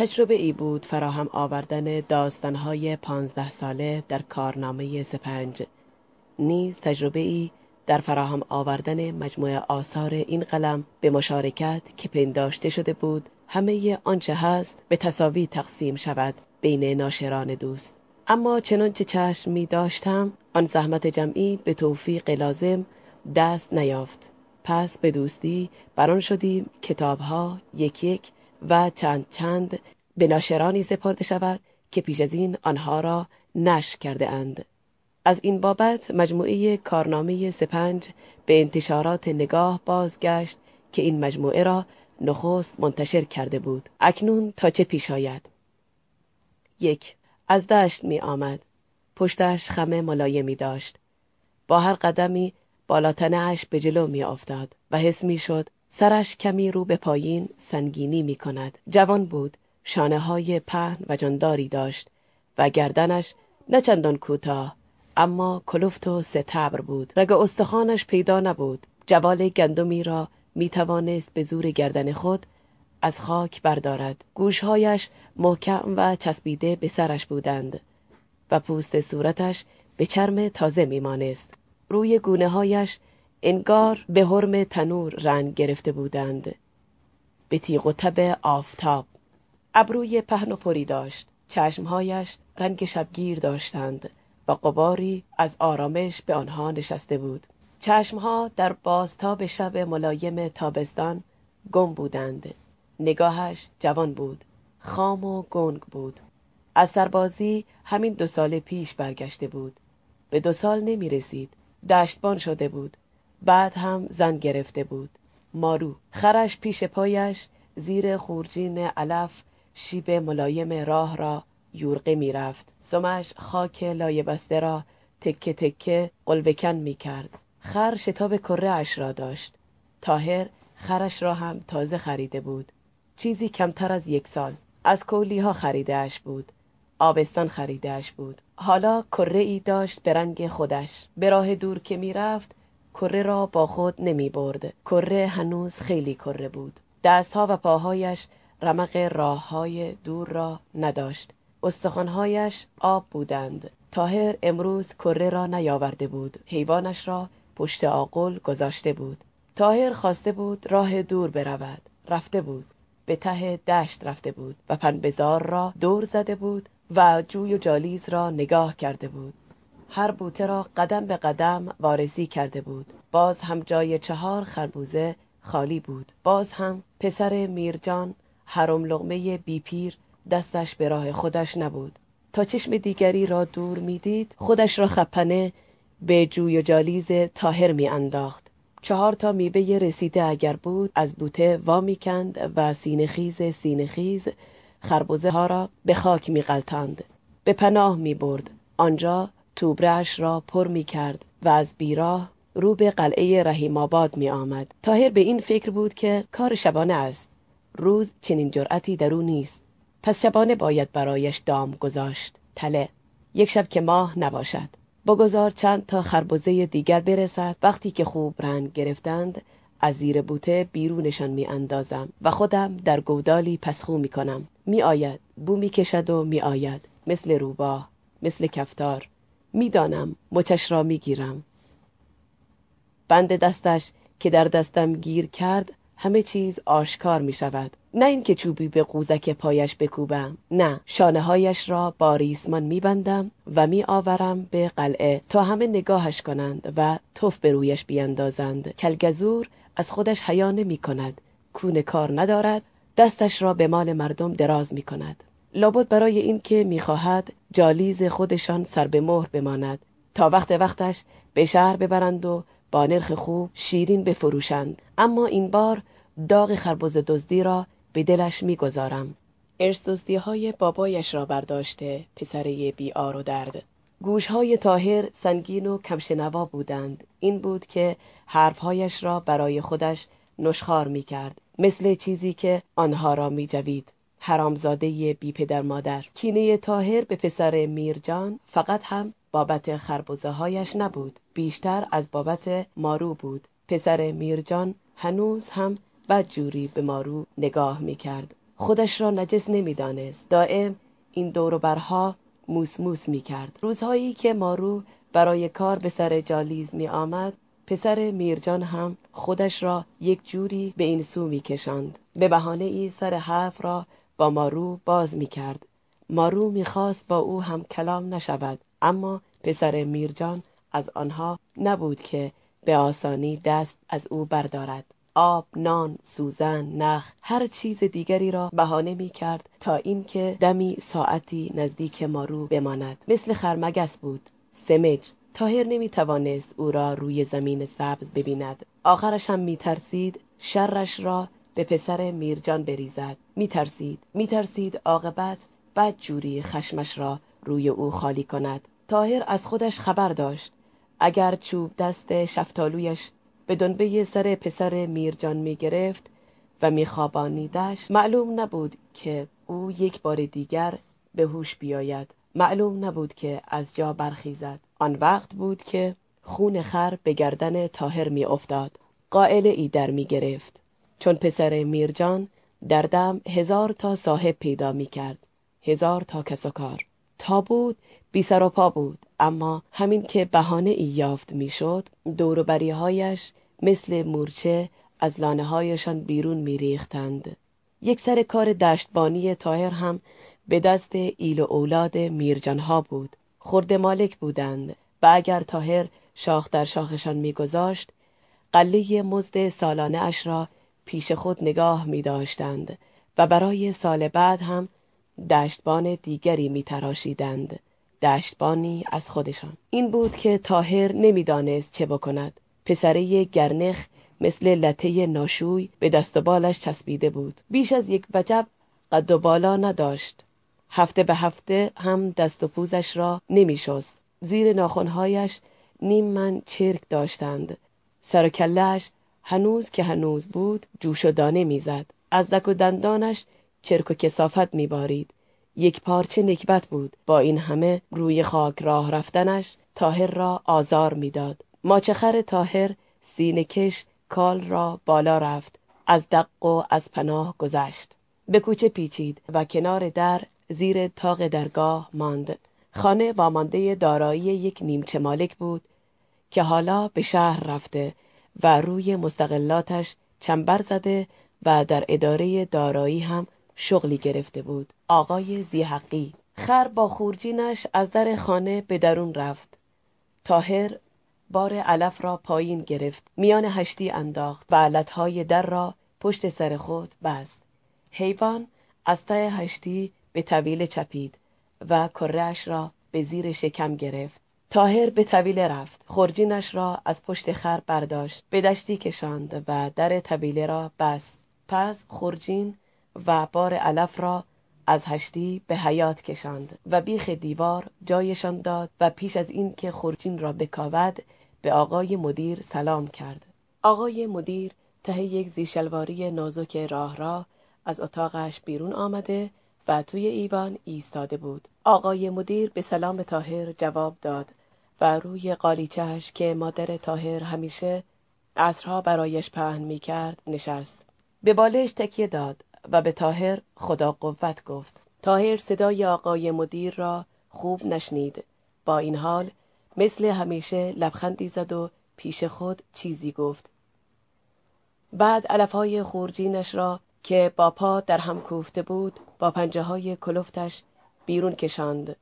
تجربه ای بود فراهم آوردن داستانهای پانزده ساله در کارنامه سپنج. نیز تجربه ای در فراهم آوردن مجموعه آثار این قلم به مشارکت که پنداشته شده بود همه آنچه هست به تصاوی تقسیم شود بین ناشران دوست. اما چنانچه چشم می داشتم آن زحمت جمعی به توفیق لازم دست نیافت. پس به دوستی بران شدیم کتابها یک یک و چند چند به ناشرانی سپرده شود که پیش از این آنها را نشر کرده اند. از این بابت مجموعه کارنامه سپنج به انتشارات نگاه بازگشت که این مجموعه را نخست منتشر کرده بود. اکنون تا چه پیش آید؟ یک از دشت می آمد. پشتش خمه ملایمی داشت. با هر قدمی بالاتنه به جلو می افتاد و حس می شد سرش کمی رو به پایین سنگینی می کند. جوان بود، شانه های پهن و جانداری داشت و گردنش نه چندان کوتاه اما کلفت و ستبر بود. رگ استخوانش پیدا نبود. جوال گندمی را می توانست به زور گردن خود از خاک بردارد. گوشهایش محکم و چسبیده به سرش بودند و پوست صورتش به چرم تازه میمانست. روی گونه هایش انگار به حرم تنور رنگ گرفته بودند. به تیغ و تب آفتاب ابروی پهن و پری داشت. چشمهایش رنگ شبگیر داشتند. و قباری از آرامش به آنها نشسته بود. چشمها در بازتاب شب ملایم تابستان گم بودند. نگاهش جوان بود. خام و گنگ بود. از سربازی همین دو سال پیش برگشته بود. به دو سال نمی رسید دشتبان شده بود. بعد هم زن گرفته بود. مارو خرش پیش پایش زیر خورجین علف شیب ملایم راه را یورقه می‌رفت. سمش خاک لایه بسته را تکه تکه قلوکن می کرد خر شتاب کره اش را داشت. تاهر خرش را هم تازه خریده بود. چیزی کمتر از یک سال. از کولی ها خریدهش بود. آبستان خریدهش بود. حالا کره ای داشت به رنگ خودش. به راه دور که می‌رفت کره را با خود نمی برد. کره هنوز خیلی کره بود. دستها و پاهایش رمق راه های دور را نداشت. استخوانهایش آب بودند. تاهر امروز کره را نیاورده بود. حیوانش را پشت آقل گذاشته بود. تاهر خواسته بود راه دور برود. رفته بود. به ته دشت رفته بود و پنبزار را دور زده بود و جوی و جالیز را نگاه کرده بود. هر بوته را قدم به قدم وارسی کرده بود باز هم جای چهار خربوزه خالی بود باز هم پسر میرجان حرم لغمه بیپیر دستش به راه خودش نبود تا چشم دیگری را دور می‌دید خودش را خپنه به جوی و جالیز تاهر می انداخت چهار تا میوه رسیده اگر بود از بوته وا کند و سینه خیز سینه خیز خربوزه ها را به خاک می غلطاند. به پناه می برد. آنجا توبرش را پر می کرد و از بیراه رو به قلعه رحیم آباد می آمد. تاهر به این فکر بود که کار شبانه است. روز چنین جرأتی در او نیست. پس شبانه باید برایش دام گذاشت. تله یک شب که ماه نباشد. بگذار چند تا خربزه دیگر برسد وقتی که خوب رنگ گرفتند از زیر بوته بیرونشان می اندازم و خودم در گودالی پسخو می کنم. می آید. بو می کشد و می آید. مثل روباه. مثل کفتار. می‌دانم مچش را می‌گیرم. بند دستش که در دستم گیر کرد همه چیز آشکار می شود نه اینکه چوبی به قوزک پایش بکوبم نه. شانه هایش را با ریسمان می بندم و می آورم به قلعه تا همه نگاهش کنند و توف به رویش بیندازند. کلگزور از خودش حیا می کند کون کار ندارد. دستش را به مال مردم دراز می کند لابد برای اینکه می‌خواهد جالیز خودشان سر به مهر بماند تا وقت وقتش به شهر ببرند و با نرخ خوب شیرین بفروشند. اما این بار داغ خربز دزدی را به دلش می‌گذارم. ارث های بابایش را برداشته پسره بی آر و درد. گوشهای تاهر سنگین و کمشنوا بودند. این بود که حرفهایش را برای خودش نشخار می کرد مثل چیزی که آنها را می جوید. حرامزاده بی پدر مادر. کینه تاهر به پسر میرجان فقط هم بابت خربزه هایش نبود. بیشتر از بابت مارو بود. پسر میرجان هنوز هم بدجوری به مارو نگاه می‌کرد. خودش را نجس نمی‌دانست. دائم این دوروبرها موس موس می کرد روزهایی که مارو برای کار به سر جالیز می آمد پسر میرجان هم خودش را یک جوری به این سو می کشند. به بهانه ای سر حرف را با مارو باز می کرد. مارو می‌خواست با او هم کلام نشود اما پسر میرجان از آنها نبود که به آسانی دست از او بردارد. آب، نان، سوزن، نخ هر چیز دیگری را بهانه می کرد تا اینکه دمی ساعتی نزدیک مارو بماند. مثل خرمگس بود. سمج. تاهر نمی توانست او را روی زمین سبز ببیند. آخرش هم می ترسید شرش را به پسر میرجان بریزد. می ترسید می ترسید عاقبت بد جوری خشمش را روی او خالی کند. تاهر از خودش خبر داشت. اگر چوب دست شفتالویش به دنبه سر پسر میرجان می گرفت و میخوابانیدش معلوم نبود که او یک بار دیگر به هوش بیاید. معلوم نبود که از جا برخیزد. آن وقت بود که خون خر به گردن تاهر می افتاد قائل ای در می گرفت چون پسر میرجان در دم هزار تا صاحب پیدا می کرد هزار تا کس و کار. تا بود بی سر و پا بود اما همین که بهانه ای یافت می‌شد دوروبری هایش مثل مورچه از لانه هایشان بیرون میریختند. یک سر کار دشتبانی تاهر هم به دست ایل و اولاد میرجانها بود. خرد مالک بودند و اگر تاهر شاخ در شاخشان میگذاشت قله مزد سالانه اش را پیش خود نگاه می داشتند و برای سال بعد هم دشتبان دیگری می تراشیدند. دشتبانی از خودشان. این بود که تاهر نمی‌دانست چه بکند. پسره گرنخ مثل لطه ناشوی به دست و بالش چسبیده بود. بیش از یک وجب قد و بالا نداشت. هفته به هفته هم دست و پوزش را نمی شست. زیر ناخونهایش نیم من چرک داشتند. سر و کلش هنوز که هنوز بود جوش و دانه می‌زد. از دک و دندانش چرک و کسافت میبارید. یک پارچه نکبت بود. با این همه روی خاک راه رفتنش تاهر را آزار می‌داد. ماچخر تاهر سینه کش کال را بالا رفت. از دق و از پناه گذشت. به کوچه پیچید و کنار در زیر تاق درگاه ماند. خانه وامانده دارایی یک نیمچه مالک بود که حالا به شهر رفته. و روی مستقلاتش چنبر زده و در اداره دارایی هم شغلی گرفته بود. آقای زیحقی. خر با خورجینش از در خانه به درون رفت. تاهر بار علف را پایین گرفت. میان هشتی انداخت و علتهای در را پشت سر خود بست. حیوان از ته هشتی به طویل چپید و کرهش را به زیر شکم گرفت. تاهر به طویله رفت. خورجینش را از پشت خر برداشت به دشتی کشاند و در طویله را بست. پس خورجین و بار علف را از هشتی به حیات کشاند و بیخ دیوار جایشان داد و پیش از این که خورجین را بکاود به آقای مدیر سلام کرد. آقای مدیر ته یک زیشلواری نازک راه را از اتاقش بیرون آمده و توی ایوان ایستاده بود. آقای مدیر به سلام تاهر جواب داد. و روی قالیچهش که مادر تاهر همیشه عصرها برایش پهن می کرد نشست. به بالش تکیه داد و به تاهر خدا قوت گفت. تاهر صدای آقای مدیر را خوب نشنید. با این حال مثل همیشه لبخندی زد و پیش خود چیزی گفت. بعد علفهای خورجینش را که با پا در هم کوفته بود با پنجه های کلفتش بیرون کشاند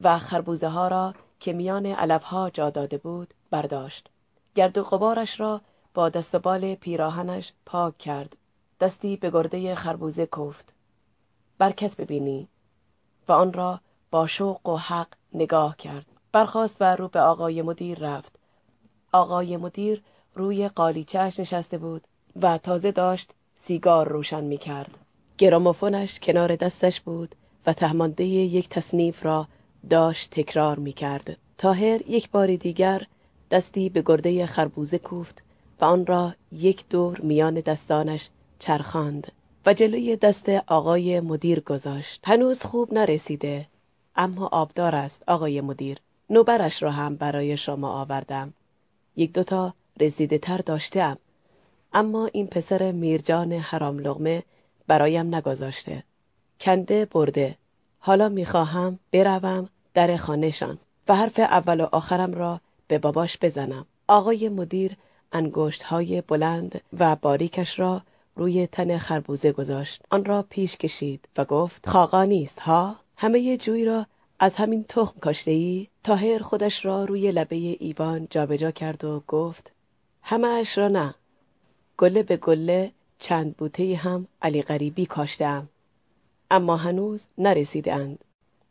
و خربوزه ها را که میان علفها جا داده بود برداشت. گرد و غبارش را با دست بال پیراهنش پاک کرد. دستی به گرده خربوزه کفت برکت ببینی. و آن را با شوق و حق نگاه کرد. برخاست و رو به آقای مدیر رفت. آقای مدیر روی قالیچهش نشسته بود و تازه داشت سیگار روشن می کرد گرامافونش کنار دستش بود و تهمانده یک تصنیف را داشت تکرار می کرد تاهر یک بار دیگر دستی به گرده خربوزه کوفت و آن را یک دور میان دستانش چرخاند و جلوی دست آقای مدیر گذاشت. هنوز خوب نرسیده اما آبدار است آقای مدیر. نوبرش را هم برای شما آوردم. یک دوتا رسیده تر داشتم اما این پسر میرجان حرام لغمه برایم نگذاشته. کنده برده. حالا می‌خواهم بروم در خانهشان و حرف اول و آخرم را به باباش بزنم. آقای مدیر انگشت های بلند و باریکش را روی تن خربوزه گذاشت. آن را پیش کشید و گفت خاقا نیست ها؟ همه جوی را از همین تخم کاشته ای تاهر خودش را روی لبه ایوان جابجا کرد و گفت همه اش را نه. گله به گله چند بوته هم علی غریبی کاشتم اما هنوز نرسیدند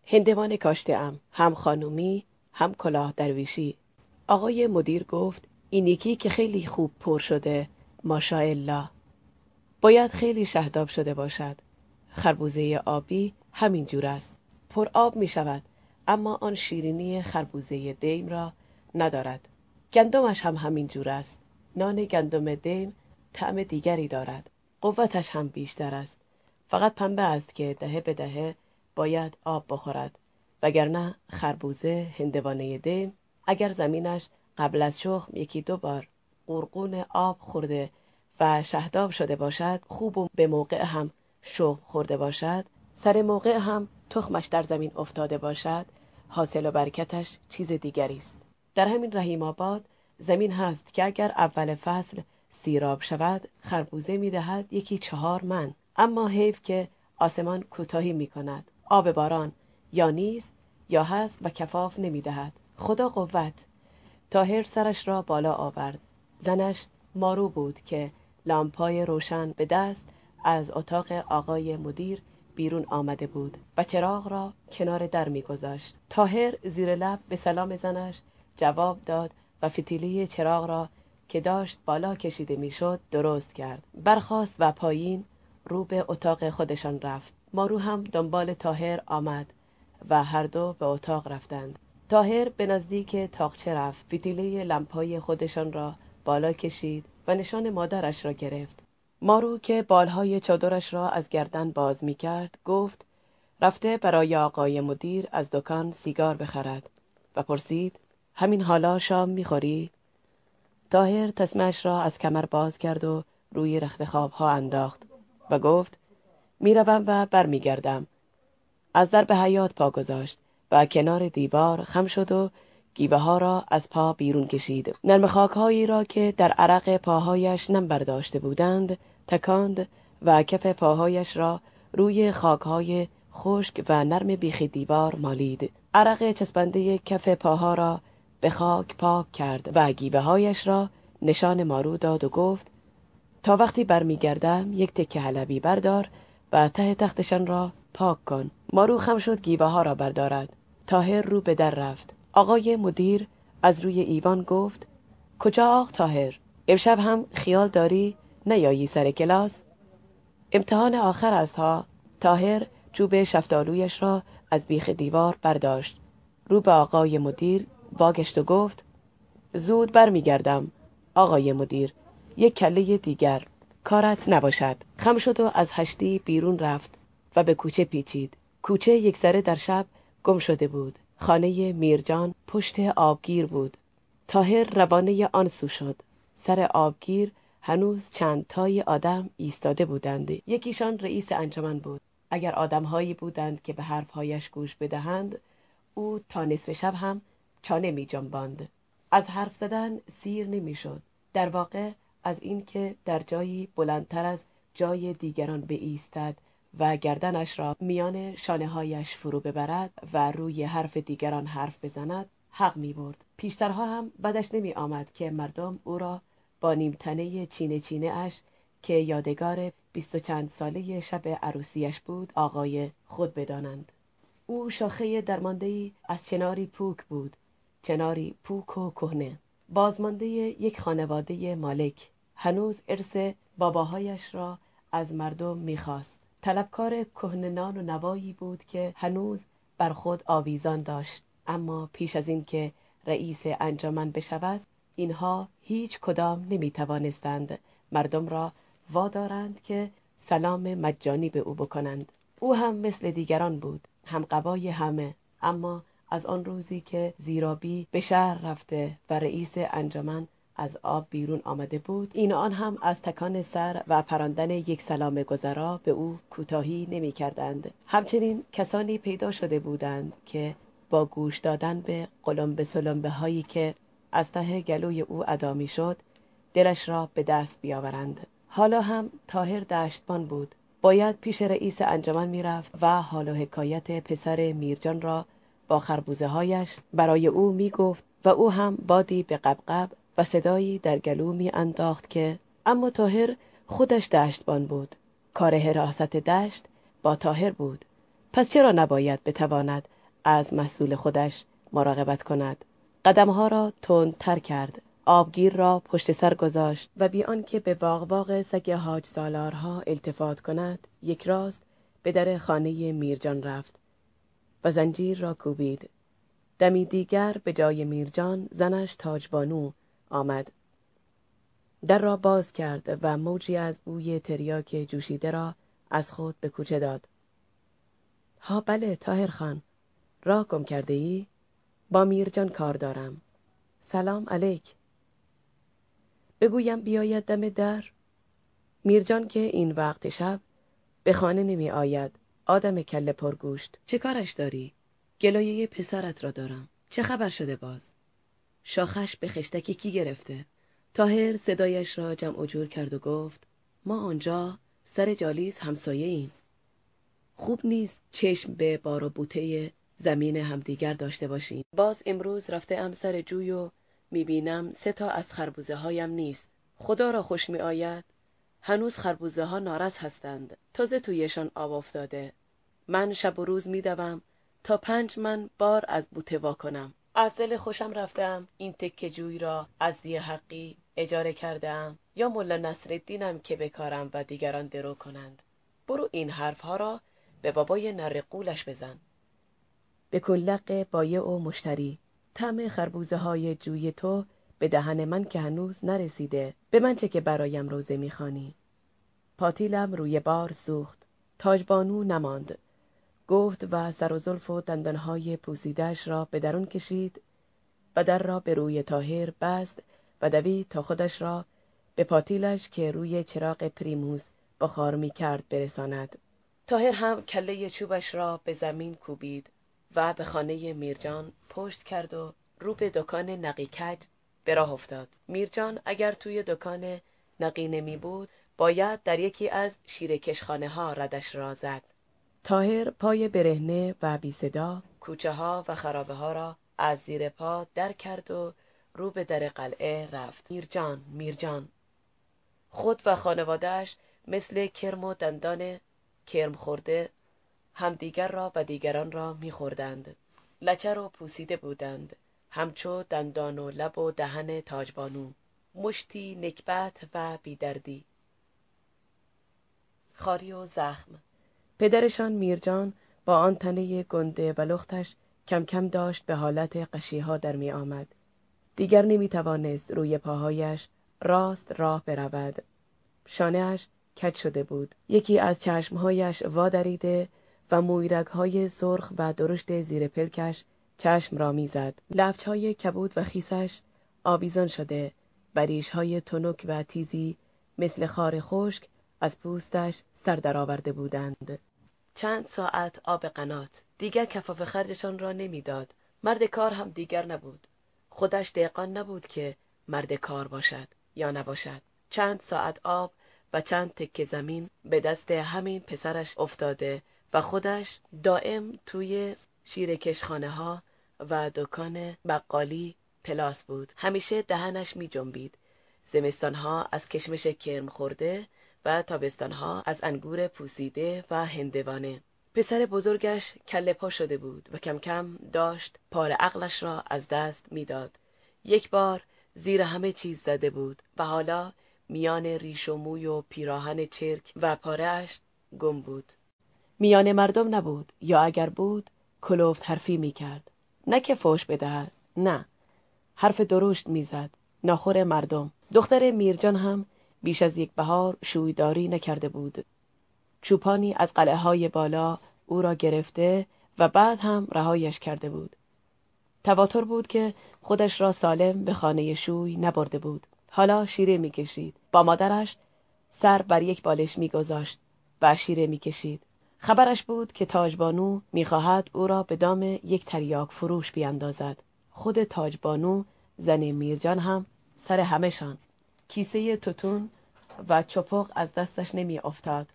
هندوانه کاشتم هم خانومی هم کلاه درویشی. آقای مدیر گفت این یکی که خیلی خوب پر شده ماشاءالله. باید خیلی شهداب شده باشد. خربوزه آبی همین جور است. پر آب می شود اما آن شیرینی خربوزه دیم را ندارد. گندمش هم همین جور است. نان گندم دیم طعم دیگری دارد. قوتش هم بیشتر است. فقط پنبه است که دهه به دهه باید آب بخورد. وگرنه خربوزه هندوانه دیم اگر زمینش قبل از شخم یکی دو بار قرقون آب خورده و شهداب شده باشد خوب و به موقع هم شخم خورده باشد سر موقع هم تخمش در زمین افتاده باشد حاصل و برکتش چیز دیگری است. در همین رحیم آباد زمین هست که اگر اول فصل سیراب شود خربوزه می‌دهد یکی چهار من. اما حیف که آسمان کوتاهی می کند آب باران یا نیست یا هست و کفاف نمی دهد خدا قوت. تاهر سرش را بالا آورد. زنش مارو بود که لامپای روشن به دست از اتاق آقای مدیر بیرون آمده بود و چراغ را کنار در میگذاشت. تاهر زیر لب به سلام زنش جواب داد و فتیله چراغ را که داشت بالا کشیده می‌شد درست کرد. برخاست و پایین رو به اتاق خودشان رفت. مارو هم دنبال تاهر آمد و هر دو به اتاق رفتند. تاهر به نزدیک تاقچه رفت. فتیله لمپای خودشان را بالا کشید و نشان مادرش را گرفت. مارو که بالهای چادرش را از گردن باز می کرد گفت رفته برای آقای مدیر از دکان سیگار بخرد. و پرسید همین حالا شام می‌خوری؟ تاهر تسمش را از کمر باز کرد و روی رخت خوابها انداخت و گفت می‌روم و برمیگردم. از در به حیات پا گذاشت و کنار دیوار خم شد و گیوه ها را از پا بیرون کشید. نرم خاکهایی را که در عرق پاهایش نم برداشته بودند تکاند و کف پاهایش را روی خاکهای خشک و نرم بیخ دیوار مالید. عرق چسبنده کف پاها را به خاک پاک کرد و گیوه هایش را نشان مارو داد و گفت تا وقتی برمیگردم یک تکه حلبی بردار و ته تختشان را پاک کن. مارو خم شد گیوه ها را بردارد. تاهر رو به در رفت. آقای مدیر از روی ایوان گفت کجا آق تاهر امشب هم خیال داری؟ نیایی سر کلاس؟ امتحان آخر است ها. تاهر چوب شفتالویش را از بیخ دیوار برداشت. رو به آقای مدیر واگشت و گفت زود برمیگردم آقای مدیر. یک کله دیگر. کارت نباشد. خم شد و از هشتی بیرون رفت و به کوچه پیچید. کوچه یک سره در شب گم شده بود. خانه میرجان پشت آبگیر بود. تاهر روانه آن سو شد. سر آبگیر هنوز چند تای آدم ایستاده بودند. یکیشان رئیس انجمن بود. اگر آدمهایی بودند که به حرفهایش گوش بدهند او تا نصف شب هم چانه می جنباند. از حرف زدن سیر نمی‌شد. در واقع از اینکه در جایی بلندتر از جای دیگران بایستد و گردنش را میان شانه هایش فرو ببرد و روی حرف دیگران حرف بزند حق می برد. پیشترها هم بدش نمی آمد که مردم او را با نیمتنه چینه چینه اش که یادگار بیست و چند ساله شب عروسیش بود آقای خود بدانند. او شاخه درماندهی از چناری پوک بود چناری پوک و کهنه بازمانده یک خانواده مالک هنوز ارث باباهایش را از مردم می‌خواست. طلبکار کهننان و نوایی بود که هنوز بر خود آویزان داشت. اما پیش از اینکه رئیس انجمن بشود اینها هیچ کدام نمی توانستند مردم را وادارند که سلام مجانی به او بکنند. او هم مثل دیگران بود هم قبای همه. اما از آن روزی که زیرابی به شهر رفته و رئیس انجمن از آب بیرون آمده بود. این آن هم از تکان سر و پراندن یک سلام گذرا به او کوتاهی نمی کردند. همچنین کسانی پیدا شده بودند که با گوش دادن به قلمبه سلمبه هایی که از ته گلوی او ادا می شد دلش را به دست بیاورند. حالا هم تاهر دشتبان بود. باید پیش رئیس انجمن می‌رفت و حال و حکایت پسر میرجان را با خربوزه هایش برای او می گفت و او هم بادی به قبقب و صدایی در گلو می انداخت که اما تاهر خودش دشتبان بود. کار حراست دشت با تاهر بود. پس چرا نباید بتواند از مسئول خودش مراقبت کند؟ قدمها را تر کرد. آبگیر را پشت سر گذاشت و بی آنکه به واق سگ حاج سالارها التفات کند یک راست به در خانه میرجان رفت و زنجیر را کوبید. دمی دیگر به جای میرجان زنش تاجبانو آمد. در را باز کرد و موجی از بوی تریاک جوشیده را از خود به کوچه داد. ها بله تاهر خان. راه گم کرده ای؟ با میرجان کار دارم. سلام علیک. بگویم بیاید دم در؟ میرجان که این وقت شب به خانه نمی آید. آدم کله پرگوشت. چه کارش داری؟ گلایه پسرت را دارم. چه خبر شده باز؟ شاخش به خشتک کی گرفته؟ تاهر صدایش را جمع جور کرد و گفت ما آنجا سر جالیز همسایه ایم. خوب نیست چشم به بار و بوته زمین همدیگر داشته باشیم. باز امروز رفته ام سر جوی و می‌بینم سه تا از خربوزه هایم نیست. خدا را خوش می آید. هنوز خربوزه ها نارس هستند. تازه تویشان آب افتاده. من شب و روز میدوم تا پنج من بار از بوته وا کنم. از دل خوشم رفتم این تکه جوی را از دی حقی اجاره کردم. یا ملا نصرالدینم که بکارم و دیگران درو کنند. برو این حرفها را به بابای نرقولش بزن. به کلق بایع و مشتری. طعم خربوزه های جوی تو به دهن من که هنوز نرسیده. به من چه که برایم روزه می‌خوانی. پاتیلم روی بار سوخت. تاجبانو نماند. گفت و سر و زلف و دندانهای پوسیدهش را به درون کشید و در را به روی تاهر بست و دوید تا خودش را به پاتیلش که روی چراغ پریموز بخار می کرد برساند. تاهر هم کله چوبش را به زمین کوبید و به خانه میرجان پشت کرد و رو به دکان نقی کج به راه افتاد. میرجان اگر توی دکان نقی نمی بود باید در یکی از شیرکشخانه ها ردش را زد. تاهر پای برهنه و بی صدا کوچه ها و خرابه ها را از زیر پا در کرد و رو به در قلعه رفت. میرجان میرجان. خود و خانوادهش مثل کرم و دندان کرم خورده همدیگر را و دیگران را میخوردند. لچر و پوسیده بودند. همچو دندان و لب و دهن تاجبانو. مشتی نکبت و بیدردی. خاری و زخم. پدرشان میرجان با آن تنه گنده و لختش کم کم داشت به حالت قشیها در می آمد. دیگر نمی توانست روی پاهایش راست راه برود. شانهاش کج شده بود. یکی از چشمهایش وادریده و های سرخ و درشت زیر پلکش چشم را می‌زد. های کبود و خیسش آویزان شده. های تنک و تیزی مثل خار خشک از پوستش سر درآورده بودند. چند ساعت آب قنات دیگر کفاف خرجشان را نمی‌داد. مرد کار هم دیگر نبود. خودش دقان نبود که مرد کار باشد یا نباشد. چند ساعت آب و چند تکه زمین به دست همین پسرش افتاده و خودش دائم توی شیرکشخانه ها و دکان بقالی پلاس بود همیشه دهنش می جنبید زمستان ها از کشمش کرم خورده و تابستان ها از انگور پوسیده و هندوانه. پسر بزرگش کله پا شده بود و کم کم داشت پار عقلش را از دست می‌داد. یک بار زیر همه چیز زده بود و حالا میان ریش و موی و پیراهن چرک و پارهش گم بود. میان مردم نبود یا اگر بود کلوفت حرفی می‌کرد. نه که فوش بدهد نه. حرف درشت می‌زد. ناخور مردم. دختر میرجان هم بیش از یک بهار شویداری نکرده بود. چوپانی از قلعه های بالا او را گرفته و بعد هم رهایش کرده بود. تواتر بود که خودش را سالم به خانه شوی نبرده بود. حالا شیره می‌کشید. با مادرش سر بر یک بالش میگذاشت و شیره می‌کشید. خبرش بود که تاجبانو می‌خواهد او را به دام یک تریاک فروش بیاندازد. خود تاجبانو زن میرجان هم سر همهشان. کیسه توتون و چپق از دستش نمی افتاد.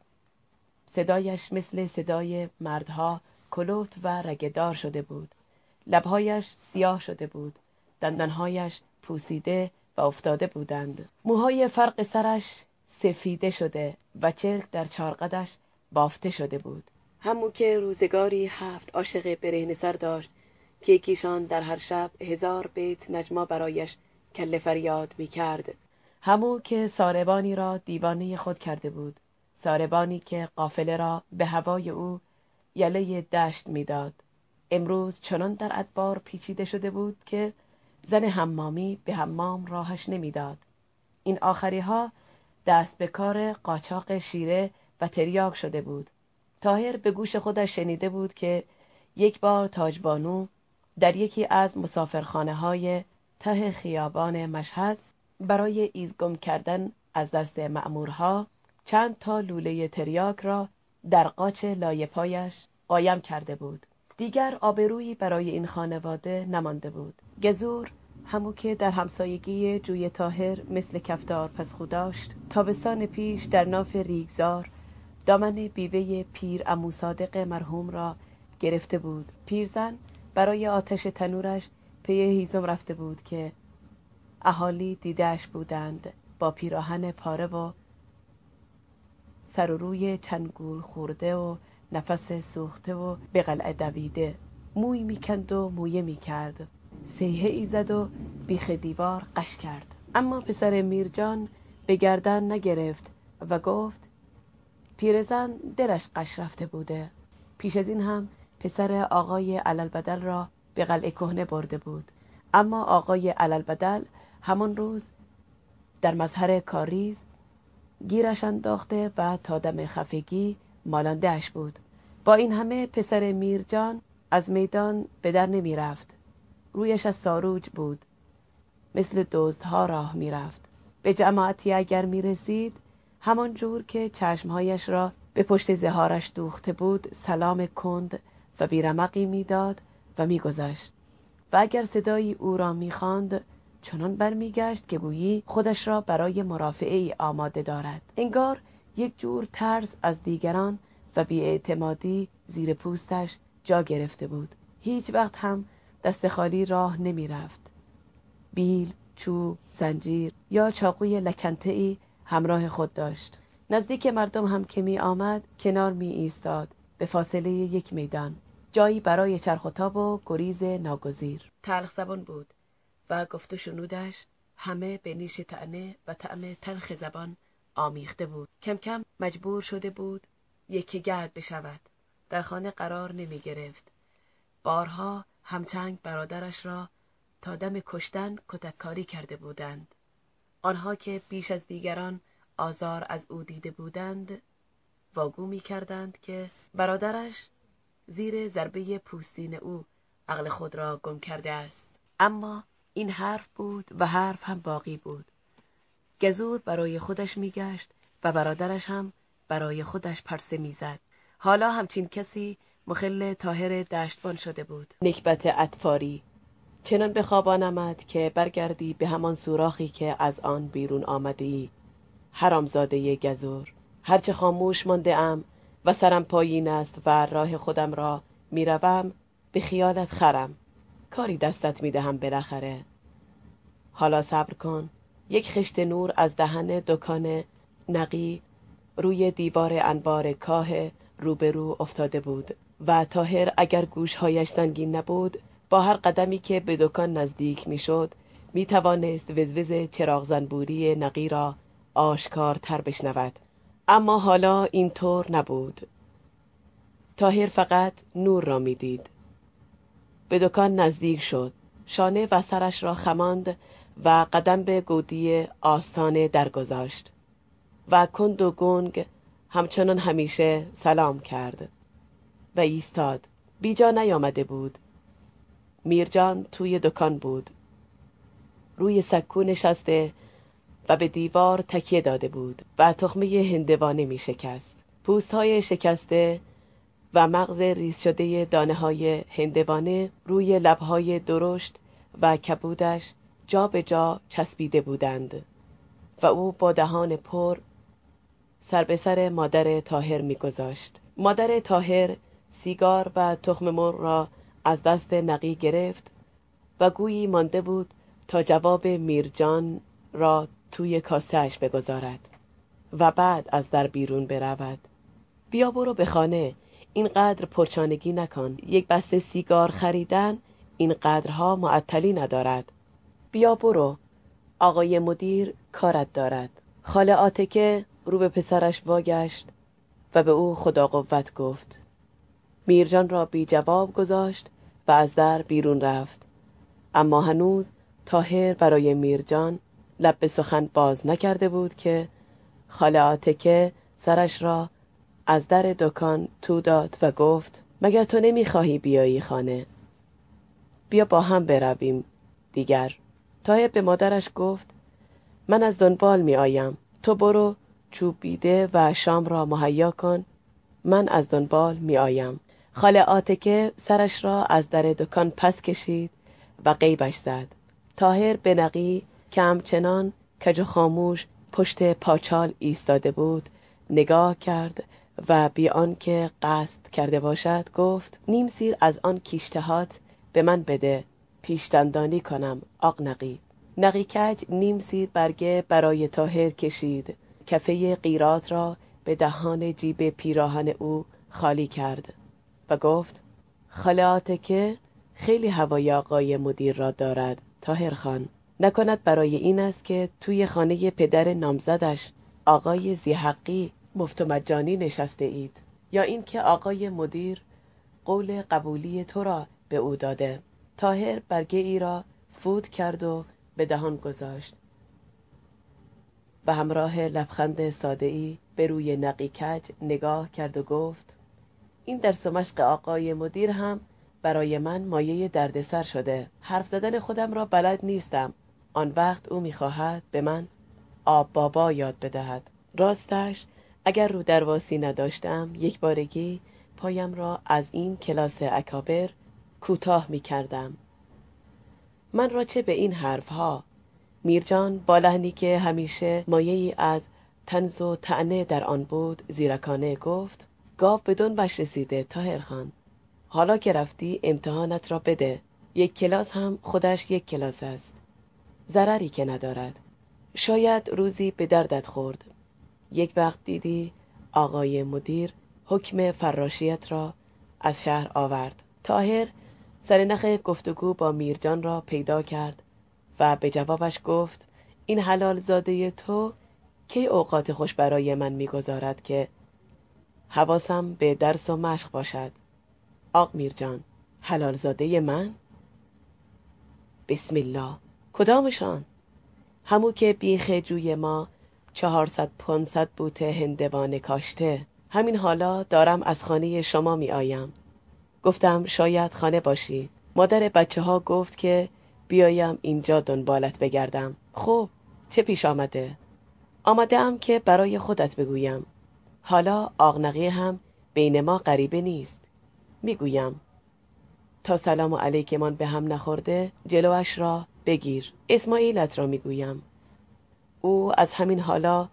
صدایش مثل صدای مردها کلوت و رگدار شده بود. لبهایش سیاه شده بود. دندانهایش پوسیده و افتاده بودند. موهای فرق سرش سفیده شده و چرک در چارقدش بافته شده بود. همو که روزگاری هفت عاشق برهن سر داشت که یکیشان در هر شب هزار بیت نجما برایش کل فریاد می کرد. همو که ساربانی را دیوانه خود کرده بود. ساربانی که قافله را به هوای او یله دشت می‌داد. امروز چنان در ادبار پیچیده شده بود که زن حمامی به حمام راهش نمی‌داد. این آخری ها دست به کار قاچاق شیره و تریاک شده بود. تاهر به گوش خودش شنیده بود که یک بار تاجبانو در یکی از مسافرخانه های ته خیابان مشهد برای ایزگم کردن از دست مأمورها چند تا لوله تریاک را در قاچ لایه پایش قایم کرده بود. دیگر آبرویی برای این خانواده نمانده بود. گزور همو که در همسایگی جوی تاهر مثل کفتار پس خودداشت تابستان پیش در ناف ریگزار دامن بیوه پیر امو صادق مرحوم را گرفته بود پیرزن برای آتش تنورش پی هیزم رفته بود که اهالی دیدهش بودند با پیراهن پاره و سر و روی چنگول خورده و نفس سوخته و به قلعه دویده. موی می‌کند و مویه می‌کرد. سیهه ای زد و بیخ دیوار قش کرد. اما پسر میرجان به گردن نگرفت و گفت پیرزن دلش قش رفته بوده. پیش از این هم پسر آقای علالبدل را به قلعه کهنه برده بود. اما آقای علالبدل همان روز در مظهر کاریز گیرش انداخته و تا دم خفگی مالاندهش بود. با این همه پسر میرجان از میدان به در نمی رفت رویش از ساروج بود. مثل دزدها راه می‌رفت. به جماعتی اگر می رسید همان جور که چشمهایش را به پشت زهارش دوخته بود سلام کند و بیرمقی می‌داد و میگذشت. و اگر صدایی او را می‌خواند چنان برمیگشت که گویی خودش را برای مرافعه ای آماده دارد انگار یک جور ترس از دیگران و بیاعتمادی زیر پوستش جا گرفته بود هیچ وقت هم دست خالی راه نمی رفت. بیل، چوب، زنجیر یا چاقوی لکنته ای همراه خود داشت. نزدیک مردم هم که می آمد کنار می ایستاد به فاصله یک میدان. جایی برای چرخ و و گریز ناگزیر. تلخ زبان بود و گفت شنودش همه به نیش تعنه و طعم تلخ زبان آمیخته بود. کم کم مجبور شده بود یکی گرد بشود. در خانه قرار نمی گرفت. بارها همچنگ برادرش را تا دم کشتن کتککاری کرده بودند. آنها که بیش از دیگران آزار از او دیده بودند واگو می کردند که برادرش زیر ضربه پوستین او عقل خود را گم کرده است اما این حرف بود و حرف هم باقی بود. گزور برای خودش میگشت و برادرش هم برای خودش پرسه می‌زد. حالا همچین کسی مخل تاهر دشتبان شده بود. نکبت اطفاری. چنان به خواب آمد که برگردی به همان سوراخی که از آن بیرون آمده ای حرامزاده گزور. هرچه خاموش مانده ام و سرم پایین است و راه خودم را می‌روم به خیالت خرم. کاری دستت می‌دهم بالاخره. حالا صبر کن. یک خشت نور از دهن دکان نقی روی دیوار انبار کاه روبرو افتاده بود و تاهر اگر گوشهایش سنگین نبود با هر قدمی که به دکان نزدیک می‌شد می توانست وزوز چراغ زنبوری نقی را آشکارتر بشنود. اما حالا اینطور نبود. تاهر فقط نور را می‌دید. به دکان نزدیک شد. شانه و سرش را خماند و قدم به گودی آستانه درگذاشت و کند و گنگ همچنان همیشه سلام کرد و ایستاد. بیجا نیامده بود. میرجان توی دکان بود. روی سکو نشسته و به دیوار تکیه داده بود و تخمه هندوانه می شکست. پوست های شکسته و مغز ریز شده دانه های هندوانه روی لبهای درشت و کبودش جا به جا چسبیده بودند و او با دهان پر سر به سر مادر تاهر میگذاشت. مادر تاهر سیگار و تخم مر را از دست نقی گرفت و گویی مانده بود تا جواب میرجان را توی کاسهش بگذارد و بعد از در بیرون برود. بیا برو به خانه. اینقدر پرچانگی نکن. یک بسته سیگار خریدن این قدرها معطلی ندارد. بیا برو. آقای مدیر کارت دارد. خاله آتکه رو به پسرش واگشت و به او خدا قوت گفت. میرجان را بی جواب گذاشت و از در بیرون رفت. اما هنوز تاهر برای میرجان لب به سخن باز نکرده بود که خاله آتکه سرش را از در دکان تو داد و گفت مگر تو نمی‌خواهی بیایی خانه؟ بیا با هم برویم دیگر. تاهر به مادرش گفت من از دنبال می آیم تو برو چوبیده و شام را مهیا کن. من از دنبال می آیم خاله آتکه سرش را از در دکان پس کشید و قیبش زد. تاهر به نقی که همچنان کج خاموش پشت پاچال ایستاده بود. نگاه کرد و بی آنکه قصد کرده باشد گفت نیم سیر از آن کیشتهات به من بده پیشدندانی کنم آق نقی نقی کج نیم سیر برگه برای تاهر کشید. کفه قیرات را به دهان جیب پیراهن او خالی کرد و گفت خاله که خیلی هوای آقای مدیر را دارد تاهر خان. نکند برای این است که توی خانه پدر نامزدش آقای زیحقی مفت مجانی نشسته اید. یا اینکه آقای مدیر قول قبولی تو را به او داده. تاهر برگه ای را فود کرد و به دهان گذاشت. و همراه لبخند ساده ای به روی نقی کج نگاه کرد و گفت این درس و مشق آقای مدیر هم برای من مایه دردسر شده. حرف زدن خودم را بلد نیستم. آن وقت او می‌خواهد به من آب بابا یاد بدهد. راستش اگر رو درواسی نداشتم یک بارگی پایم را از این کلاس اکابر کوتاه می کردم. من را چه به این حرف ها میرجان با لحنی که همیشه مایه از تنز و تعنه در آن بود زیرکانه گفت گاو به دنبش رسیده تاهر خان. حالا که رفتی امتحانت را بده. یک کلاس هم خودش یک کلاس است. ضرری که ندارد. شاید روزی به دردت خورد. یک وقت دیدی آقای مدیر حکم فراشیت را از شهر آورد. تاهر سرنخ گفتگو با میرجان را پیدا کرد و به جوابش گفت این حلال زاده تو کی اوقات خوش برای من می‌گذارد که حواسم به درس و مشق باشد؟ آق میرجان حلال زاده من؟ بسم الله کدامشان؟ همو که بیخ جوی ما چهارصد پانصد بوته هندوانه کاشته. همین حالا دارم از خانه شما می آیم گفتم شاید خانه باشی. مادر بچه ها گفت که بیایم اینجا دنبالت بگردم. خب چه پیش آمده؟ آمده ام که برای خودت بگویم. حالا آغنقی هم بین ما غریبه نیست. می‌گویم. تا سلام و علیکمان به هم نخورده جلوش را بگیر. اسماعیلت را می‌گویم. او از همین حالا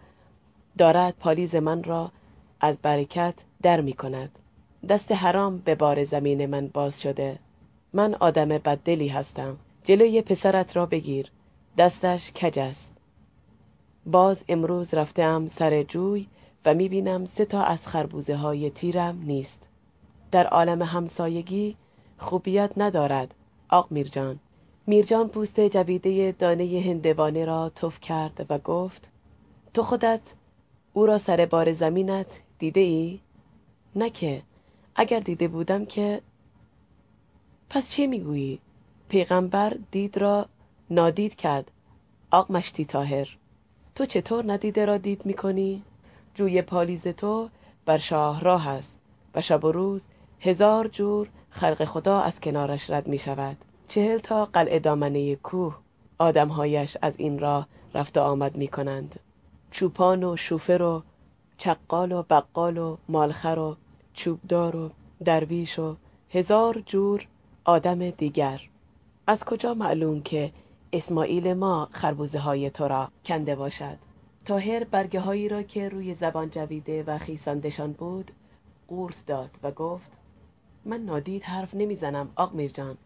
دارد پالیز من را از برکت در می کند. دست حرام به بار زمین من باز شده. من آدم بددلی هستم. جلوی پسرت را بگیر. دستش کج است. باز امروز رفتم سر جوی و می‌بینم سه تا از خربوزه های تیرم نیست. در عالم همسایگی خوبیت ندارد آق میرجان میرجان پوست جویده دانه هندوانه را تف کرد و گفت تو خودت او را سر بار زمینت دیده ای؟ نه اگر دیده بودم که پس چه می‌گویی؟ پیغمبر دید را نادید کرد آق مشتی تاهر تو چطور ندیده را دید می‌کنی؟ جوی پالیز تو بر شاه راه است و شب و روز هزار جور خلق خدا از کنارش رد می شود چهل تا قلعه دامنه کوه آدمهایش از این راه رفت و آمد می کنند چوپان و شوفر و چقال و بقال و مالخر و چوبدار و درویش و هزار جور آدم دیگر. از کجا معلوم که اسماعیل ما خربوزه های تو را کنده باشد؟ تاهر برگه هایی را که روی زبان جویده و خیساندشان بود قورت داد و گفت من نادید حرف نمی‌زنم آق میرجان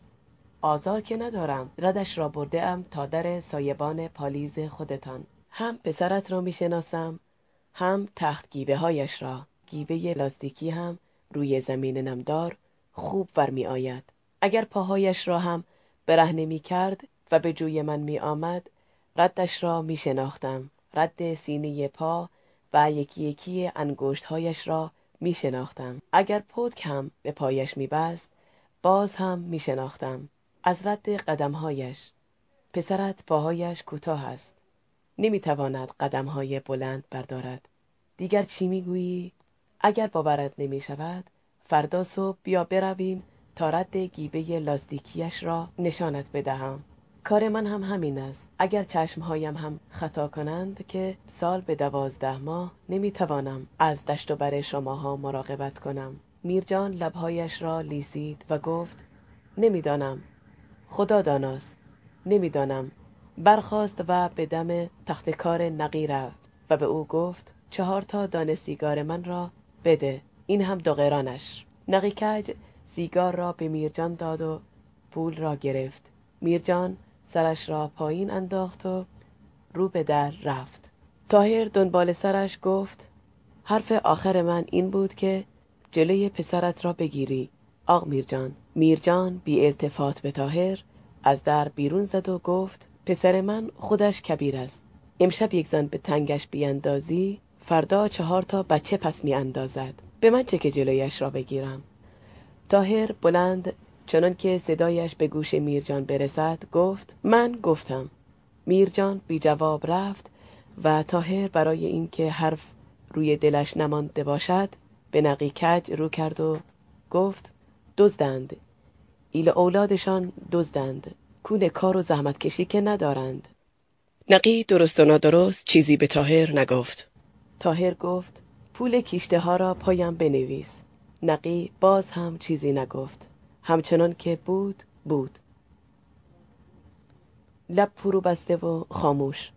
آزار که ندارم ردش را برده ام تا در سایبان پالیز خودتان. هم پسرت را می‌شناسم هم تخت گیبه هایش را. گیبه لاستیکی هم روی زمین نمدار خوب ور می آید اگر پاهایش را هم برهنه می کرد و به جوی من می آمد ردش را می شناختم رد سینه پا و یکی یکی انگشتهایش را می شناختم اگر پتک هم به پایش می بست باز هم می شناختم از رد قدمهایش. پسرت پاهایش کوتاه است. نمی‌تواند قدمهای بلند بردارد. دیگر چی می‌گویی؟ اگر باورت نمی شود فردا صبح بیا برویم تا رد گیبه لاستیکیش را نشانت بدهم. کار من هم همین است. اگر چشمهایم هم خطا کنند که سال به دوازده ماه نمی‌توانم از دشت و بر شماها مراقبت کنم. میرجان لبهایش را لیسید و گفت نمی‌دانم. خدا داناست. نمی‌دانم. برخاست و به دم تخت کار نقی رفت و به او گفت چهار تا دانه سیگار من را بده. این هم دو قرانش نقی کج سیگار را به میرجان داد و پول را گرفت. میرجان سرش را پایین انداخت و رو به در رفت. تاهر دنبال سرش گفت حرف آخر من این بود که جلوی پسرت را بگیری آق میرجان. میرجان بی التفات به تاهر از در بیرون زد و گفت پسر من خودش کبیر است. امشب یک زن به تنگش بیاندازی فردا چهار تا بچه پس میاندازد. به من چه که جلویش را بگیرم؟ تاهر بلند چنان که صدایش به گوش میرجان برسد گفت من گفتم. میرجان بی جواب رفت و تاهر برای اینکه حرف روی دلش نمانده باشد به نقی کج رو کرد و گفت دزدند. ایل اولادشان دزدند. کون کار و زحمت کشی که ندارند. نقی درست و نادرست چیزی به تاهر نگفت. تاهر گفت پول کیشته ها را پایم بنویس. نقی باز هم چیزی نگفت. همچنان که بود بود. لب فرو بسته و خاموش.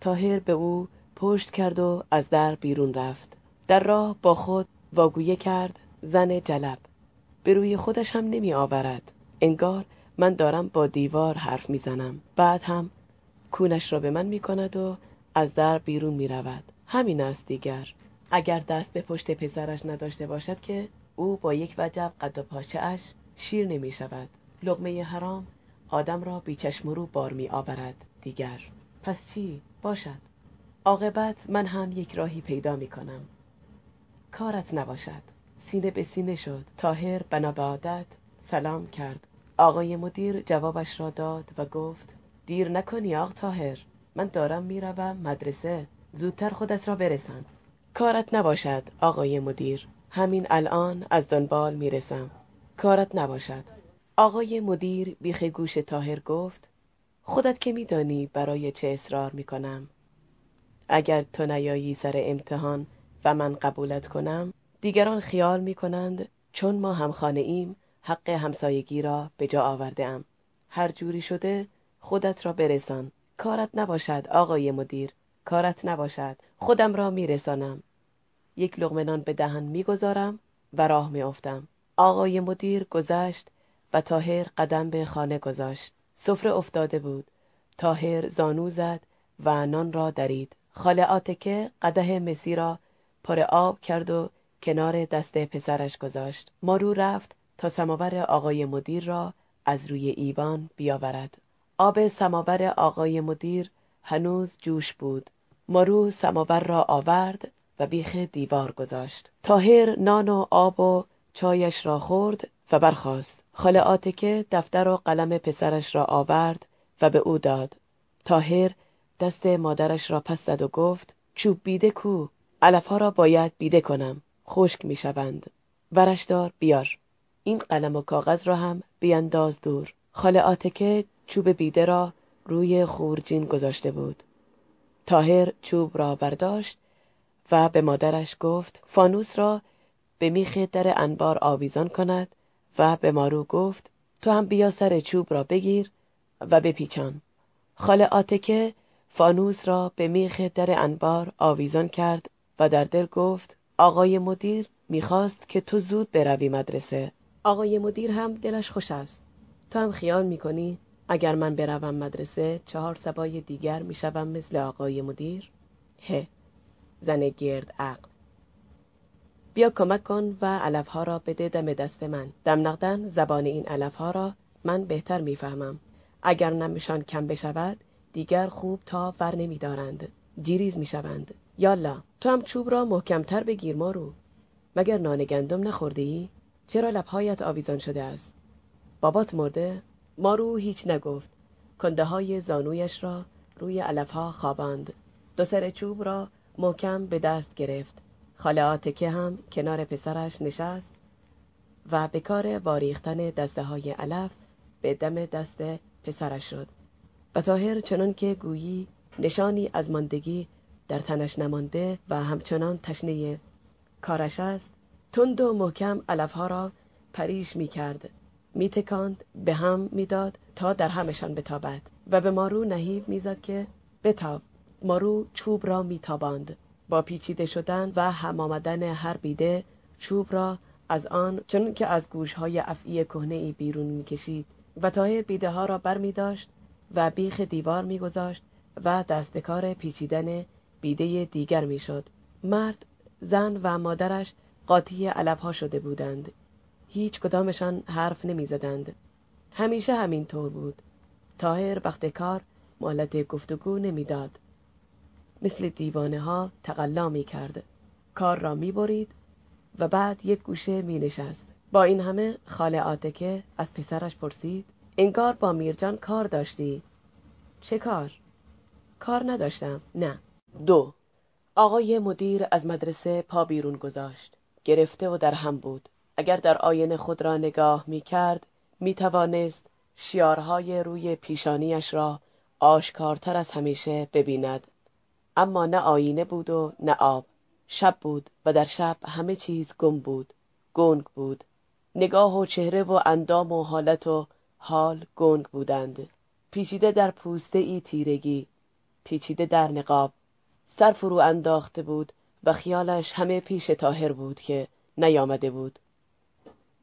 تاهر به او پشت کرد و از در بیرون رفت. در راه با خود واگویه کرد. زن جلب. به روی خودش هم نمی آورد. انگار من دارم با دیوار حرف می‌زنم بعد هم کونش را به من می کند و از در بیرون می رود. همین است دیگر. اگر دست به پشت پسرش نداشته باشد که او با یک وجب قد و پاچه اش شیر نمی شود. لغمه حرام آدم را بیچشم رو بار می آورد. دیگر. پس چی؟ باشد. عاقبت من هم یک راهی پیدا می کنم. کارت نباشد. سینه به سینه شد. تاهر بنا سلام کرد. آقای مدیر جوابش را داد و گفت دیر نکنی آق تاهر من دارم می‌روم مدرسه. زودتر خودت را برسان. کارت نباشد آقای مدیر. همین الان از دنبال می‌رسم. کارت نباشد. آقای مدیر بیخ گوش تاهر گفت خودت که میدانی برای چه اصرار می‌کنم. اگر تو نیایی سر امتحان و من قبولت کنم دیگران خیال می‌کنند چون ما همخانه ایم حق همسایگی را به جا آورده ام هر جوری شده خودت را برسان. کارت نباشد آقای مدیر کارت نباشد. خودم را میرسانم. یک لغمه نان به دهن می‌گذارم و راه میافتم. آقای مدیر گذشت و تاهر قدم به خانه گذاشت. سفره افتاده بود. تاهر زانو زد و نان را درید. خاله آتکه قده مسی را پر آب کرد و کنار دست پسرش گذاشت. مارو رفت تا سماور آقای مدیر را از روی ایوان بیاورد. آب سماور آقای مدیر هنوز جوش بود. مارو سماور را آورد و بیخ دیوار گذاشت. تاهر نان و آب و چایش را خورد و برخاست. خاله آتکه دفتر و قلم پسرش را آورد و به او داد. تاهر دست مادرش را پس زد و گفت چوب بیده کو علفها را باید بیده کنم. خشک می‌شوند. ورش دار بیار. این قلم و کاغذ را هم بیانداز دور. خاله آتکه چوب بیده را روی خورجین گذاشته بود. تاهر چوب را برداشت و به مادرش گفت فانوس را به میخ در انبار آویزان کند. و به مارو گفت تو هم بیا سر چوب را بگیر و بپیچان. خاله آتکه فانوس را به میخ در انبار آویزان کرد و در دل گفت آقای مدیر می‌خواست که تو زود بروی مدرسه. آقای مدیر هم دلش خوش است. تو هم خیال می‌کنی اگر من بروم مدرسه چهار سبای دیگر می‌شوم مثل آقای مدیر؟ هه زن گرد عقل. بیا کمک کن و علفها را بده دم دست من. دم نقدن زبان این علفها را من بهتر می‌فهمم. اگر نمشان کم بشود دیگر خوب تا ور نمیدارند. جیریز می‌شوند. یالا تو هم چوب را محکمتر بگیر مارو مگر نان گندم نخورده ای؟ چرا لبهایت آویزان شده است؟ بابات مرده؟ مارو هیچ نگفت کنده های زانویش را روی علفها خواباند دو سر چوب را محکم به دست گرفت خاله آتکه هم کنار پسرش نشست و به کار واریختن دسته های علف به دم دست پسرش شد و تاهر چنان که گویی نشانی از ماندگی در تنش نمانده و همچنان تشنه کارش است. تند و محکم علفها را پریش می کرد. می تکاند به هم می‌داد تا در همشان بتابد و به مارو نهیب می‌زد که بتاب. مارو چوب را میتاباند با پیچیده شدن و هم آمدن هر بیده چوب را از آن چون که از گوشهای افعی کهنه ای بیرون می‌کشید و تاهر بیده ها را بر می داشت و بیخ دیوار میگذاشت و دستکار پیچیدن بیده دیگر می‌شد. مرد زن و مادرش قاطی علفها شده بودند. هیچ کدامشان حرف نمی‌زدند. همیشه همین طور بود. تاهر وقت کار مهلت گفتگو نمی‌داد. مثل دیوانه ها تقلا می کرد کار را می برید و بعد یک گوشه می نشست با این همه خاله آتکه از پسرش پرسید انگار با میرجان کار داشتی. چه کار؟ کار نداشتم نه. دو. آقای مدیر از مدرسه پا بیرون گذاشت. گرفته و در هم بود. اگر در آینه خود را نگاه می کرد می توانست شیارهای روی پیشانیش را آشکارتر از همیشه ببیند. اما نه آینه بود و نه آب. شب بود و در شب همه چیز گم بود گنگ بود. نگاه و چهره و اندام و حالت و حال گنگ بودند. پیچیده در پوسته ای تیرگی پیچیده در نقاب. سر فرو انداخته بود و خیالش همه پیش تاهر بود که نیامده بود.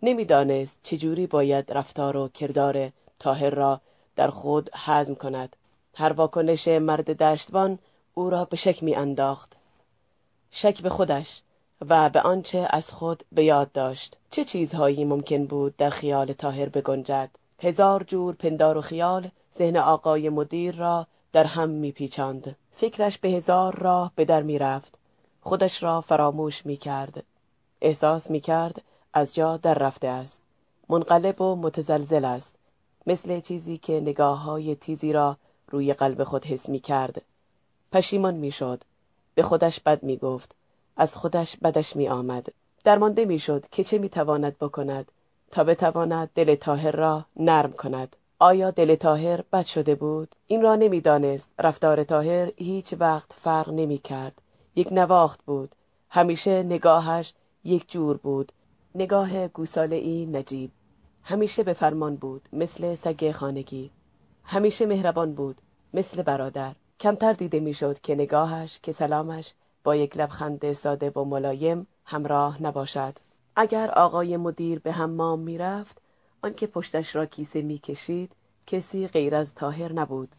نمی‌دانست چجوری باید رفتار و کردار تاهر را در خود حزم کند. هر واکنش مرد دشتوان او را به شک می انداخت شک به خودش و به آنچه از خود به یاد داشت. چه چیزهایی ممکن بود در خیال تاهر بگنجد؟ هزار جور پندار و خیال ذهن آقای مدیر را در هم میپیچاند. فکرش به هزار راه به در می‌رفت. خودش را فراموش می‌کرد. احساس می‌کرد از جا در رفته است. منقلب و متزلزل است. مثل چیزی که نگاه های تیزی را روی قلب خود حس می کرد پشیمان می شد به خودش بد می گفت از خودش بدش می آمد درمانده می شد که چه می تواند بکند تا بتواند دل تاهر را نرم کند. آیا دل تاهر بد شده بود؟ این را نمی‌دانست. رفتار تاهر هیچ وقت فرق نمی کرد یک نواخت بود. همیشه نگاهش یک جور بود. نگاه گوساله ای نجیب. همیشه به فرمان بود مثل سگ خانگی. همیشه مهربان بود مثل برادر. کمتر دیده می‌شد که نگاهش که سلامش با یک لبخند ساده و ملایم همراه نباشد. اگر آقای مدیر به حمام می‌رفت آنکه پشتش را کیسه می‌کشید کسی غیر از تاهر نبود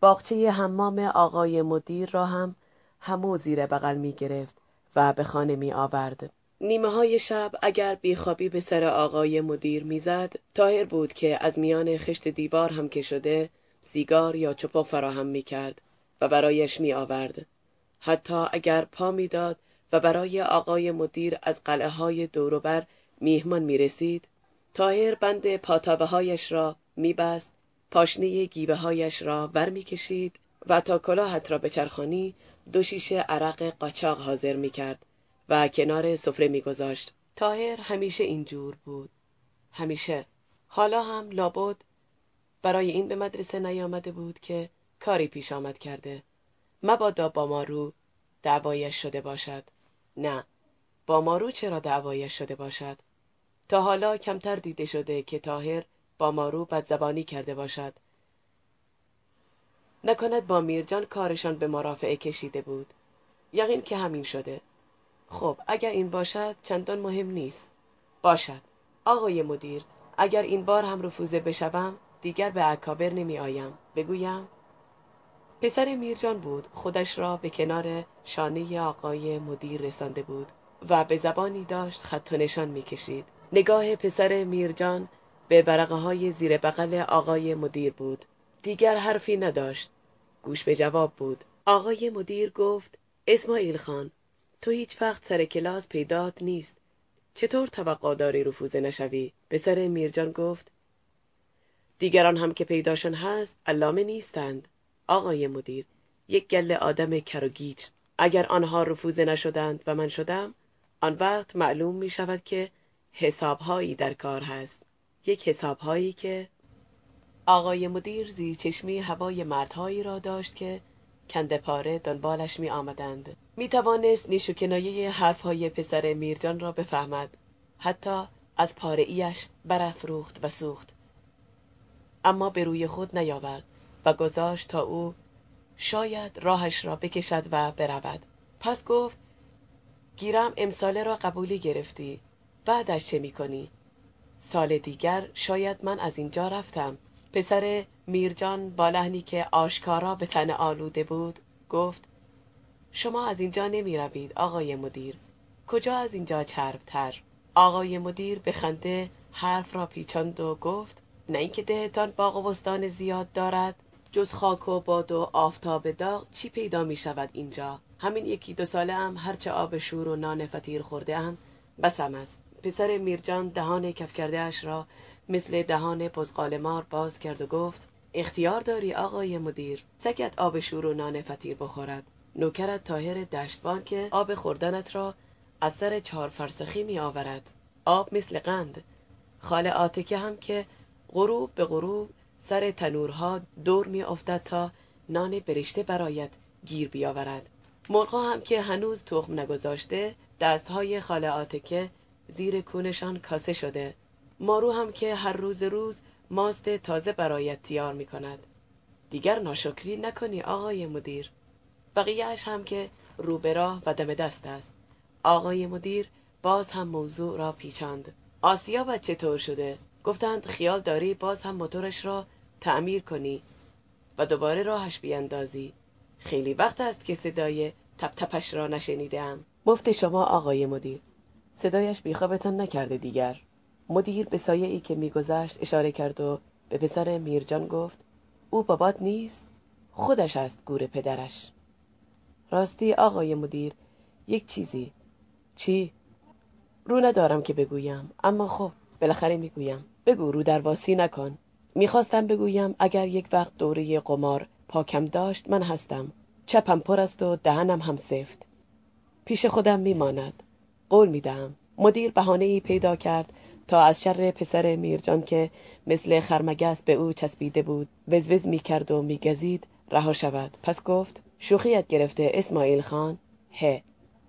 باغچه حمام آقای مدیر را هم همو زیر بغل می گرفت و به خانه می آورد. نیمه های شب اگر بیخوابی به سر آقای مدیر می‌زد تاهر بود که از میان خشت دیوار هم که شده سیگار یا چپا فراهم می کرد و برایش می آورد. حتی اگر پا می‌داد و برای آقای مدیر از قلعه های دوروبر میهمان می رسید تاهر بند پاتابه هایش را میبست پاشنه گیوه هایش را ور کشید و تا کلاهت را به چرخانی دو شیشه عرق قاچاق حاضر می کرد و کنار سفره میگذاشت. تاهر همیشه اینجور بود. همیشه. حالا هم لابد برای این به مدرسه نیامده بود که کاری پیش آمد کرده. مبادا با مارو دعوایش شده باشد. نه. با مارو چرا دعوایش شده باشد؟ تا حالا کمتر دیده شده که تاهر با مارو بدزبانی کرده باشد. نکند با میرجان کارشان به مرافعه کشیده بود. یقین که همین شده. خب اگر این باشد چندان مهم نیست. باشد. آقای مدیر اگر این بار هم رفوزه بشوم دیگر به اکابر نمی آیم بگویم؟ پسر میرجان بود. خودش را به کنار شانه آقای مدیر رسانده بود و به زبانی داشت خط و نشان می‌کشید. نگاه پسر میرجان به برقه های زیر بغل آقای مدیر بود. دیگر حرفی نداشت. گوش به جواب بود. آقای مدیر گفت اسماعیل خان تو هیچ وقت سر کلاس پیدات نیست. چطور توقع داری رفوزه نشوی؟ پسر میرجان گفت دیگران هم که پیداشون هست علامه نیستند. آقای مدیر یک گله آدم کروگیج اگر آنها رفوزه نشدند و من شدم آن وقت معلوم می شود که حسابهایی در کار هست. یک حسابهایی که آقای مدیر زیر چشمی هوای مردهایی را داشت که کنده پاره دنبالش می آمدند. می توانست نیش کنایه حرفهای پسر میرجان را بفهمد. حتی از پاره ایش برافروخت و سوخت. اما به روی خود نیاورد و گذاشت تا او شاید راهش را بکشد و برود. پس گفت گیرم امساله را قبولی گرفتی. بعدش چه می‌کنی؟ سال دیگر شاید من از اینجا رفتم. پسر میرجان با لحنی که آشکارا به تن آلوده بود گفت شما از اینجا نمی روید آقای مدیر. کجا از اینجا چربتر؟ آقای مدیر به خنده حرف را پیچاند و گفت نه اینکه دهتان باغ و بستان زیاد دارد جز خاک و باد و آفتاب داغ چی پیدا می شود اینجا؟ همین یکی دو ساله هم هرچه آب شور و نان فطیر خورده هم بسم است. پسر میرجان دهان کف کرده اش را مثل دهان پزغال مار باز کرد و گفت اختیار داری آقای مدیر سگت آب شور و نان فطیر بخورد. نوکرت تاهر دشتبان که آب خوردنت را از سر چهار فرسخی می آورد آب مثل قند. خال آتکه هم که غروب به غروب سر تنورها دور می افتد تا نان برشته برایت گیر بیاورد. مرغها هم که هنوز تخم نگذاشته دستهای خال آتکه زیر کونشان کاسه شده. مارو هم که هر روز روز ماست تازه برایت تیار می کند دیگر ناشکری نکنی آقای مدیر. بقیهش هم که رو به راه و دم دست است. آقای مدیر باز هم موضوع را پیچاند. آسیا و چطور شده؟ گفتند خیال داری باز هم موتورش را تعمیر کنی و دوباره راهش بیاندازی. خیلی وقت است که صدای تپ تپش را نشنیدم مفت شما آقای مدیر. صدایش بیخوابتان نکرده دیگر. مدیر به سایه ای که میگذشت اشاره کرد و به پسر میرجان گفت او بابات نیست خودش است گور پدرش. راستی آقای مدیر یک چیزی. چی؟ رو ندارم که بگویم اما خب بالاخره می‌گویم. بگو رو درواسی نکن. می‌خواستم بگویم اگر یک وقت دوره قمار پاکم داشت من هستم. چپم پر است و دهنم هم سفت. پیش خودم میماند. قول می‌دهم مدیر بهانه ای پیدا کرد تا از شر پسر میرجان که مثل خرمگس به او چسبیده بود وزوز می‌کرد و میگزید رها شود. پس گفت شوخیت گرفته اسماعیل خان. هه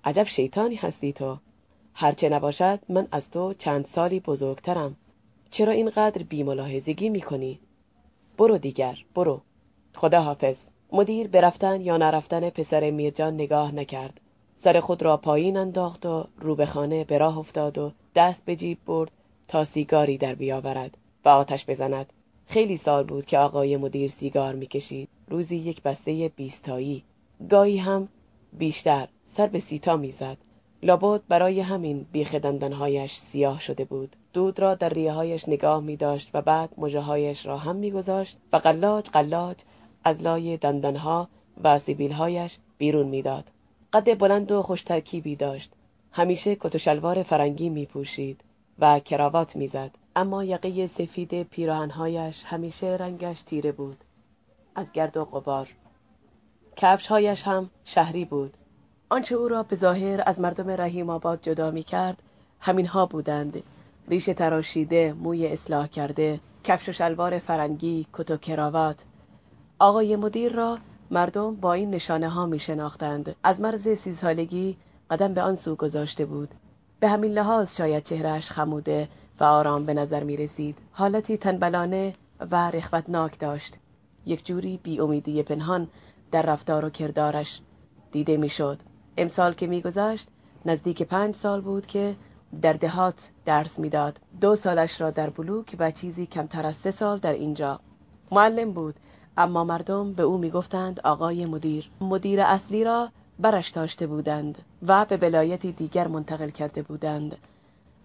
عجب شیطانی هستی تو. هرچه نباشد من از تو چند سالی بزرگترم. چرا اینقدر بیملاحظگی می‌کنی؟ برو دیگر برو. خدا حافظ مدیر به رفتن یا نرفتن پسر میرجان نگاه نکرد. سر خود را پایین انداخت و رو به خانه به راه افتاد و دست به جیب برد تا سیگاری در بیاورد و آتش بزند. خیلی سال بود که آقای مدیر سیگار می‌کشید. روزی یک بسته بیستایی. گاهی هم بیشتر سر به سیتا می‌زد. لابد برای همین بیخ دندانهایش سیاه شده بود. دود را در ریههایش نگاه می داشت و بعد مژههایش را هم میگذاشت و قلاج قلاج از لای دندانها و سیبیلهایش بیرون می‌داد. قد بلند و خوش ترکیبی داشت. همیشه کت و شلوار فرنگی می پوشید و کراوات می‌زد. اما یقه سفید پیراهنهایش همیشه رنگش تیره بود. از گرد و غبار. کفشهایش هم شهری بود. آنچه او را به ظاهر از مردم رحیم آباد جدا می کرد همینها بودند. ریش تراشیده موی اصلاح کرده کفش و شلوار فرنگی کت و کراوات. آقای مدیر را مردم با این نشانه ها می شناختند از مرز سی سالگی قدم به آن سو گذاشته بود به همین لحاظ شاید چهرهش خموده و آرام به نظر می رسید حالتی تنبلانه و رخوتناک داشت یک جوری بی امیدی پنهان در رفتار و کردارش دیده می‌شد. امسال که میگذشت نزدیک پنج سال بود که در دهات درس می‌داد. دو سالش را در بلوک و چیزی کمتر از سه سال در اینجا. معلم بود اما مردم به او می‌گفتند آقای مدیر. مدیر اصلی را برش داشته بودند و به ولایتی دیگر منتقل کرده بودند.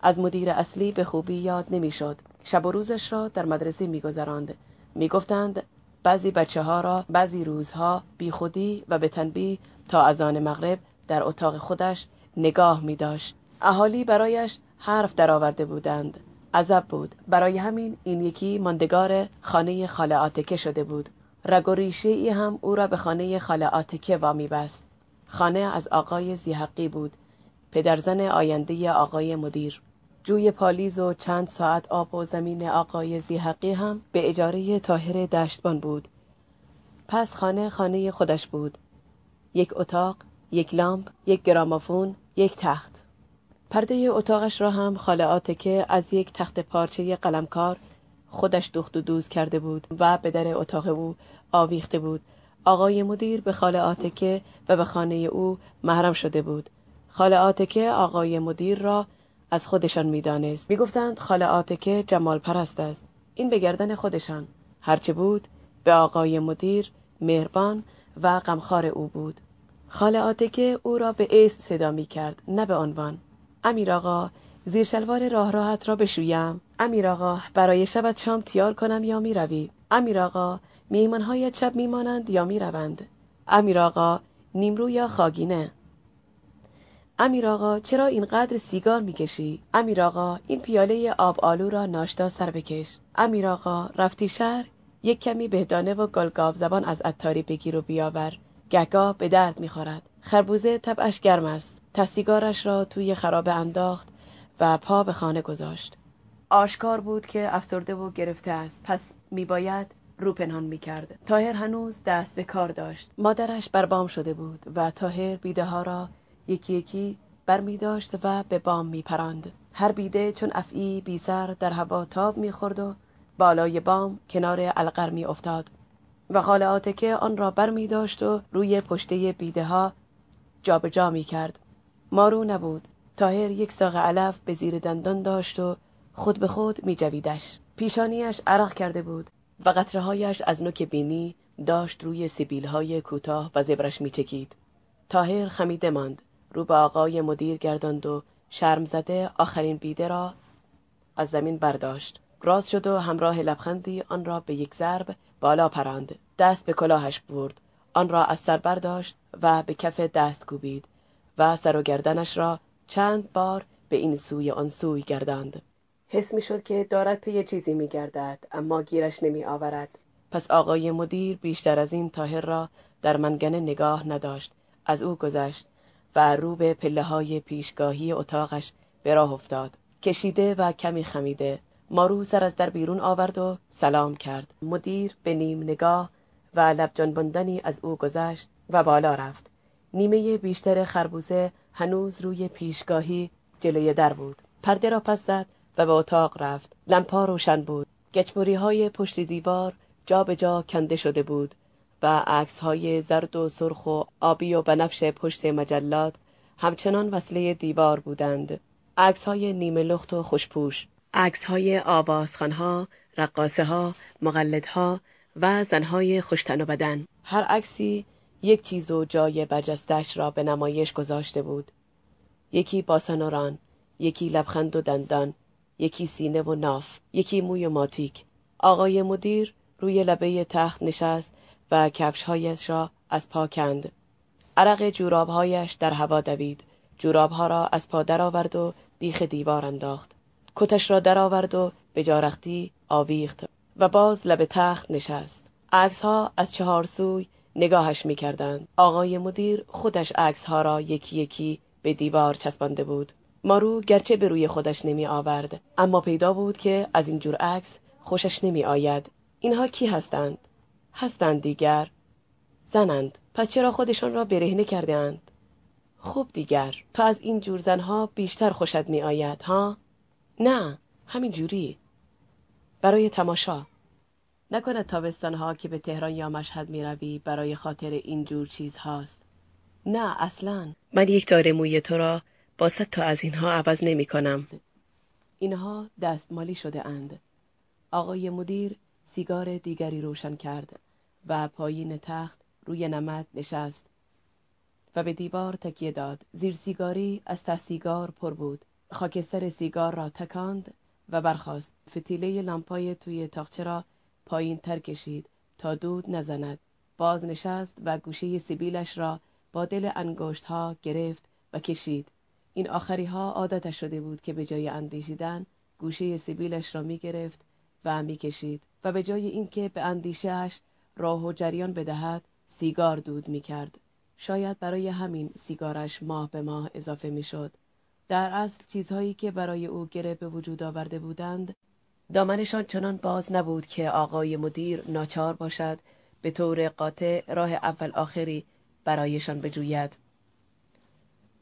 از مدیر اصلی به خوبی یاد نمی‌شد. شب و روزش را در مدرسه میگذراند. می‌گفتند بعضی بچه ها را بعضی روزها بی خودی و به تنبیه تا از آن مغرب در اتاق خودش نگاه می داشت. اهالی برایش حرف درآورده بودند. عذب بود. برای همین این یکی ماندگار خانه خاله آتکه شده بود. رگ و ریشه ای هم او را به خانه خاله آتکه وامی بست. خانه از آقای زیحقی بود. پدرزن آینده آقای مدیر. جوی پالیز و چند ساعت آب و زمین آقای زیحقی هم به اجاره تاهر دشتبان بود. پس خانه خانه خودش بود. یک اتاق، یک لامپ، یک گرامافون، یک تخت. پرده اتاقش را هم خاله که از یک تخت پارچه قلمکار خودش دخت و دوز کرده بود و به در اتاق او آویخته بود. آقای مدیر به خاله آتکه و به خانه او محرم شده بود. خاله آتکه آقای مدیر را از خودشان می‌دانست. می‌گفتند خاله آتکه جمال پرست است. این به گردن خودشان. هرچه بود به آقای مدیر مهربان و غمخوار او بود. خاله آتکه او را به اسم صدا می کرد نه به عنوان. امیر آقا زیر شلوار راه راحت را بشویم امیر آقا برای شبت شام تیار کنم یا می روی امیر آقا میهمانهایت شب میمانند یا می روند امیر آقا نیمرو یا خاگینه امیر آقا چرا اینقدر سیگار می‌کشی؟ امیر آقا این پیاله آب آلو را ناشتا سر بکش. امیر آقا رفتی شهر یک کمی بهدانه و گلگاو زبان از عطاری بگیر و بیاور. گگا به درد می‌خورد. خربوزه طبعش گرم است. تسیگارش را توی خرابه انداخت و پا به خانه گذاشت. آشکار بود که افسرده و گرفته است. پس میباید رو پنهان می‌کرد. تاهر هنوز دست به کار داشت. مادرش بربام شده بود و تاهر بیده ها را یکی یکی بر می داشت و به بام می پراند. هر بیده چون افعی بی سر در هوا تاب می خورد و بالای بام کنار القر می افتاد و خاله که آن را بر می داشت و روی پشته بیده ها جابجا می کرد. مارو نبود. تاهر یک ساق علف به زیر دندان داشت و خود به خود می جویدش. پیشانیش عرق کرده بود و قطرههایش از نوک بینی داشت روی سیبیل های کوتاه و زبرش می چکید. تاهر خمیده ماند. رو به آقای مدیر گرداند و شرم زده آخرین بیده را از زمین برداشت راست شد و همراه لبخندی آن را به یک ضرب بالا پراند دست به کلاهش برد آن را از سر برداشت و به کف دست کوبید و سر و گردنش را چند بار به این سوی آن سوی گرداند. حس می شد که دارد پی چیزی می گردد اما گیرش نمی آورد. پس آقای مدیر بیشتر از این تاهر را در منگنه نگاه نداشت. از او گذشت و رو به پله های پیشگاهی اتاقش به راه افتاد. کشیده و کمی خمیده مارو سر از در بیرون آورد و سلام کرد. مدیر به نیم نگاه و لب جنباندنی از او گذشت و بالا رفت. نیمه بیشتر خربوزه هنوز روی پیشگاهی جلوی در بود. پرده را پس زد و به اتاق رفت. لمپا روشن بود. گچبوری های پشت دیوار جا به جا کنده شده بود و های زرد و سرخ و آبی و بنفش پشت مجلات همچنان وصله دیوار بودند. های نیمه لخت و خوشپوش. عکسهای آوازخانها رقاصه ها مقلدها و زنهای خوشتن و بدن. هر عکسی یک چیز و جای برجستش را به نمایش گذاشته بود. یکی باسن یکی لبخند و دندان یکی سینه و ناف یکی موی و ماتیک. آقای مدیر روی لبه تخت نشست و کفشهایش را از پا کند. عرق جورابهایش در هوا دوید. جورابها را از پا درآورد و بیخ دیوار انداخت. کتش را درآورد و به جارختی آویخت و باز لب تخت نشست. عکسها از چهار سوی نگاهش می‌کردند. آقای مدیر خودش عکسها را یکی یکی به دیوار چسبانده بود. مارو گرچه به روی خودش نمی آورد اما پیدا بود که از این جور عکس خوشش نمی آید اینها کی هستند؟ هستند دیگر. زنند. پس چرا خودشان را برهنه کرده اند خوب دیگر. تو از این جور زنها بیشتر خوشت می آید ها؟ نه همین جوری برای تماشا. نکند تابستانها که به تهران یا مشهد می روی برای خاطر این جور چیز هاست. نه اصلا. من یک تاره موی تو را با صد تا از اینها عوض نمی کنم. اینها دستمالی شده اند. آقای مدیر سیگار دیگری روشن کرد و پایین تخت روی نمد نشست و به دیوار تکیه داد. زیر سیگاری از ته سیگار پر بود. خاکستر سیگار را تکاند و برخاست. فتیله لامپای توی تاخچه را پایین تر کشید تا دود نزند باز نشست و گوشه سیبیلش را با دل انگشت ها گرفت و کشید این آخری ها عادتش شده بود که به جای اندیشیدن گوشه سیبیلش را می گرفت و می کشید و به جای اینکه به اندیشهش راه و جریان بدهد سیگار دود می کرد. شاید برای همین سیگارش ماه به ماه اضافه می شد. در اصل چیزهایی که برای او گره به وجود آورده بودند دامنشان چنان باز نبود که آقای مدیر ناچار باشد به طور قاطع راه اول آخری برایشان بجوید.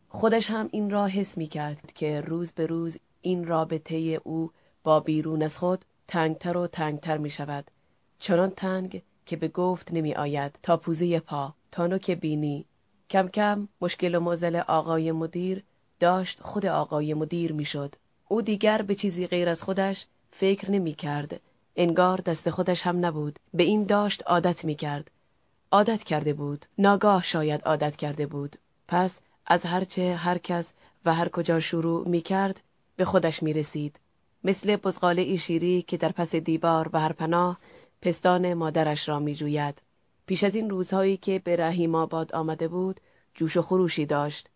خودش هم این را حس می کرد که روز به روز این رابطه او با بیرون از خود تنگتر و تنگتر می شود. چنان تنگ که به گفت نمی آید تا پوزه پا تا نوک بینی کم کم مشکل و موزل آقای مدیر داشت خود آقای مدیر می شد. او دیگر به چیزی غیر از خودش فکر نمی کرد. انگار دست خودش هم نبود. به این داشت عادت می کرد. عادت کرده بود. ناگاه شاید عادت کرده بود. پس از هرچه هر کس و هر کجا شروع می کرد به خودش می رسید. مثل بزغاله شیری که در پس دیوار و هر پناه پستان مادرش را می جوید. پیش از این روزهایی که به رحیم آباد آمده بود جوش و خروشی داشت.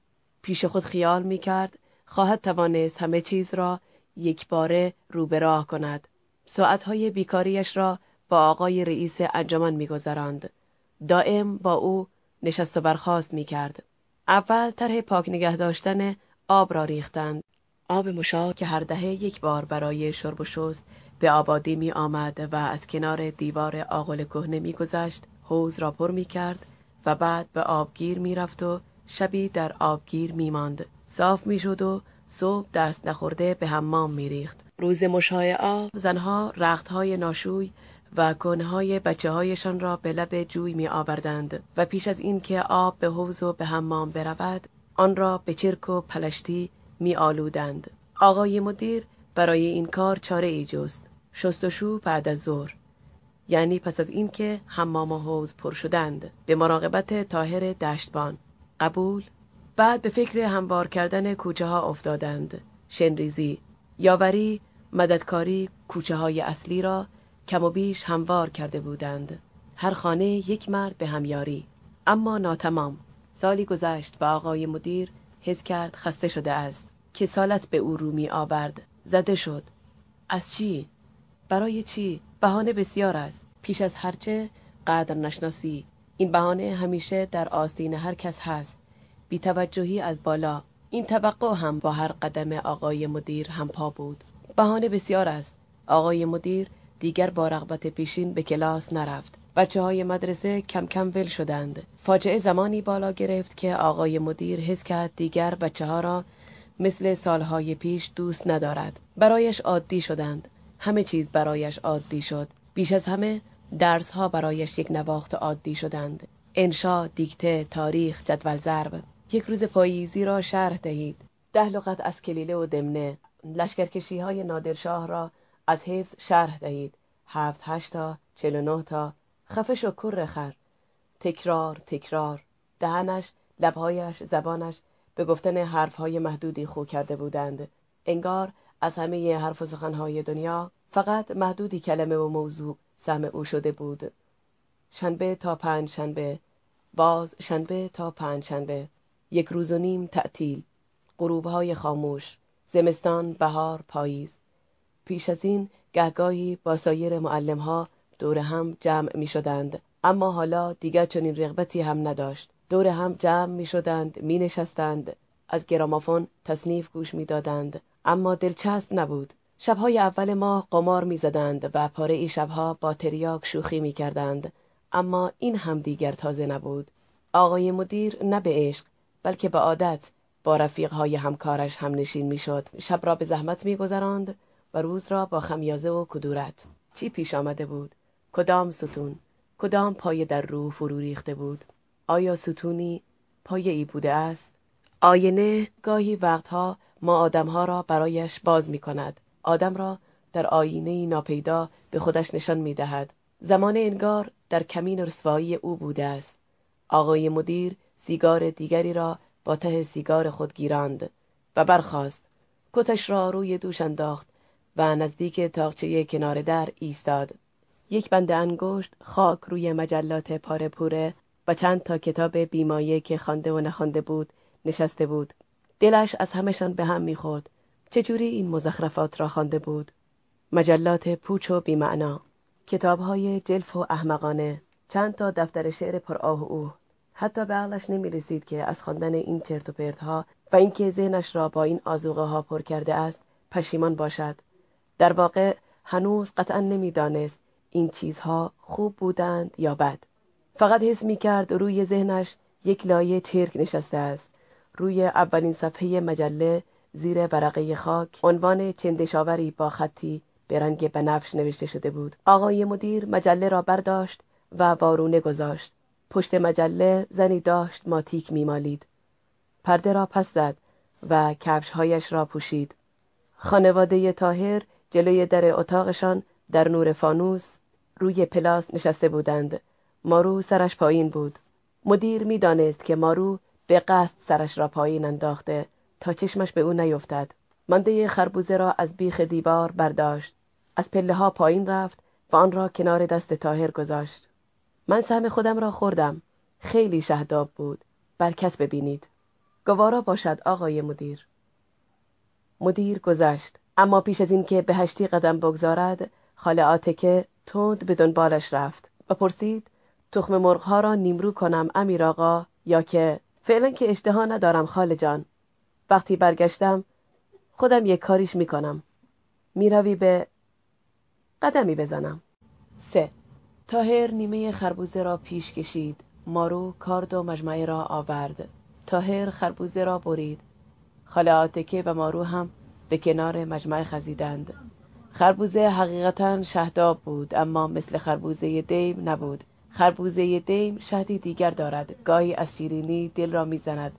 پیش خود خیال می کرد خواهد توانست همه چیز را یک باره رو به راه کند. ساعتهای بیکاریش را با آقای رئیس انجمن میگذراند. دائم با او نشست و برخاست می کرد. اول طرح پاک نگه داشتن آب را ریختند. آب مشا که هر دهه یک بار برای شرب و شست به آبادی می آمد و از کنار دیوار آغل کهنه می گذشت حوز را پر می کرد و بعد به آبگیر می رفت و شبی در آبگیر می ماند. صاف می شد و صبح دست نخورده به حمام می ریخت. روز مشای آب زنها رختهای ناشوی و کنهای بچه هایشان را به لب جوی می آوردند و پیش از اینکه آب به حوز و به حمام برود آن را به چرک و پلشتی می آلودند. آقای مدیر برای این کار چاره ای جست. شستشو بعد از ظهر. یعنی پس از اینکه حمام و حوز پر شدند به مراقبت تاهر دشتبان قبول بعد به فکر هموار کردن کوچه ها افتادند. شنریزی یاوری مددکاری کوچه های اصلی را کم و بیش هموار کرده بودند. هر خانه یک مرد به همیاری. اما ناتمام. سالی گذشت و آقای مدیر حس کرد خسته شده است. که سالت به او رو می آورد زده شد. از چی؟ برای چی؟ بهانه بسیار است. پیش از هرچه قدر نشناسی این بهانه همیشه در آستین هر کس هست. بیتوجهی از بالا. این توقع هم با هر قدم آقای مدیر هم پا بود. بهانه بسیار است. آقای مدیر دیگر با رغبت پیشین به کلاس نرفت. بچه های مدرسه کم کم ول شدند. فاجعه زمانی بالا گرفت که آقای مدیر حس کرد دیگر بچه ها را مثل سالهای پیش دوست ندارد. برایش عادی شدند. همه چیز برایش عادی شد. بیش از همه درس ها برایش یک نواخت عادی شدند. انشا دیکته تاریخ جدول ضرب. یک روز پاییزی را شرح دهید. ده لغت از کلیله و دمنه. لشکرکشی های نادرشاه را از حفظ شرح دهید. هفت هشت تا چل نه تا. خفش و کر خر. تکرار تکرار. دهنش لبهایش زبانش به گفتن حرفهای محدودی خو کرده بودند. انگار از همه حرف و سخنهای دنیا فقط محدودی کلمه و موضوع سهم او شده بود. شنبه تا پنج شنبه. باز شنبه تا پنج شنبه. یک روز و نیم تعطیل. غروبهای خاموش زمستان بهار پاییز. پیش از این گهگاهی با سایر معلمها دور هم جمع می شدند اما حالا دیگر چنین رغبتی هم نداشت. دور هم جمع می شدند می نشستند از گرامافون تصنیف گوش می‌دادند. اما دلچسب نبود. شبهای اول ماه قمار می‌زدند و پاره ای شبها با تریاک شوخی می‌کردند. اما این هم دیگر تازه نبود. آقای مدیر نه به عشق بلکه به عادت با رفیقهای همکارش هم نشین می‌شد. شب را به زحمت میگذراند و روز را با خمیازه و کدورت. چی پیش آمده بود؟ کدام ستون؟ کدام پایه در روح فرو ریخته بود؟ آیا ستونی پایه ای بوده است؟ آینه گاهی وقتها ما آدمها را برایش باز می کند آدم را در آینه ناپیدا به خودش نشان می دهد زمان انگار در کمین رسوایی او بوده است. آقای مدیر سیگار دیگری را با ته سیگار خود گیراند و برخاست. کتش را روی دوش انداخت و نزدیک تاقچه کنار در ایستاد. یک بند انگشت خاک روی مجلات پاره پوره و چند تا کتاب بیمایه که خوانده و نخوانده بود نشسته بود. دلش از همشان به هم می‌خورد. چجوری این مزخرفات را خوانده بود؟ مجلات پوچ و بیمعنا. کتابهای جلف و احمقانه. چند تا دفتر شعر پر آه و حتی به عقلش نمی رسید که از خواندن این چرت و پرتها و اینکه ذهنش را با این آزوغه ها پر کرده است پشیمان باشد. در واقع هنوز قطعا نمی‌دانست این چیزها خوب بودند یا بد. فقط حس می کرد روی ذهنش یک لایه چرک نشسته است. روی اولین صفحه مجله زیر ورقه خاک عنوان چندشاوری با خطی به رنگ بنفش نوشته شده بود. آقای مدیر مجله را برداشت و وارونه گذاشت. پشت مجله زنی داشت ماتیک میمالید. پرده را پس زد و کفشهایش را پوشید. خانواده تاهر جلوی در اتاقشان در نور فانوس روی پلاس نشسته بودند. مارو سرش پایین بود. مدیر می‌دانست که مارو به قصد سرش را پایین انداخته تا چشمش به او نیفتد. مانده خربوزه را از بیخ دیوار برداشت. از پله ها پایین رفت و آن را کنار دست تاهر گذاشت. من سهم خودم را خوردم. خیلی شهداب بود. برکت ببینید. گوارا باشد آقای مدیر. مدیر گذشت. اما پیش از اینکه به هشتی قدم بگذارد خاله آتکه تند به دنبالش رفت و پرسید تخم مرغها را نیمرو کنم امیر آقا یا که؟ فعلا که اشتها ندارم خاله جان. وقتی برگشتم خودم یک کاریش می‌کنم. می‌روی به قدمی بزنم. سه. تاهر نیمه خربوزه را پیش کشید. مارو کارد و مجمعه را آورد. تاهر خربوزه را برید. خاله آتکه و مارو هم به کنار مجمع خزیدند. خربوزه حقیقتا شهداب بود اما مثل خربوزه دیم نبود. خربوزه دیم شهدی دیگر دارد. گاهی از شیرینی دل را می‌زند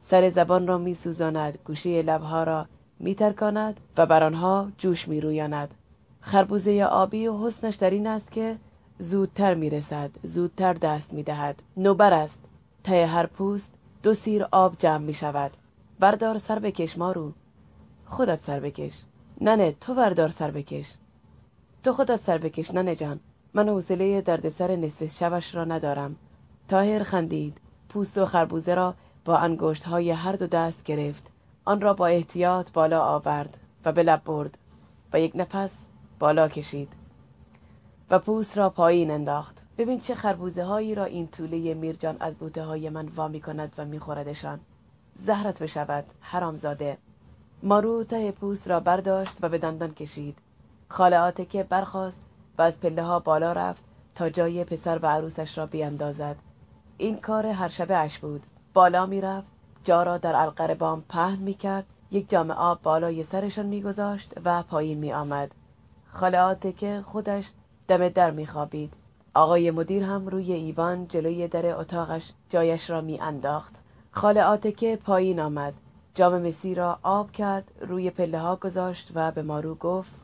سر زبان را میسوزاند گوشه لبها را میترکاند و بر آنها جوش میرویاند. خربوزه آبی و حسنش در این است که زودتر می‌رسد زودتر دست می‌دهد. نوبر است. ته هر پوست دو سیر آب جمع می شود بردار سر بکش مارو. خودت سر بکش. ننه تو وردار سر بکش. تو خودت سر بکش ننه جان. من حوصله دردسر نصف شبش را ندارم. تاهر خندید. پوست و خربوزه را با انگشت های هر دو دست گرفت. آن را با احتیاط بالا آورد و به لب برد و یک نفس بالا کشید. و پوست را پایین انداخت. ببین چه خربوزه هایی را این طوله میرجان از بوته های من وا می کند و میخوردشان. زهرت بشود حرامزاده. مارو ته پوست را برداشت و به دندان کشید. خاله که برخاست و از پله ها بالا رفت تا جای پسر و عروسش را بیاندازد این کار هر شبه اش بود. بالا می‌رفت جا را در القر بام پهن می کرد یک جام آب بالای سرشان میگذاشت و پایین می آمد خاله که خودش دم در میخوابید. آقای مدیر هم روی ایوان جلوی در اتاقش جایش را می انداخت خاله آتکه پایین آمد. جام مسی را آب کرد روی پله ها گذاشت و به مارو گفت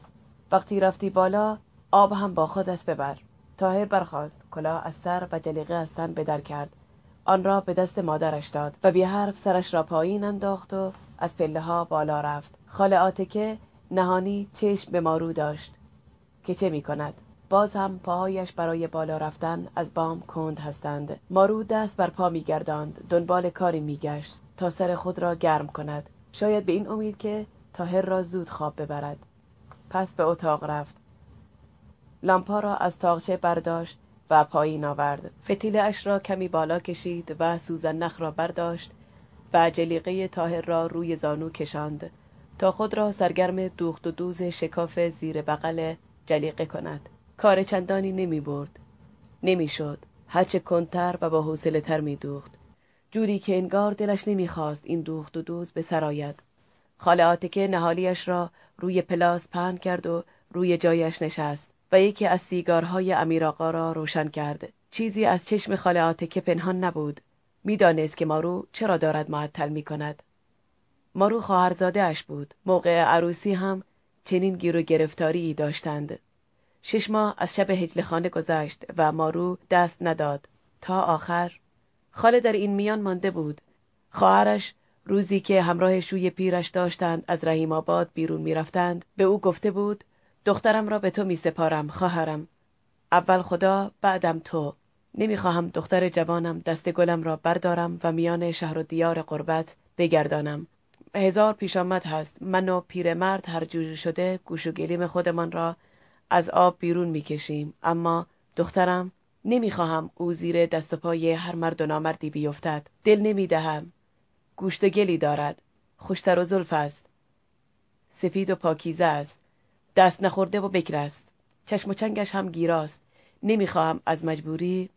وقتی رفتی بالا آب هم با خودت ببر. تاهر برخاست کلاه از سر و جلیقه از تن بدر کرد. آن را به دست مادرش داد و بی حرف سرش را پایین انداخت و از پله ها بالا رفت. خاله آتکه نهانی چشم به مارو داشت. که چه می کند باز هم پاهایش برای بالا رفتن از بام کند هستند. مارو دست بر پا میگرداند. دنبال کاری میگشت تا سر خود را گرم کند. شاید به این امید که تاهر را زود خواب ببرد. پس به اتاق رفت. لامپا را از تاقچه برداشت و پایین آورد. فتیله اش را کمی بالا کشید و سوزن نخ را برداشت و جلیقه تاهر را روی زانو کشاند تا خود را سرگرم دوخت و دوز شکاف زیر بغل جلیقه کند. کار چندانی نمی برد نمی شد هرچه کنتر و با حوصله تر می دوخت جوری که انگار دلش نمی‌خواست این دوخت و دوز به سرایت خاله آتکه نهالیش را روی پلاس پهن کرد و روی جایش نشست و یکی از سیگارهای امیر آقا را روشن کرد چیزی از چشم خاله آتکه پنهان نبود می‌دانست که مارو چرا دارد معطل می کند. مارو خواهرزاده اش بود. موقع عروسی هم چنین گیر و گرفتاری داشتند. شش ماه از شب هجل خانه گذشت و مارو دست نداد. تا آخر خاله در این میان مانده بود. خواهرش روزی که همراه شوی پیرش داشتند از رحیم آباد بیرون می‌رفتند به او گفته بود دخترم را به تو می سپارم خواهرم اول خدا بعدم تو نمی‌خواهم دختر جوانم دست گلم را بردارم و میان شهر و دیار قربت بگردانم هزار پیش آمد هست من و پیرمرد هر جور شده گوش و گلیم خودمان را از آب بیرون می‌کشیم. اما دخترم نمی‌خواهم او زیر دست پای هر مرد و نامردی بیفتد. دل نمی‌دهم. گوشت و گلی دارد. خوشتر و زلف است. سفید و پاکیزه است. دست نخورده و بکر است. چشم و چنگش هم گیراست. نمی‌خواهم از مجبوری.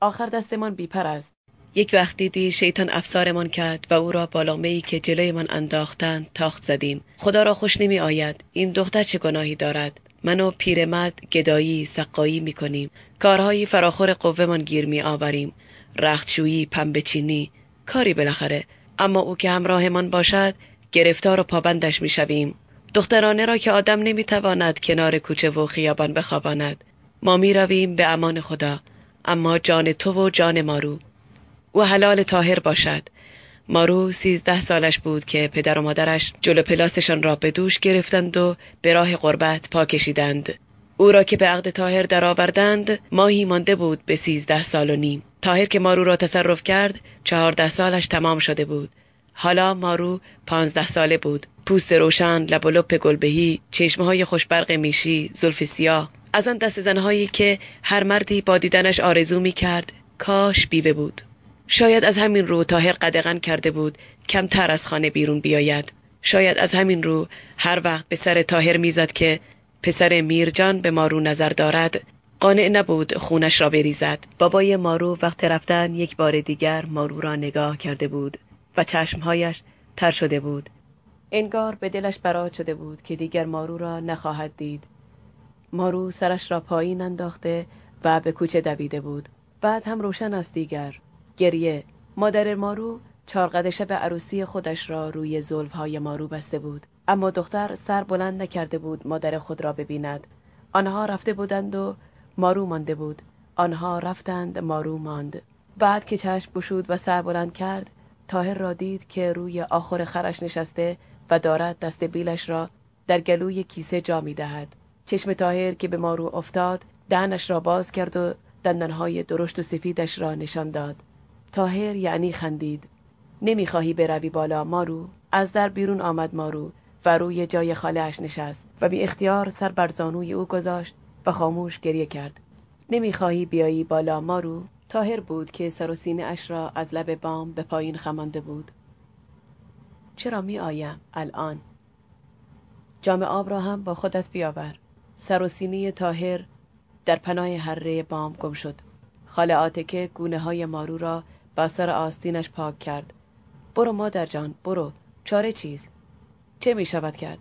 آخر دستمان بیپر است. یک وقت دیدی شیطان افسارمان کرد و او را بالامه که جلوی من انداختند تاخت زدیم. خدا را خوش نمی آید این دختر چه گناهی دارد؟ من و پیرمرد گدایی سقایی می کنیم کارهایی فراخور قوه گیر می آوریم رختشویی پنبه چینی کاری بالاخره. اما او که همراهمان باشد گرفتار و پابندش می شویم دخترانه را که آدم نمی تواند کنار کوچه و خیابان بخواباند. ما می رویم به امان خدا. اما جان تو و جان مارو او حلال تاهر باشد. مارو سیزده سالش بود که پدر و مادرش جلو پلاسشان را به دوش گرفتند و به راه قربت پا کشیدند. او را که به عقد تاهر درآوردند ماهی مانده بود به سیزده سال و نیم. تاهر که مارو را تصرف کرد چهارده سالش تمام شده بود. حالا مارو پانزده ساله بود. پوست روشن لب و لپ گلبهی چشمه های خوشبرق میشی زلف سیاه. از آن دست زنهایی که هر مردی با دیدنش آرزو می کرد کاش بیوه بود. شاید از همین رو تاهر قدغن کرده بود کمتر از خانه بیرون بیاید. شاید از همین رو هر وقت به سر تاهر می‌زد که پسر میرجان به مارو نظر دارد قانع نبود خونش را بریزد. بابای مارو وقت رفتن یک بار دیگر مارو را نگاه کرده بود و چشمهایش تر شده بود. انگار به دلش برات شده بود که دیگر مارو را نخواهد دید. مارو سرش را پایین انداخته و به کوچه دویده بود. بعد هم روشن است دیگر. گریه. مادر مارو چارقد شب عروسی خودش را روی های مارو بسته بود. اما دختر سر بلند نکرده بود مادر خود را ببیند. آنها رفته بودند و مارو مانده بود. آنها رفتند مارو ماند. بعد که چشم گشود و سر بلند کرد تاهر را دید که روی آخر خرش نشسته و دارد دست بیلش را در گلوی کیسه جا می دهد. چشم تاهر که به مارو افتاد دهنش را باز کرد و دندانهای درشت و سفیدش را نشان داد. تاهر یعنی خندید. نمی‌خواهی بروی بالا مارو؟ از در بیرون آمد مارو و روی جای خالهاش نشست و بی اختیار سر بر زانوی او گذاشت و خاموش گریه کرد. نمی‌خواهی بیایی بالا مارو؟ تاهر بود که سر و سینه اش را از لب بام به پایین خمانده بود. چرا می آیم الان؟ جام آب را هم با خودت بیاور. سر و سینه تاهر در پناه هره بام گم شد. خال آتکه گونه های مارو را با سر آستینش پاک کرد. برو مادر جان برو. چاره چیز چه می شود کرد؟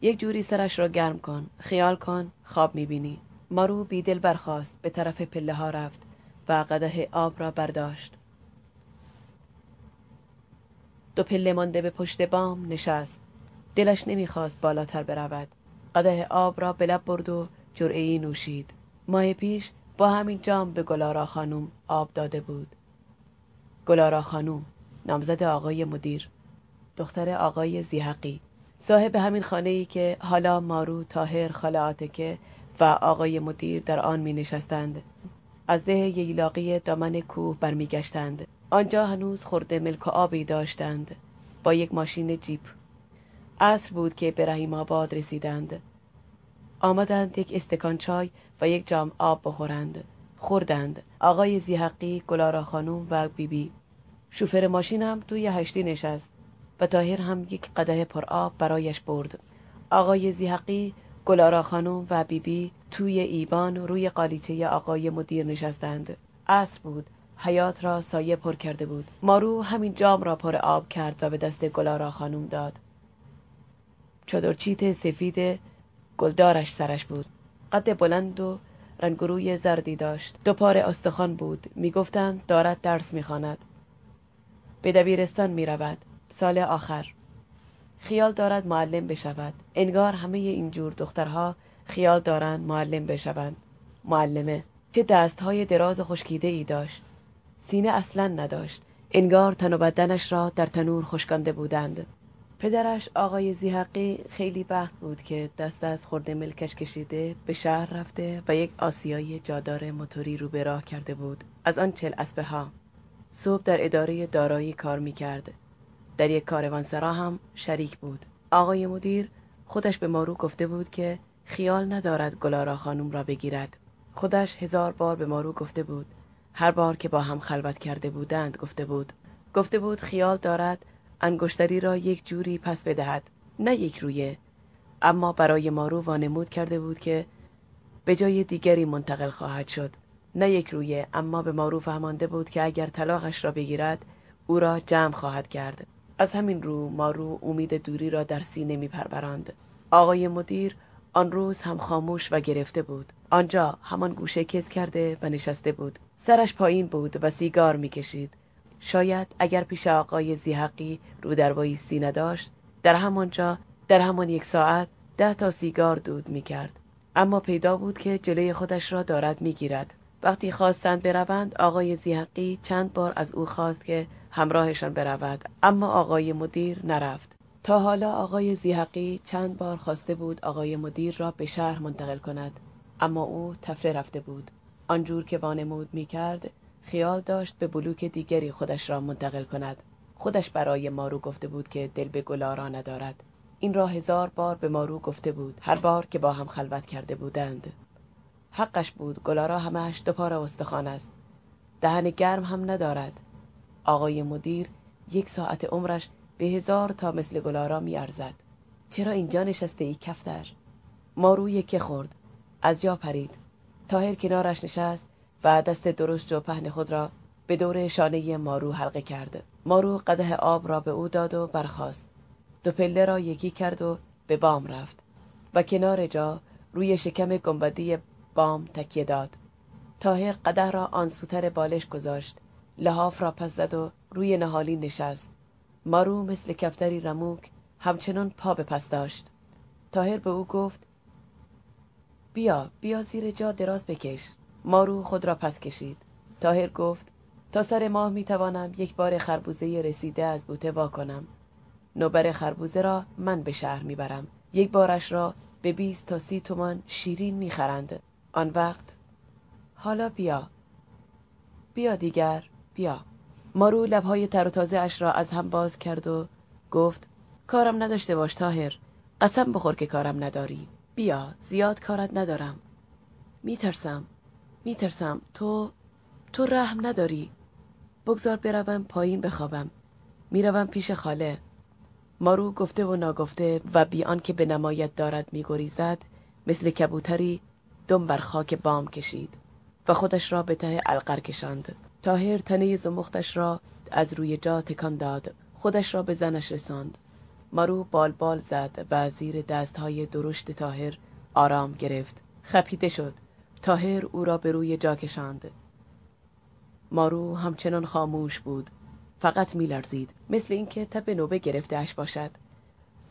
یک جوری سرش را گرم کن. خیال کن. خواب می بینی. مارو بیدل برخاست. به طرف پله ها رفت و قده آب را برداشت. دو پله مانده به پشت بام نشست. دلش نمی‌خواست بالاتر برود. قده آب را به لب برد و جرعهای نوشید. ماه پیش با همین جام به گلارا خانوم آب داده بود. گلارا خانوم نامزد آقای مدیر. دختر آقای زیحقی. صاحب همین خانه ای که حالا مارو تاهر خاله آتکه و آقای مدیر در آن می نشستند از ده ییلاقی دامن کوه برمیگشتند. آنجا هنوز خورده ملک و آبی داشتند. با یک ماشین جیپ. عصر بود که به رحیم آباد رسیدند. آمدند یک استکان چای و یک جام آب بخورند. خوردند. آقای زیحقی گلارا خانوم و بیبی. بی. شوفر ماشین هم توی هشتی نشست و تاهر هم یک قده پر آب برایش برد. آقای زیحقی گلارا خانم و بیبی بی توی ایوان روی قالیچه آقای مدیر نشستند. عصر بود. حیات را سایه پر کرده بود. مارو همین جام را پر آب کرد و به دست گلارا خانم داد. چادرچیت سفید گلدارش سرش بود. قد بلند و رنگروی زردی داشت. دو پار استخوان بود. می‌گفتند دارد درس می‌خواند. به دبیرستان می‌رود. سال آخر. خیال دارد معلم بشود. انگار همه اینجور دخترها خیال دارند معلم بشوند. معلمه. چه دستهای دراز خشکیده ای داشت. سینه اصلا نداشت. انگار تن و بدنش را در تنور خشکانده بودند. پدرش آقای زیحقی خیلی بخت بود که دست از خورده ملکش کشیده به شهر رفته و یک آسیایی جادار موتوری رو به راه کرده بود. از آن چل اسبه ها صبح در اداره دارایی کار می‌کرد. در یک کاروانسرا هم شریک بود. آقای مدیر خودش به مارو گفته بود که خیال ندارد گلارا خانم را بگیرد. خودش هزار بار به مارو گفته بود. هر بار که با هم خلوت کرده بودند گفته بود. گفته بود خیال دارد انگشتری را یک جوری پس بدهد نه یک رویه. اما برای مارو وانمود کرده بود که به جای دیگری منتقل خواهد شد. نه یک رویه اما به مارو فهمانده بود که اگر طلاقش را بگیرد او را جمع خواهد کرد. از همین رو مارو امید دوری را در سینه می پروراند. آقای مدیر آن روز هم خاموش و گرفته بود. آنجا همان گوشه کز کرده و نشسته بود. سرش پایین بود و سیگار می‌کشید شاید اگر پیش آقای ذیحقی رودروایسی نداشت در همانجا در همان یک ساعت ده تا سیگار دود می‌کرد. اما پیدا بود که جلوی خودش را دارد می‌گیرد. وقتی خواستند بروند آقای ذیحقی چند بار از او خواست که همراهشان برود. اما آقای مدیر نرفت. تا حالا آقای زیحقی چند بار خواسته بود آقای مدیر را به شهر منتقل کند. اما او تفره رفته بود. آنجور که وانمود می کرد خیال داشت به بلوک دیگری خودش را منتقل کند. خودش برای مارو گفته بود که دل به گلارا ندارد. این را هزار بار به مارو گفته بود هر بار که با هم خلوت کرده بودند. حقش بود گلارا همش دو پار استخوان است. دهن گرم هم ندارد. آقای مدیر یک ساعت عمرش به هزار تا مثل گلارا میارزد. چرا اینجا نشسته ای کفتر؟ مارو که خورد. از جا پرید. تاهر کنارش نشست. و دست درشت و پهن خود را به دور شانه مارو حلقه کرد. مارو قده آب را به او داد و برخاست. دو پله را یکی کرد و به بام رفت و کنار جا روی شکم گنبدی بام تکیه داد. تاهر قده را آن سوتر بالش گذاشت. لحاف را پس زد و روی نهالی نشست. مارو مثل کفتری رموک همچنان پا به پس داشت. تاهر به او گفت بیا بیا زیر جا دراز بکش. مارو خود را پس کشید. تاهر گفت تا سر ماه می توانم یک بار خربوزه رسیده از بوته وا کنم. نوبر خربوزه را من به شهر می‌برم یک بارش را به 20 تا سی تومان شیرین می‌خرند آن وقت حالا بیا. بیا دیگر بیا. مارو لبهای تر و تازه اش را از هم باز کرد و گفت کارم نداشته باش تاهر قسم بخور که کارم نداری. بیا زیاد کارت ندارم. میترسم میترسم. تو تو رحم نداری. بگذار بروم پایین بخوابم. می‌روم پیش خاله. مارو گفته و ناگفته و بیان که به نمایت دارد میگریزد مثل کبوتری دم بر خاک بام کشید و خودش را به ته القر کشاند. تاهر تنه زمختش را از روی جا تکان داد. خودش را به زنش رساند. مارو بال بال زد و زیر دستهای درشت تاهر آرام گرفت. خپیده شد. تاهر او را به روی جا کشاند. مارو همچنان خاموش بود. فقط میلرزید مثل اینکه تب نوبه گرفته اش باشد.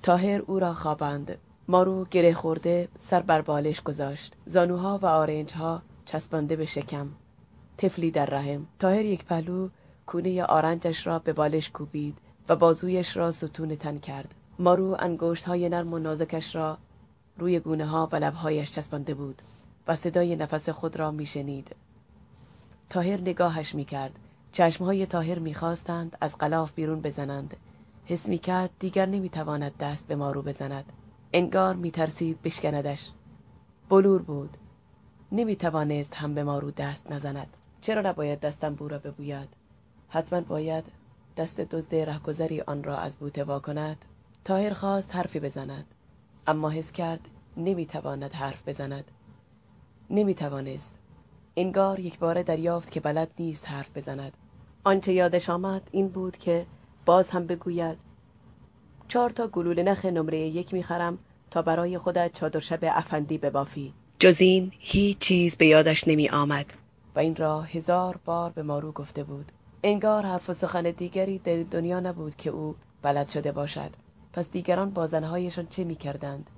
تاهر او را خواباند. مارو گره خورده سر بر بالش گذاشت. زانوها و آرنجها چسبانده به شکم. تفلی در رحم. تاهر یک پهلو کونه آرنجش را به بالش کوبید و بازویش را ستون تن کرد. مارو انگشت های نرم و نازکش را روی گونه ها و لبهایش چسبانده بود. و صدای نفس خود را میشنید. تاهر نگاهش می‌کرد. چشمهای تاهر می‌خواستند از قلاف بیرون بزنند. حس می‌کرد دیگر نمی‌تواند دست به مارو بزند. انگار میترسید بشکندش. بلور بود. نمی‌توانست هم به مارو دست نزند. چرا نباید دستم بو را ببوید؟ حتما باید دست دزد رهگذری آن را از بوته وا کند. تاهر خواست حرفی بزند. اما حس کرد نمی‌تواند حرف بزند. نمی‌توانست. انگار یک بار دریافت که بلد نیست حرف بزند. آنچه یادش آمد این بود که باز هم بگوید چهار تا گلوله نخ نمره یک می‌خرم تا برای خودت چادر شب افندی ببافی. جز این هیچ چیز به یادش نمی آمد و این را هزار بار به مارو گفته بود. انگار حرف و سخن دیگری در دنیا نبود که او بلد شده باشد. پس دیگران با زنهایشان چه می‌کردند؟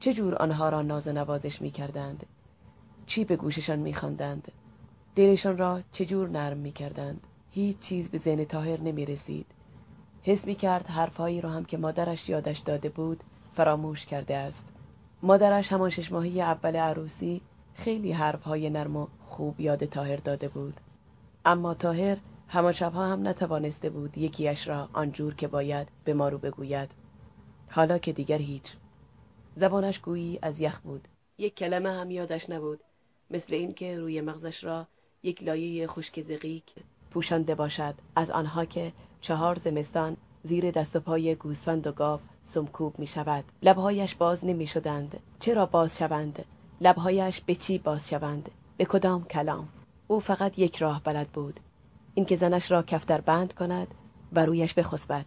چه جور آنها را ناز و نوازش می‌کردند؟ چی به گوششان میخواندند؟ دلشان را چه جور نرم می‌کردند؟ هیچ چیز به ذهن تاهر نمی رسید حس می کرد حرفهایی را هم که مادرش یادش داده بود فراموش کرده است. مادرش همان شش ماهی اول عروسی خیلی حرفهای نرم و خوب یاد تاهر داده بود. اما تاهر همان شبها هم نتوانسته بود یکیش را آنجور که باید به مارو بگوید. حالا که دیگر هیچ. زبانش گویی از یخ بود. یک کلمه هم یادش نبود. مثل اینکه روی مغزش را یک لایه خشک زقیق پوشانده باشد. از آنها که چهار زمستان زیر دست و پای گوسفند و گاو سمکوب می شود. لبهایش باز نمی شدند. چرا باز شوند؟ لبهایش به چی باز شوند؟ به کدام کلام؟ او فقط یک راه بلد بود. اینکه زنش را کفتر بند کند و رویش بخسبد.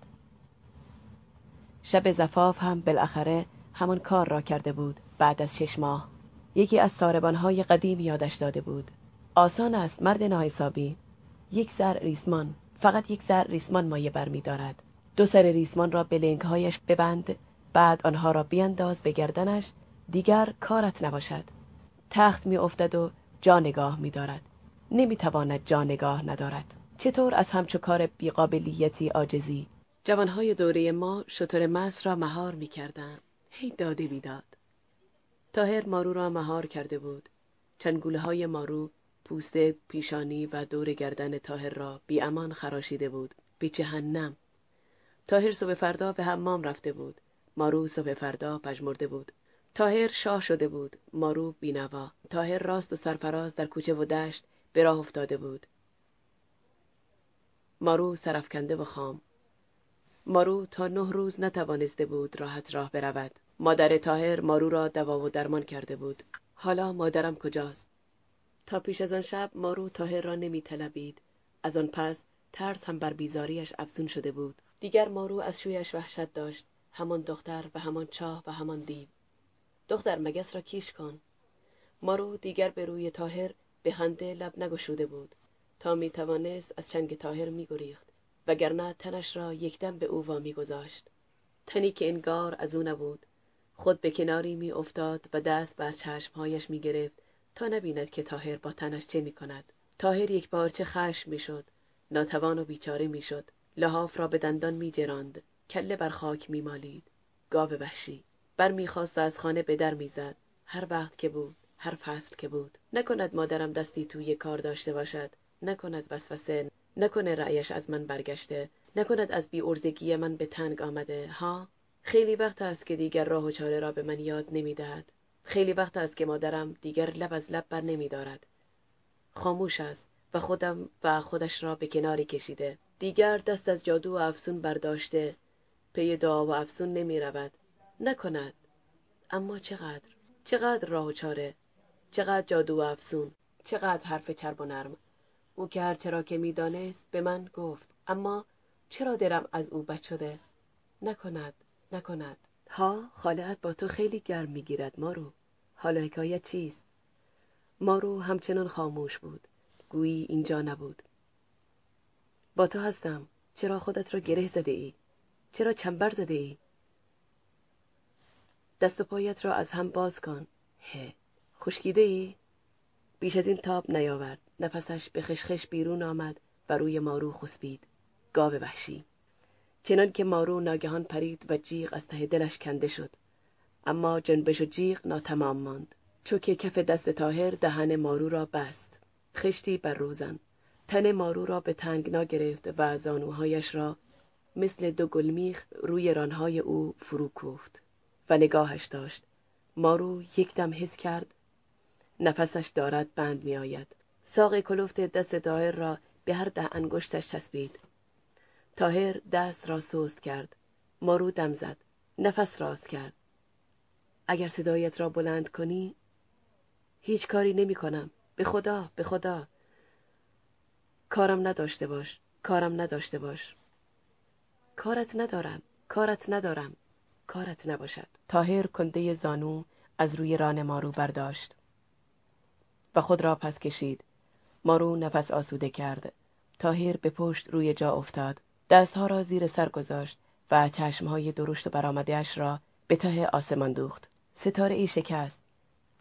شب زفاف هم بالاخره همان کار را کرده بود بعد از شش ماه. یکی از ساربانهای قدیم یادش داده بود. آسان است مرد ناحسابی. یک سر ریسمان. فقط یک سر ریسمان مایه بر می دارد. دو سر ریسمان را به لنگهایش ببند بعد آنها را بینداز به گردنش. دیگر کارت نباشد. تخت می افتد و جا نگاه می دارد. نمی تواند جا نگاه ندارد. چطور از همچو کار بیقابلیتی آجزی جوانهای دوره ما شطور مس را مهار می کردن. هی داده بیداد. تاهر مارو را مهار کرده بود. چنگوله های مارو پوست پیشانی و دور گردن تاهر را بی امان خراشیده بود. به جهنم. تاهر صبح فردا به حمام رفته بود. مارو صبح فردا پژمرده بود. تاهر شاه شده بود. مارو بینوا. تاهر راست و سرفراز در کوچه و دشت به راه افتاده بود. مارو سرفکنده و خام. مارو تا نه روز نتوانسته بود راحت راه برود. مادر تاهر مارو را دوا و درمان کرده بود. حالا مادرم کجاست؟ تا پیش از آن شب مارو تاهر را نمی طلبید. از آن پس ترس هم بر بیزاریش افزون شده بود. دیگر مارو از شویش وحشت داشت. همان دختر و همان چاه و همان دیو. دختر مگس را کیش کن. مارو دیگر به روی تاهر به خنده لب نگشوده بود. تا می توانست از چنگ تاهر می گریخت. وگرنه تنش را یکدم به او وامی گذاشت. تنی که انگار از او نبود. خود به کناری می افتاد و دست بر چشمهایش می گرفت تا نبیند که تاهر با تنش چه می کند تاهر یک چه خشم می شد ناتوان و بیچاره می شد لحاف را به دندان می جراند کله بر خاک می مالید گاو وحشی. بر می خواست و از خانه به در می زد هر وقت که بود هر فصل که بود. نکند مادرم دستی توی کار داشته باشد. نکند وسوسه. نکنه رأیش از من برگشته. نکند از بی ارزگی من به تنگ آمده. ها؟ خیلی وقت است که دیگر راه و چاره را به من یاد نمی‌دهد خیلی وقت است که مادرم دیگر لب از لب بر نمی دارد. خاموش است و خودم و خودش را به کناری کشیده. دیگر دست از جادو و افسون برداشته. پی دعا و افسون نمی رود. نکند. اما چقدر؟ چقدر راه و چاره؟ چقدر جادو و افسون؟ چقدر حرف چرب و نرم؟ او که هر چرا که می‌دانست به من گفت اما چرا درم از او بد شده نکند نکند. ها خالهت با تو خیلی گرم می‌گیرد مارو. حالا حکایت چیست؟ مارو همچنان خاموش بود. گویی اینجا نبود. با تو هستم. چرا خودت را گره زده ای؟ چرا چنبر زده ای؟ دست و پایت را از هم باز کن. هه خشکیده ای؟ بیش از این تاب نیاورد. نفسش به خشخش بیرون آمد و روی مارو خسبید. گاو وحشی. چنان که مارو ناگهان پرید و جیغ از ته دلش کنده شد. اما جنبش و جیغ ناتمام ماند. چوک کف دست تاهر دهن مارو را بست. خشتی بر روزن. تن مارو را به تنگنا گرفت و زانوهایش را مثل دو گلمیخ روی رانهای او فرو کوفت و نگاهش داشت. مارو یک دم حس کرد نفسش دارد بند می آید ساق کلفت دست دایر را به هر ده انگشتش چسبید. تاهر دست را سست کرد. مارو دم زد. نفس راست کرد. اگر صدایت را بلند کنی هیچ کاری نمی کنم. به خدا به خدا. کارم نداشته باش. کارم نداشته باش. کارت ندارم. کارت ندارم. کارت نباشد. تاهر کنده زانو از روی ران مارو برداشت. و خود را پس کشید. مارو نفس آسوده کرد. تاهر به پشت روی جا افتاد. دستها را زیر سر گذاشت و چشمهای درشت و برآمدهاش را به ته آسمان دوخت. ستاره ای شکست.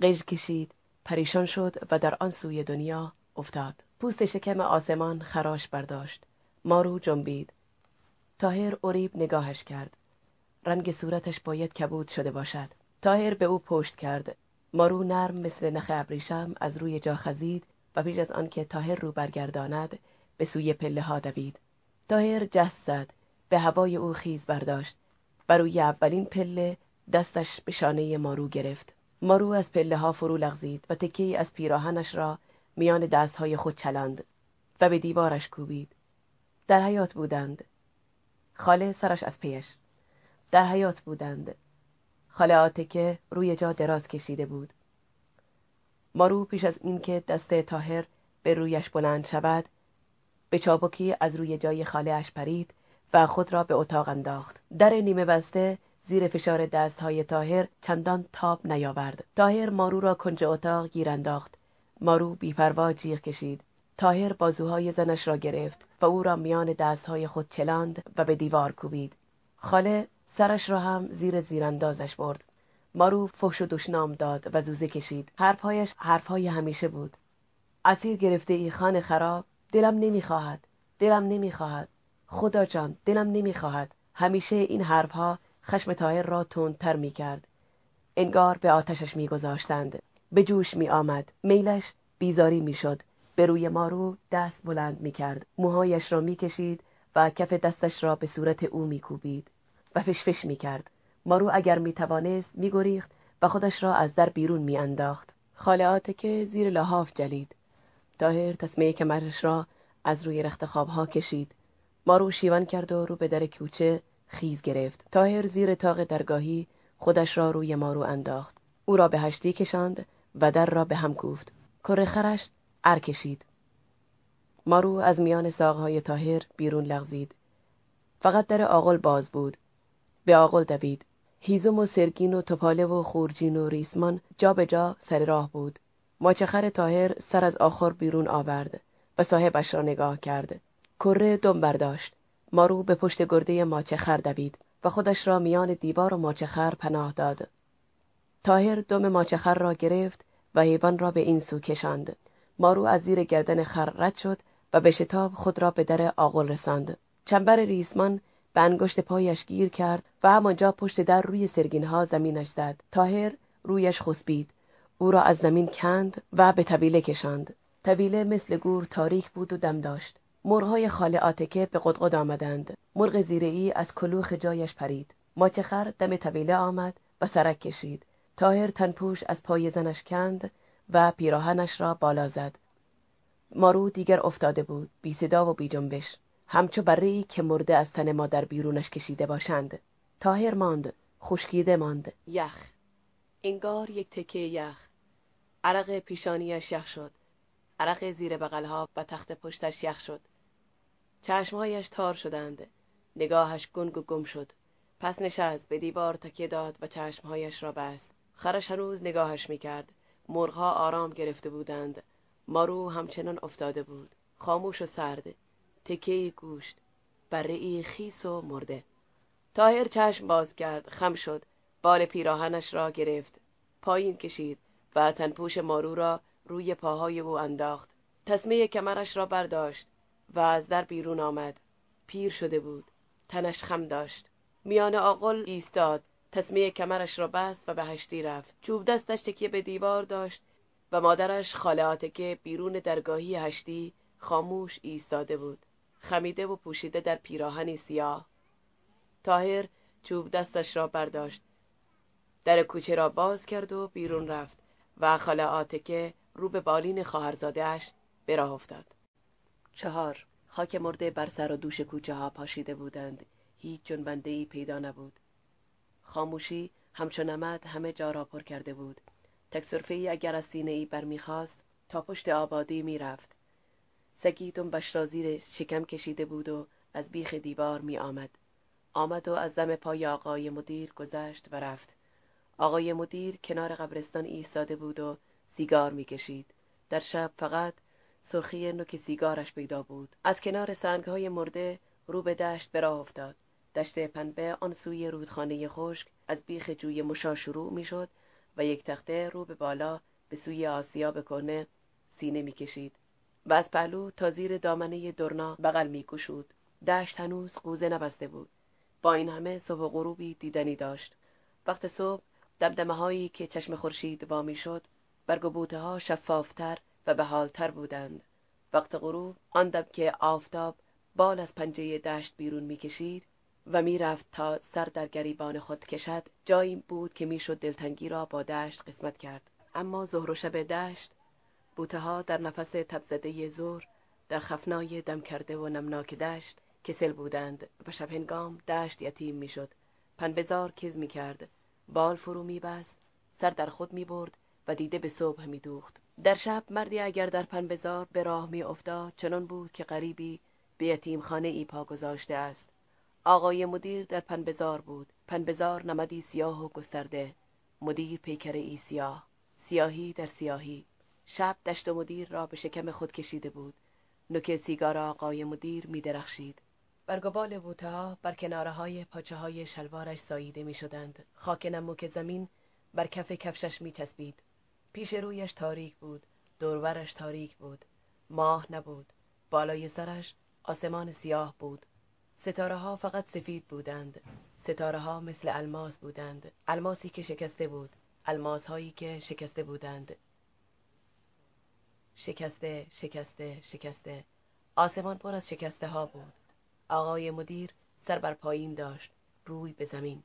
قژ کشید. پریشان شد و در آن سوی دنیا افتاد. پوست شکم آسمان خراش برداشت. مارو جنبید. تاهر اوریب نگاهش کرد. رنگ صورتش باید کبود شده باشد. تاهر به او پشت کرد. مارو نرم مثل نخ ابریشم از روی جا خزید و پیش از آنکه تاهر رو برگرداند به سوی پله ها دوید. تاهر جست زد به هوای او خیز برداشت. و روی اولین پله دستش به شانه مارو گرفت. مارو از پله ها فرو لغزید و تکی از پیراهنش را میان دستهای خود چلاند و به دیوارش کوبید. در حیات بودند. خاله سرش از پیش. در حیات بودند. خاله آتکه روی جا دراز کشیده بود. مارو پیش از اینکه دست تاهر به رویش بلند شود به چابکی از روی جای خاله اش پرید و خود را به اتاق انداخت. در نیمه بسته زیر فشار دستهای تاهر چندان تاب نیاورد. تاهر مارو را کنج اتاق گیر انداخت. مارو بیپروا جیغ کشید. تاهر بازوهای زنش را گرفت و او را میان دستهای خود چلاند و به دیوار کوبید. خاله سرش را هم زیر زیراندازش برد. مارو فحش و دشنام داد و زوزه کشید. حرفهایش حرفهای همیشه بود. اسیر گرفته ای خان خراب دلم نمی‌خواهد دلم نمی‌خواهد. خدا جان دلم نمی‌خواهد. همیشه این حرفها خشم تاهر را تندتر می‌کرد. انگار به آتشش میگذاشتند. به جوش می آمد میلش بیزاری می‌شد. به روی مارو دست بلند می‌کرد. موهایش را می‌کشید و کف دستش را به صورت او میکوبید و فشفش می‌کرد. مارو اگر می‌توانست میگریخت و خودش را از در بیرون میانداخت. خاله که زیر لحاف جلید. تاهر تسمه کمرش را از روی رخت خوابها کشید. مارو شیون کرد و رو به در کوچه خیز گرفت. تاهر زیر تاق درگاهی خودش را روی مارو انداخت. او را به هشتی کشاند و در را به هم کوفت. کره خرش ار کشید. مارو از میان ساقهای تاهر بیرون لغزید. فقط در آغل باز بود. به آغل دوید. هیزم و سرگین و توپاله و خورجین و ریسمان جا به جا سر راه بود. ماچخر تاهر سر از آخر بیرون آورد و صاحبش را نگاه کرد. کره دم برداشت. مارو به پشت گرده ماچخر دوید و خودش را میان دیوار و ماچخر پناه داد. تاهر دم ماچخر را گرفت و حیوان را به این سو کشاند. مارو از زیر گردن خر رد شد و به شتاب خود را به در آغل رساند. چنبر ریسمان به انگشت پایش گیر کرد و همانجا پشت در روی سرگینها زمینش زد. تاهر رویش خسبید. او را از زمین کند و به طویله کشاند. طویله مثل گور تاریک بود و دم داشت. مرغهای خاله آتکه به قدقد آمدند. مرغ زیرهای از کلوخ جایش پرید. ماچخر دم طویله آمد و سرک کشید. تاهر تنپوش از پای زنش کند و پیراهنش را بالا زد. مارو دیگر افتاده بود بی صدا و بی جنبش. همچو برهای که مرده از تن مادر بیرونش کشیده باشند. تاهر ماند خشکیده ماند. یخ. انگار یک تکه یخ. عرق پیشانیش یخ شد. عرق زیر بغلها و تخت پشتش یخ شد. چشمهایش تار شدند. نگاهش گنگ و گم شد. پس نشست به دیوار تکیه داد و چشمهایش را بست. خرش هنوز نگاهش می‌کرد. مرغها آرام گرفته بودند. مارو همچنان افتاده بود. خاموش و سرد. تکه گوشت. بره خیس و مرده. تاهر چشم باز کرد. خم شد. بال پیراهنش را گرفت. پایین کشید. و تنپوش مارو را روی پاهای او انداخت. تسمه کمرش را برداشت و از در بیرون آمد. پیر شده بود. تنش خم داشت. میان آقل ایستاد. تسمه کمرش را بست و به هشتی رفت. چوب دستش تکیه به دیوار داشت و مادرش خاله که بیرون درگاهی هشتی خاموش ایستاده بود. خمیده و پوشیده در پیراهنی سیاه. تاهر چوب دستش را برداشت. در کوچه را باز کرد و بیرون رفت. و خاله آتکه رو به بالین خواهرزادهاش به راه افتاد. چهار خاک مرده بر سر و دوش کوچه ها پاشیده بودند. هیچ جنبنده ای پیدا نبود. خاموشی همچون نمد همه جا را پر کرده بود. تکسرفه ای اگر از سینه ای برمیخواست تا پشت آبادی می‌رفت. سگی دنبش را زیر شکم کشیده بود و از بیخ دیوار می آمد. آمد و از دم پای آقای مدیر گذشت و رفت. آقای مدیر کنار قبرستان ایستاده بود و سیگار می‌کشید. در شب فقط سرخی نوک سیگارش پیدا بود. از کنار سنگهای مرده رو به دشت به راه افتاد. دشت پنبه آن سوی رودخانه خشک از بیخ جوی مشا شروع می‌شد و یک تخته رو به بالا به سوی آسیاب کنه سینه می‌کشید و از پهلو تا زیر دامنه درنا بغل میگشود دشت هنوز قوزه نبسته بود با این همه صبح غروبی دیدنی داشت وقت صبح دمدمه هایی که چشم خورشید وامی شد برگ و بوته ها شفافتر و بهالتر بودند. وقت غروب آن دم که آفتاب بال از پنجه دشت بیرون می‌کشید و می‌رفت تا سر در گریبان خود کشد جایی بود که می‌شد دلتنگی را با دشت قسمت کرد. اما ظهر و شب دشت بوته ها در نفس تبزده زور در خفنای دم کرده و نمناک دشت کسل بودند و شب هنگام دشت یتیم می‌شد. پنبزار کز می کرد بال فرو می بست سر در خود می برد و دیده به صبح می دوخت در شب مردی اگر در پنبزار به راه می افتاد چنان بود که غریبی به یتیم خانه ای پا گذاشته است. آقای مدیر در پنبزار بود. پنبزار نمدی سیاه و گسترده. مدیر پیکر ای سیاه. سیاهی در سیاهی. شب دشت مدیر را به شکم خود کشیده بود. نوک سیگار آقای مدیر می درخشید برگبال بوته ها بر کناره های پاچه های شلوارش ساییده می شدند. خاک نموک زمین بر کف کفشش می چسبید. پیش رویش تاریک بود دورورش تاریک بود. ماه نبود بالای سرش آسمان سیاه بود. ستاره ها فقط سفید بودند. ستاره ها مثل الماس بودند. الماسی که شکسته بود. الماس هایی که شکسته بودند. شکسته شکسته شکسته. آسمان پر از شکسته ها بود. آقای مدیر سر بر پایین داشت روی به زمین.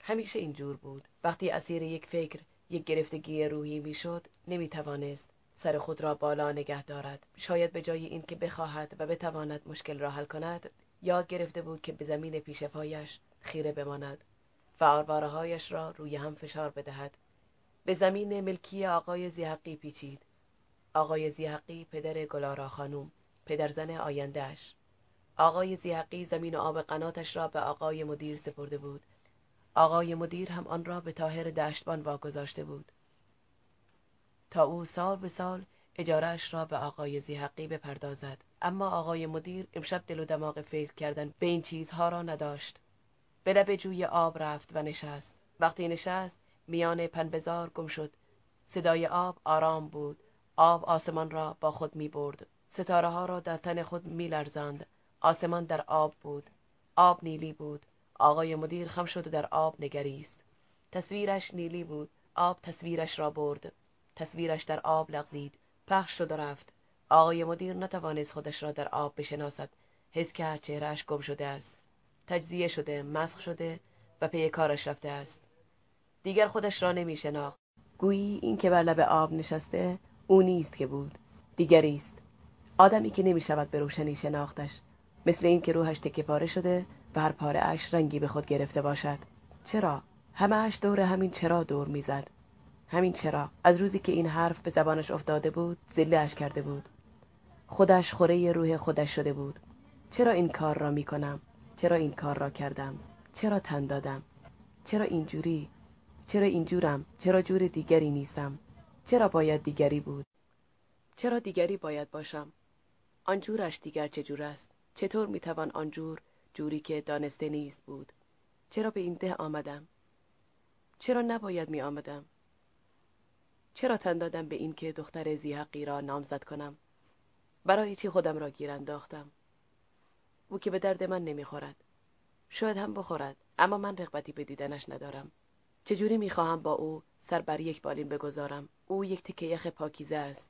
همیشه اینجور بود. وقتی اسیر یک فکر یک گرفتگی روحی می‌شد نمی‌توانست سر خود را بالا نگه دارد. شاید به جای اینکه بخواهد و بتواند مشکل را حل کند یاد گرفته بود که به زمین پیش پایش خیره بماند و هایش را روی هم فشار بدهد. به زمین ملکی آقای زیحقی پیچید. آقای زیحقی پدر گلارا خانوم پدرزن آیندهش آقای زیحقی زمین و آب قناتش را به آقای مدیر سپرده بود. آقای مدیر هم آن را به تاهر دشتبان واگذاشته بود. تا او سال به سال اجارهش را به آقای زیحقی بپردازد. اما آقای مدیر امشب دل و دماغ فکر کردن به این چیزها را نداشت. به لب جوی آب رفت و نشست. وقتی نشست میان پنبزار گم شد. صدای آب آرام بود. آب آسمان را با خود می برد ستاره ها را در تن خود می لرزند آسمان در آب بود. آب نیلی بود. آقای مدیر خم شد و در آب نگریست. تصویرش نیلی بود. آب تصویرش را برد. تصویرش در آب لغزید. پخش شد و رفت. آقای مدیر نتوانست خودش را در آب بشناسد. حس کرد چهرهش گم شده است. تجزیه شده مسخ شده و پی کارش رفته است. دیگر خودش را نمی شناخت. گویی این که بر لب آب نشسته او نیست که بود. دیگری است آدمی که نمی شود به روشنی شناختش. مثل این که روحش تکه پاره شده و هر پاره اش رنگی به خود گرفته باشد. چرا؟ همه اش دور همین چرا دور می‌زد. همین چرا. از روزی که این حرف به زبانش افتاده بود اش کرده بود. خودش خوره روح خودش شده بود. چرا این کار را می کنم چرا این کار را کردم؟ چرا تن دادم؟ چرا اینجوری؟ چرا اینجورم؟ چرا جور دیگری نیستم؟ چرا باید دیگری بود؟ چرا دیگری باید باشم؟ آنجورش دیگر چجور است؟ چطور می‌توان آنجور جوری که دانسته نیست بود؟ چرا به این ده آمدم؟ چرا نباید می آمدم؟ چرا تن دادم به اینکه دختر زیحقی را نامزد کنم؟ برای چی خودم را گیر انداختم؟ او که به درد من نمی‌خورد. شاید هم بخورد اما من رغبتی به دیدنش ندارم. چجوری می‌خواهم با او سر بر یک بالین بگذارم؟ او یک تکه یخ پاکیزه است.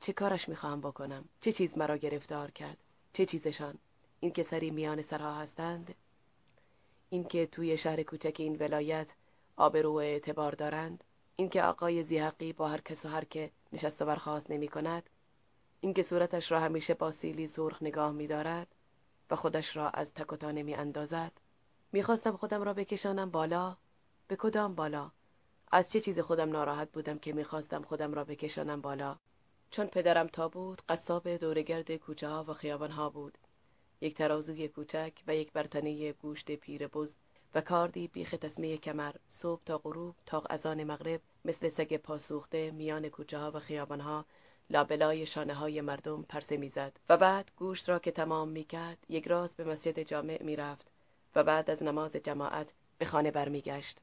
چه کارش می‌خواهم بکنم؟ چه چیز مرا گرفتار کرد؟ چه چیزشان؟ این که سری میان سرها هستند؟ این که توی شهر کوچک این ولایت آبرو و اعتبار دارند؟ اینکه آقای زیحقی با هر کس و هر که نشست و برخواست نمی کند؟ اینکه صورتش را همیشه با سیلی سرخ نگاه می‌دارد و خودش را از تک و تا نمی‌اندازد می‌خواستم خودم را بکشانم بالا؟ به کدام بالا؟ از چه چیز خودم ناراحت بودم که می‌خواستم خودم را بکشانم بالا؟ چون پدرم تا بود قصاب دورگرد کوچه ها و خیابان ها بود. یک ترازوی کوچک و یک برتنه گوشت پیر بز و کاردی بیخ تسمه کمر صبح تا غروب تا اذان مغرب مثل سگ پاسوخته میان کوچه ها و خیابان ها لابلای شانه های مردم پرسه می‌زد. و بعد گوشت را که تمام می‌کرد یک راست به مسجد جامع می‌رفت و بعد از نماز جماعت به خانه برمیگشت.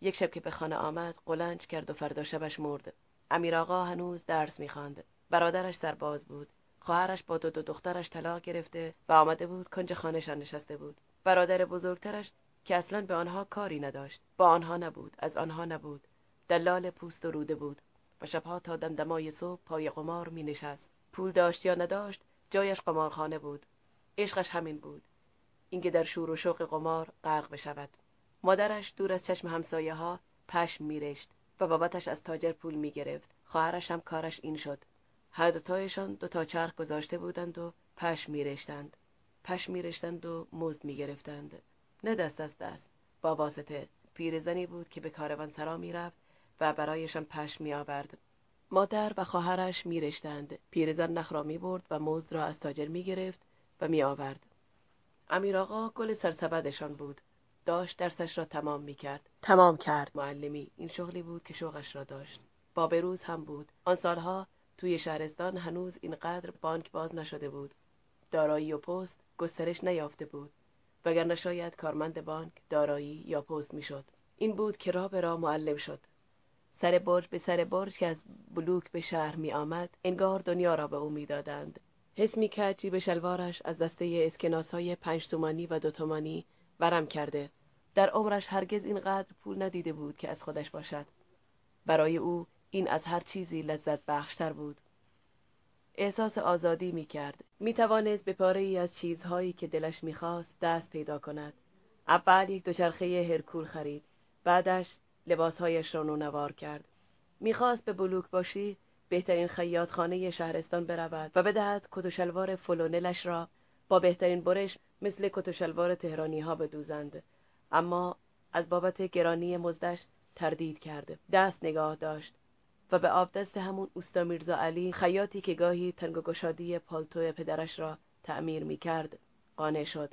یک شب که به خانه آمد قلنج کرد و فردا شبش مرد. امیر آقا هنوز درس می‌خواند. برادرش سرباز بود. خواهرش با دو, دو دخترش طلاق گرفته و آمده بود کنج خانهشان نشسته بود. برادر بزرگترش که اصلا به آنها کاری نداشت. با آنها نبود. از آنها نبود. دلال پوست و روده بود. و شبها تا دمدمای صبح پای قمار می نشست پول داشت یا نداشت جایش قمارخانه بود. عشقش همین بود. اینکه در شور و شوق قمار غرق بشود. مادرش دور از چشم همسایه ها پشم میرشت. و بابتش از تاجر پول می‌گرفت. خواهرش هم کارش این شد. هر دوتایشان دو تا چرخ گذاشته بودند و پشم میرشتند. پشم میرشتند و مزد می‌گرفتند. نه دست از دست. با واسطه پیرزنی بود که به کاروان سرا می‌رفت و برایشان پشم میآورد. مادر و خواهرش میرشتند. پیرزن نخ را می‌برد و مزد را از تاجر می‌گرفت و میآورد. امیر آقا گل سرسبدشان بود. داشت درسش را تمام می کرد. تمام کرد. معلمی این شغلی بود که شوقش را داشت. با بروز هم بود. آن سالها توی شهرستان هنوز اینقدر بانک باز نشده بود. دارایی و پست گسترش نیافته بود. وگرنه شاید کارمند بانک دارایی یا پست می‌شد. این بود که را به را معلم شد. سر برج به سر برج که از بلوک به شهر می آمد انگار دنیا را به او می‌دادند. حس می کرد جیب شلوارش از دسته اسکناس های پنج تومانی و دو تومانی ورم کرده. در عمرش هرگز اینقدر پول ندیده بود که از خودش باشد. برای او این از هر چیزی لذت بخشتر بود. احساس آزادی می کرد. می توانست به پاره ای از چیزهایی که دلش می‌خواست دست پیدا کند. اول یک دوچرخه هرکول خرید. بعدش لباسهایش را نونوار کرد. می‌خواست به بلوک باشی بهترین خیاطخانه شهرستان برود و بدهد کت و شلوار فلونلش را با بهترین برش مثل کت و شلوار تهرانی ها بدوزند. اما از بابت گرانی مزدش تردید کرده. دست نگاه داشت و به آبدست همون اوستا میرزا علی خیاطی که گاهی تنگ و گشادی پالتو پدرش را تعمیر می کرد قانع شد.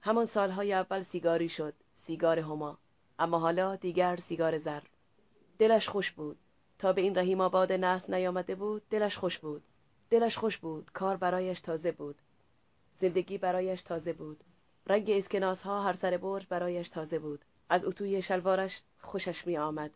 همان سالهای اول سیگاری شد سیگار هما. اما حالا دیگر سیگار زر. دلش خوش بود. تا به این رحیم آباد نسل نیامده بود دلش خوش بود. دلش خوش بود. کار برایش تازه بود. زندگی برایش تازه بود. رنگ اسکناس ها هر سر برج برایش تازه بود. از اتوی شلوارش خوشش می آمد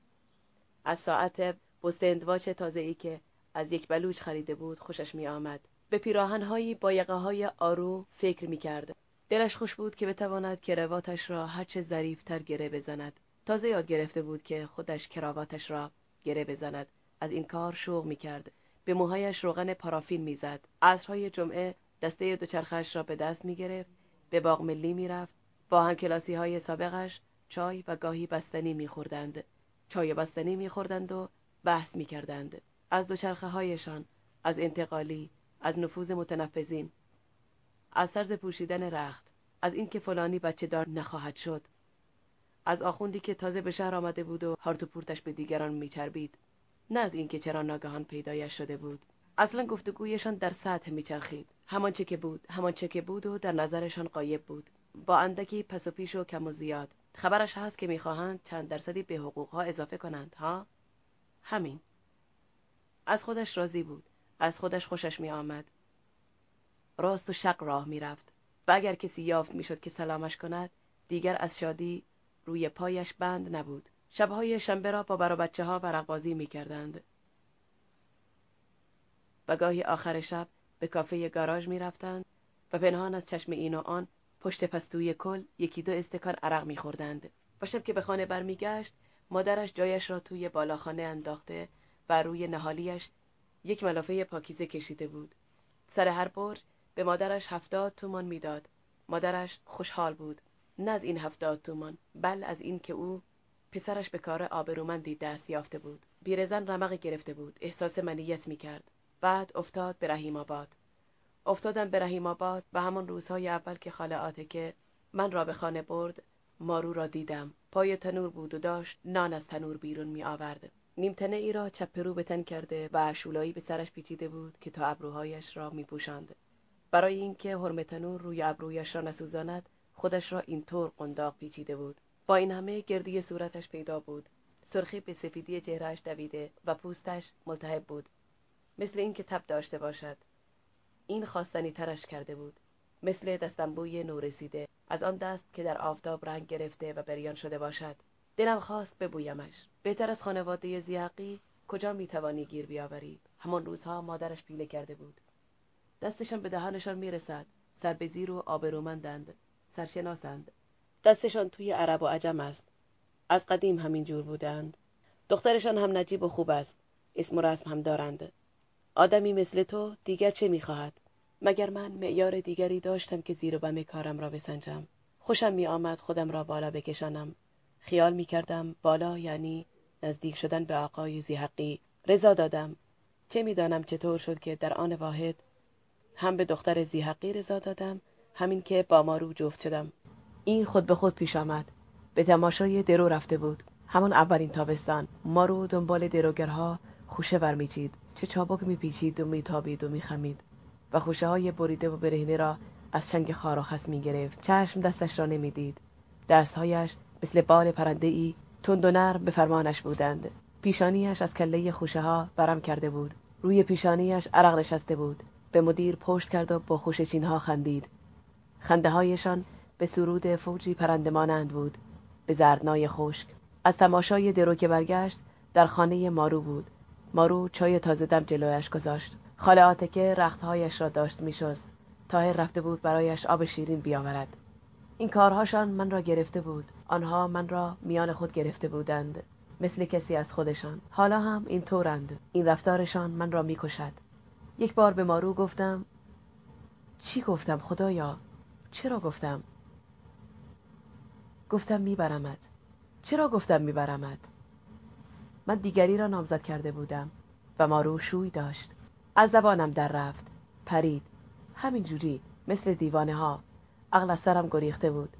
از ساعت بستندواچ تازه ای که از یک بلوچ خریده بود خوشش می آمد به پیراهنهایی با یقه های آرو فکر می کرد دلش خوش بود که بتواند کراواتش را هرچه ظریفتر گره بزند. تازه یاد گرفته بود که خودش کراواتش را گره بزند. از این کار شوق می کرد به موهایش روغن پارافین می‌زد. عصرهای جمعه دسته دوچرخش را به دست می گرفت به باغ ملی می رفت با هم کلاسی های سابقش چای و گاهی بستنی می خوردند. چای بستنی می خوردند و بحث می کردند. از دوچرخه هایشان، از انتقالی، از نفوذ متنفذین، از طرز پوشیدن رخت، از اینکه فلانی بچه دار نخواهد شد، از آخوندی که تازه به شهر آمده بود و هارت و پورتش به دیگران میچربید نه از اینکه چرا ناگهان پیدایش شده بود اصلا گفتگویشان در سطح میچرخید. همان چه که بود همان چه که بود و در نظرشان قایب بود. با اندکی پس و پیش و کم و زیاد. خبرش هست که می‌خواهند چند درصدی به حقوقها اضافه کنند ها؟ همین. از خودش راضی بود. از خودش خوشش می آمد راست و شق راه می‌رفت. و اگر کسی یافت می‌شد که سلامش کند دیگر از شادی روی پایش بند نبود. شبهای شنبه را با بر بچه ها ورق بازی می کردند. و گاهی آخر شب به کافه گاراژ می رفتند و پنهان از چشم این و آن پشت پستوی کل یکی دو استکان عرق می خوردند. و شب که به خانه برمیگشت مادرش جایش را توی بالاخانه انداخته و روی نهالیش یک ملافه پاکیزه کشیده بود. سر هر برج به مادرش هفتاد تومان می‌داد. مادرش خوشحال بود. نه از این هفتاد تومان بل از این که او پسرش به کار آبرومندی دست یافته بود بیرزن رمق گرفته بود احساس منیت می کرد بعد افتاد به رحیم آباد. افتادم به رحیم آباد و همان روزهای اول که خاله که من را به خانه برد مارو را دیدم. پای تنور بود و داشت نان از تنور بیرون می آورد. نیمتنه ای را چپ به تن کرده و اشولایی به سرش پیچیده بود که تا ابروهایش را می پوشند. برای اینکه حرم تنور روی ابرویش را نسوزاند خودش را اینطور قنداق پیچیده بود. با این همه گردی صورتش پیدا بود. سرخی به سفیدی چهرهش دویده و پوستش ملتهب بود. مثل اینکه تب داشته باشد. این خواستنی ترش کرده بود. مثل دستنبوی نورسیده از آن دست که در آفتاب رنگ گرفته و بریان شده باشد. دلم خواست ببویمش. بهتر از خانواده زیحقی کجا می‌توانی گیر بیاوری؟ همان روزها مادرش پیله کرده بود. دستشان به دهانشان می‌رسد سر به زیر و آبرومندند سرشناسند. دستشان توی عرب و عجم است. از قدیم همین جور بودند. دخترشان هم نجیب و خوب است. اسم و رسم هم دارند. آدمی مثل تو دیگر چه می‌خواهد؟ مگر من معیار دیگری داشتم که زیر و بم کارم را بسنجم؟ خوشم می آمد خودم را بالا بکشانم. خیال می کردم بالا یعنی نزدیک شدن به آقای زیحقی. رضا دادم. چه می‌دانم چطور شد که در آن واحد هم به دختر زیحقی رضا دادم همین که با مارو جفت شدم. این خود به خود پیش آمد. به تماشای درو رفته بود. همان اولین تابستان. مارو دنبال دروگرها خوشه برمیچید. چه چابک میپیچید و میتابید و میخمید. و خوشه های بریده و برهنه را از چنگ خار و خس می گرفت چشم دستش را نمی‌دید. دستهایش مثل بال پرنده ای تند و نرم به فرمانش بودند. پیشانیش از کله خوشه ها برم کرده بود. روی پیشانیش عرق نشسته بود. به مدیر پشت کرد و با خوشچین ها خندید. خنده هایشان به سرود فوجی پرندمانند بود. به زردنای خشک. از تماشای درو که برگشت در خانه مارو بود. مارو چای تازه دم جلویش گذاشت. خاله آتکه رختهایش را داشت میشست. تاهر رفته بود برایش آب شیرین بیاورد. این کارهاشان من را گرفته بود. آنها من را میان خود گرفته بودند. مثل کسی از خودشان. حالا هم این طورند این رفتارشان من را می‌کشد. یک بار به مارو گفتم چی گفتم خدایا؟ چرا گفتم؟ گفتم میبرمت. چرا گفتم میبرمت؟ من دیگری را نامزد کرده بودم و مارو شوی داشت. از زبانم در رفت. پرید. همین جوری مثل دیوانه ها عقل از سرم گریخته بود.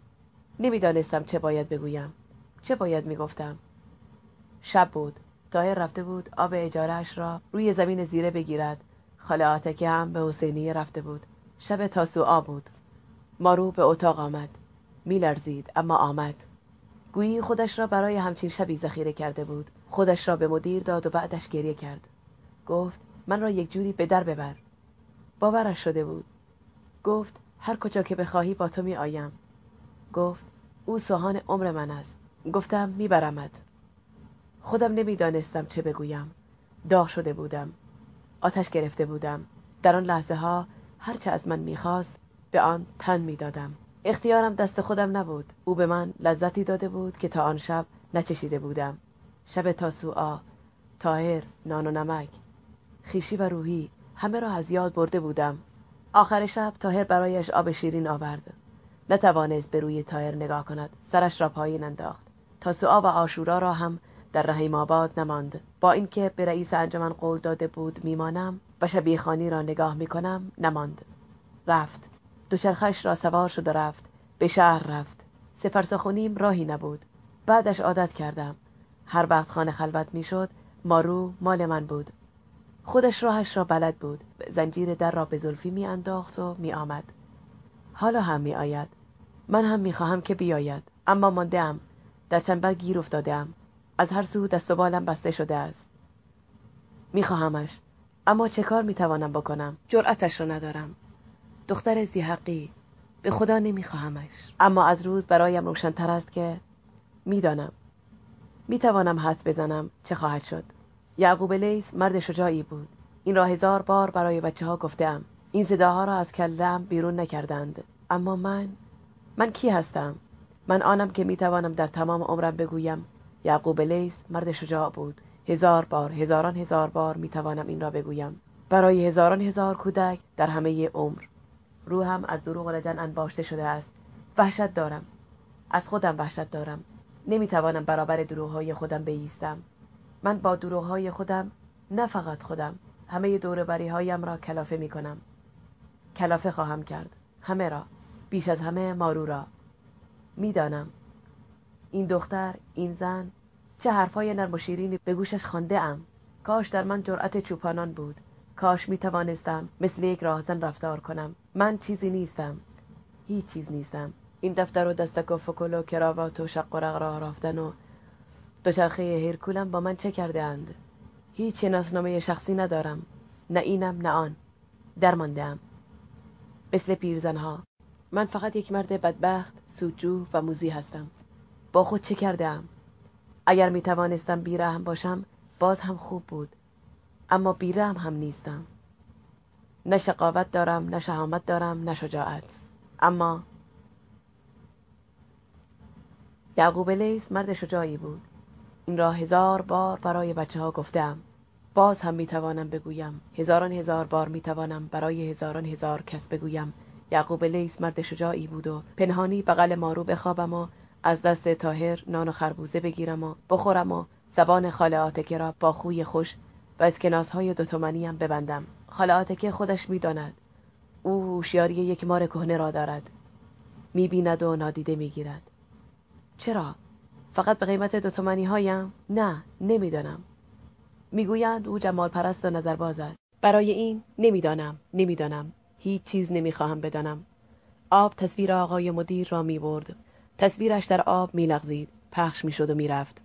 نمی‌دانستم چه باید بگویم. چه باید می‌گفتم؟ شب بود. تاهر رفته بود آب اجارهش را روی زمین زیره بگیرد. خاله آتکه هم به حسینیه رفته بود. شب تاسوعا بود. مارو به اتاق آمد. میلرزید اما آمد. گویی خودش را برای همچین شبی ذخیره کرده بود. خودش را به مدیر داد و بعدش گریه کرد. گفت من را یک جوری به در ببر. باورش شده بود. گفت هر کجا که بخواهی با تو می آیم گفت او سوهان عمر من است. گفتم میبرمت. خودم نمی‌دانستم چه بگویم. داغ شده بودم. آتش گرفته بودم. در آن لحظه ها هرچه از من می‌خواست به آن تن می‌دادم. اختیارم دست خودم نبود. او به من لذتی داده بود که تا آن شب نچشیده بودم. شب تاسوعا تاهر نان و نمک خیشی و روحی همه را از یاد برده بودم. آخر شب تاهر برایش آب شیرین آورد. نتوانست به روی تاهر نگاه کند. سرش را پایین انداخت. تاسوعا و آشورا را هم در رحیم آباد نماند. با اینکه به رئیس انجمن قول داده بود میمانم و شبیخانی را نگاه می‌کنم نماند. رفت. دوچرخش را سوار شد و رفت. به شهر رفت. سفرسخونیم راهی نبود. بعدش عادت کردم. هر وقت خانه خلوت می‌شد مارو مال من بود. خودش راهش را بلد بود. زنجیر در را به زلفی می انداخت و می آمد حالا هم می آید من هم می خواهم که بیاید. اما ماندم در چنبر گیر افتادم از هر سو دست و بالم بسته شده است. می خواهمش اما چه کار می توانم بکنم؟ جرأتش را ندارم. دختر زیحقی به خدا نمیخواهمش. اما از روز برایم روشنتر است که می‌دانم می‌توانم حد بزنم چه خواهد شد. یعقوب لیس مرد شجاعی بود. این را هزار بار برای بچه ها گفتم این صداها را از کلم بیرون نکردند. اما من من کی هستم؟ من آنم که می‌توانم در تمام عمرم بگویم یعقوب لیس مرد شجاع بود. هزار بار هزاران هزار بار می‌توانم این را بگویم. برای هزاران هزار کودک در همه عمر. روحم از دروغ و لجن انباشته شده است. وحشت دارم. از خودم وحشت دارم. نمی‌توانم برابر دروغهای خودم بیستم. من با دروغهای خودم نه فقط خودم همه دوربری هایم را کلافه می کنم کلافه خواهم کرد. همه را. بیش از همه مارو را. می‌دانم. این دختر این زن چه حرفهای نرم و شیرینی به گوشش خوانده ام. کاش در من جرأت چوپانان بود. کاش می توانستم مثل یک راهزن رفتار کنم. من چیزی نیستم. هیچ چیز نیستم. این دفتر و دستک و فکل و کراوات و شق و راه رفتن و دوچرخه هرکولم با من چه کرده اند؟ هیچ شناسنامه شخصی ندارم. نه اینم نه آن. درمانده مثل پیرزنها. من فقط یک مرد بدبخت سودجو و موزی هستم. با خود چه کرده اگر می توانستم بیرحم باشم باز هم خوب بود. اما بیرحم هم نیستم. نه شقاوت دارم نه شهامت دارم نه شجاعت. اما یعقوب لیس مرد شجاعی بود. این را هزار بار برای بچه ها گفتم. باز هم می‌توانم بگویم. هزاران هزار بار می‌توانم برای هزاران هزار کس بگویم. یعقوب لیس مرد شجاعی بود و پنهانی بغل مارو بخوابم و از دست تاهر نان و خربوزه بگیرم و بخورم و زبان خاله آتکه را با خوی خوش و اسکناس های دوتومنیم ببندم. خاله آتکه خودش می‌داند. او هوشیاری یک مار کهنه را دارد. می‌بیند و نادیده می‌گیرد. چرا؟ فقط به قیمت دوتومنی هایم؟ نه نمی‌دانم. می‌گویند او جمال پرست و نظرباز است. برای این نمی‌دانم نمی‌دانم. هیچ چیز نمی‌خواهم بدانم. آب تصویر آقای مدیر را می‌برد. تصویرش در آب میلغزید. پخش می‌شد و می‌رفت.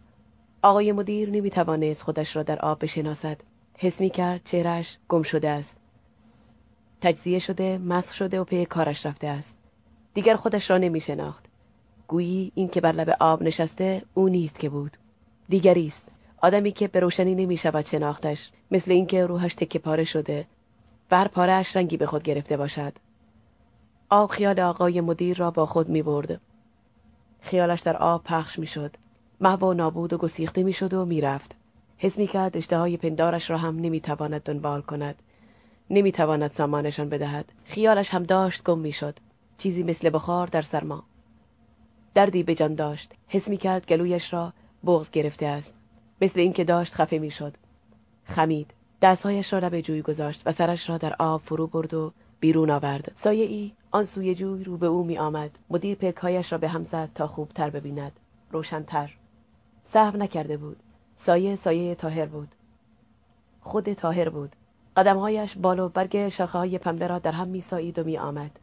آقای مدیر نمی‌توانست خودش را در آب بشناسد. حس می‌کرد چهرش گم شده است. تجزیه شده مسخ شده و پی کارش رفته است. دیگر خودش را نمیشناخت. گویی این که بر لب آب نشسته او نیست که بود. دیگری است. آدمی که به روشنی نمی شود شناختش مثل اینکه روحش تکه پاره شده. و هر پارهش رنگی به خود گرفته باشد. آب خیال آقای مدیر را با خود می برد. خیالش در آب پخش می شد. محو نابود و گسیخته می شد و می رفت. حس می کرد اشتهای پندارش را هم نمی تواند دنبال کند. نمی تواند سامانشان بدهد. خیالش هم داشت گم می شد. چیزی مثل بخار در سرما. دردی به جان داشت. حس می کرد گلویش را بغز گرفته است. مثل اینکه داشت خفه می شد. خمید. دستهایش را لب جوی گذاشت و سرش را در آب فرو برد و بیرون آورد سایه ای آن سوی جوی رو به او می آمد مدیر پلکایش را به هم زد تا خوبتر ببیند روشنتر صحو نکرده بود. سایه سایه تاهر بود. خود تاهر بود. قدمهایش بال و برگ شاخه های پنبه را در هم می سایید و می آمد.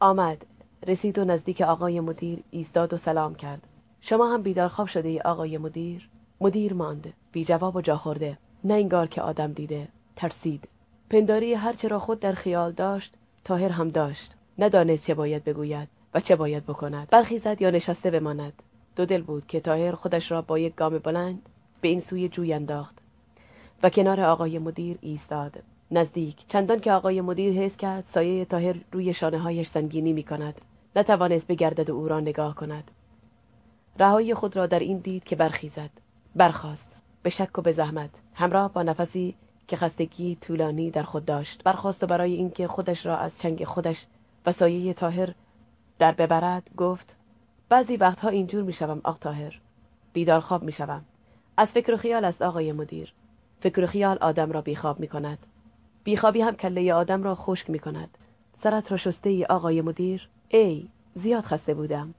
آمد رسید و نزدیک آقای مدیر ایستاد و سلام کرد. شما هم بیدار خواب شده ای آقای مدیر؟ مدیر ماند. بی جواب و جا خورده. نه انگار که آدم دیده. ترسید. پنداری هرچه را خود در خیال داشت تاهر هم داشت. ندانست چه باید بگوید و چه باید بکند. برخیزد یا نشسته بماند. دو دل بود که تاهر خودش را با یک گام بلند به این سوی جوی انداخت و کنار آقای مدیر ایستاد. نزدیک چندان که آقای مدیر حس کرد سایه تاهر روی شانه هایش سنگینی می کند نتوانست بگردد و او را نگاه کند. رهایی خود را در این دید که برخیزد برخاست به شک و به زحمت همراه با نفسی که خستگی طولانی در خود داشت. برخواست و برای اینکه خودش را از چنگ خودش و سایه تاهر در ببرد گفت بعضی وقتها اینجور می‌شوم آق تاهر بیدار خواب می‌شوم. از فکر و خیال است آقای مدیر. فکر و خیال آدم را بیخواب می کند بیخوابی هم کله آدم را خشک می کند سرت را شسته ای آقای مدیر. ای زیاد خسته بودم.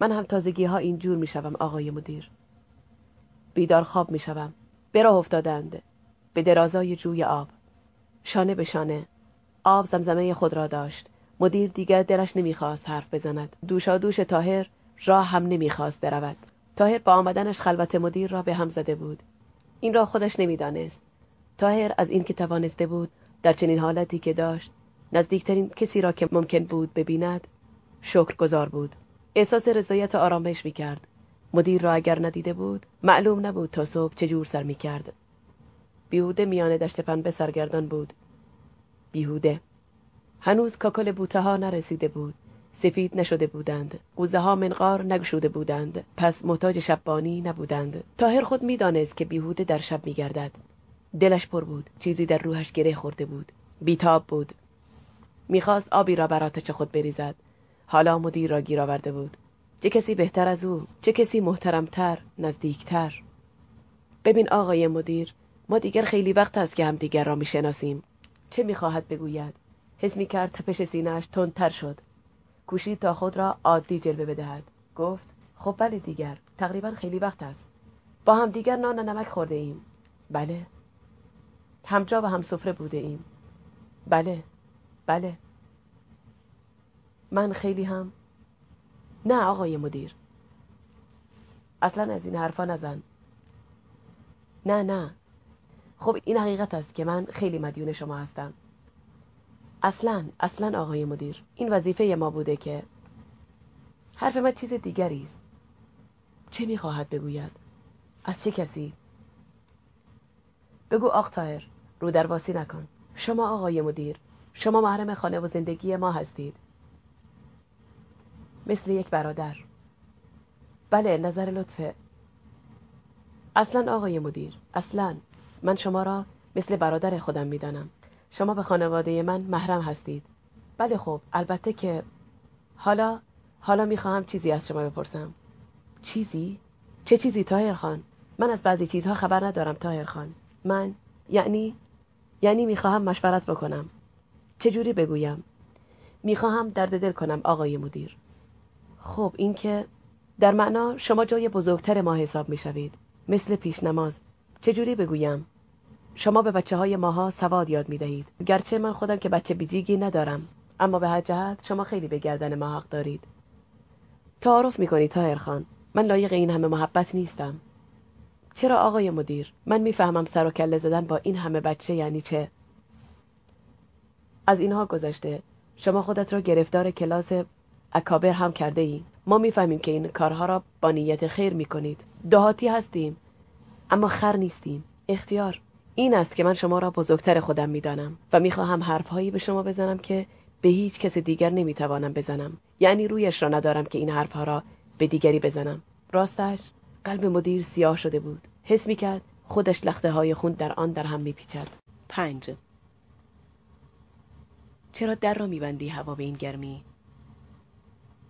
من هم تازگی ها اینجور می شوم آقای مدیر. بیدار خواب می شوم به راه افتادند. به درازای جوی آب. شانه به شانه. آب زمزمه خود را داشت. مدیر دیگر دلش نمی‌خواست حرف بزند. دوشا دوش تاهر راه هم نمی‌خواست برود. تاهر با آمدنش خلوت مدیر را به هم زده بود. این را خودش نمی‌دانست. تاهر از این که توانسته بود در چنین حالتی که داشت نزدیکترین کسی را که ممکن بود ببیند شکر گذار بود. احساس رضایت و آرامش می‌کرد. مدیر را اگر ندیده بود معلوم نبود تا صبح چجور سر می‌کرد. بیهوده میان دشت پنبه سرگردان بود. بیهوده هنوز کاکل بوته ها نرسیده بود. سفید نشده بودند. قوزه ها منقار نگشوده بودند. پس محتاج شبانی نبودند. تاهر خود می‌دانست که بیهوده در شب میگردد. دلش پر بود. چیزی در روحش گره خورده بود. بیتاب بود. می‌خواست آبی را بر آتش خود بریزد. حالا مدیر را گیر آورده بود. چه کسی بهتر از او؟ چه کسی محترمتر نزدیکتر؟ ببین آقای مدیر ما دیگر خیلی وقت است که همدیگر را می‌شناسیم. چه می‌خواهد بگوید؟ حس می‌کرد تپش سینهاش تندتر شد. کوشید تا خود را عادی جلوه بدهد. گفت خب بله دیگر تقریبا خیلی وقت است. با هم دیگر نان و نمک خورده ایم. بله. همجا و هم سفره بوده ایم. بله. بله. من خیلی هم؟ نه آقای مدیر. اصلا از این حرفا نزن. نه نه. خب این حقیقت است که من خیلی مدیون شما هستم. اصلا اصلا آقای مدیر این وظیفه ما بوده که حرف من چیز دیگری است. چه می‌خواهد بگوید؟ از چه کسی؟ بگو آق تاهر رو درواسی نکن. شما آقای مدیر شما محرم خانه و زندگی ما هستید. مثل یک برادر. بله نظر لطفه. اصلا آقای مدیر اصلا. من شما را مثل برادر خودم می‌دانم. شما به خانواده من محرم هستید. بله خب البته که حالا حالا می‌خواهم چیزی از شما بپرسم. چیزی؟ چه چیزی تاهر خان؟ من از بعضی چیزها خبر ندارم تاهر خان. من یعنی یعنی می‌خواهم مشورت بکنم. چجوری بگویم؟ می‌خواهم درد دل کنم آقای مدیر. خب این که در معنا شما جای بزرگتر ما حساب می‌شوید. مثل پیش نماز چجوری بگویم؟ شما به بچه های ماها سواد یاد می دهید. گرچه من خودم که بچه بیجیگی ندارم. اما به هر جهت شما خیلی به گردن ما حق دارید. تعارف می کنید تاهر خان. من لایق این همه محبت نیستم. چرا آقای مدیر؟ من می‌فهمم سر و کله زدن با این همه بچه یعنی چه؟ از اینها گذشته. شما خودت را گرفتار کلاس اکابر هم کرده ای ما می‌فهمیم که این کارها را با نیت خیر می‌کنید. دهاتی هستیم اما خر نیستیم. اختیار. این است که من شما را بزرگتر خودم می‌دانم و می‌خواهم حرفهایی به شما بزنم که به هیچ کس دیگر نمی‌توانم بزنم. یعنی رویش را ندارم که این حرفها را به دیگری بزنم. راستش قلب مدیر سیاه شده بود. حس می‌کرد خودش لخته های خون در آن در هم میپیچد. پنج. چرا در را میبندی هوا به این گرمی؟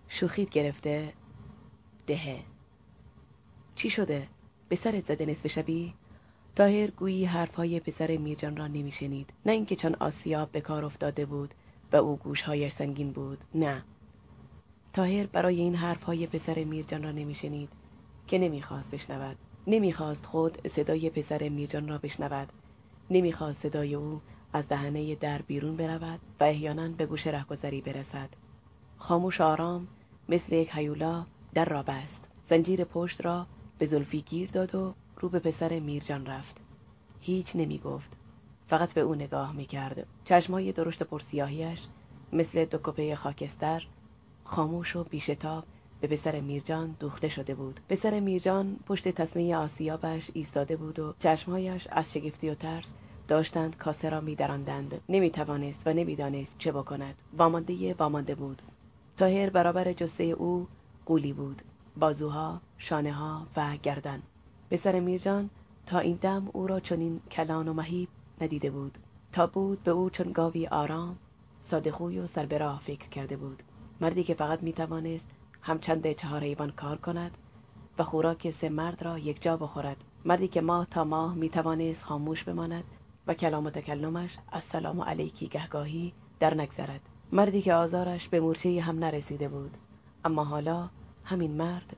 شوخید گرفته. دهه. چی شده؟ به سرت زده نصف شبی؟ تاهر گویی حرفهای پسر میرجان را نمیشنید. نه اینکه چون آسیاب به کار افتاده بود و او گوشهایش سنگین بود. نه. تاهر برای این حرفهای پسر میرجان را نمیشنید که نمی‌خواست بشنود. نمی‌خواست خود صدای پسر میرجان را بشنود. نمی‌خواست صدای او از دهنه در بیرون برود و احیانا به گوش رهگذری برسد. خاموش آرام مثل یک هیولا در را بست. زنجیر پشت را به زلفی گیر داد و رو به پسر میرجان رفت. هیچ نمی گفت فقط به او نگاه می کرد چشمای درشت پرسیاهیش مثل دو کپه خاکستر خاموش و بیشتاب به پسر میرجان دوخته شده بود. پسر میرجان پشت تصمیه آسیابش ایستاده بود و چشمهایش از شگفتی و ترس داشتند کاسه را میدراندند. نمی‌توانست و نمی‌دانست چه بکند. وامانده وامانده بود. تاهر برابر جسه او قولی بود. بازوها شانه ها و گردن. پسر میرجان تا این دم او را چنین کلان و مهیب ندیده بود. تا بود به او چون گاوی آرام سادخوی و سر راه فکر کرده بود. مردی که فقط می‌توانست همچند چهار حیوان کار کند و خوراک سه مرد را یک جا بخورد. مردی که ماه تا ماه می‌توانست خاموش بماند و کلام و تکلمش از سلام علیکی گهگاهی در نگذرد. مردی که آزارش به مورچه هم نرسیده بود. اما حالا همین مرد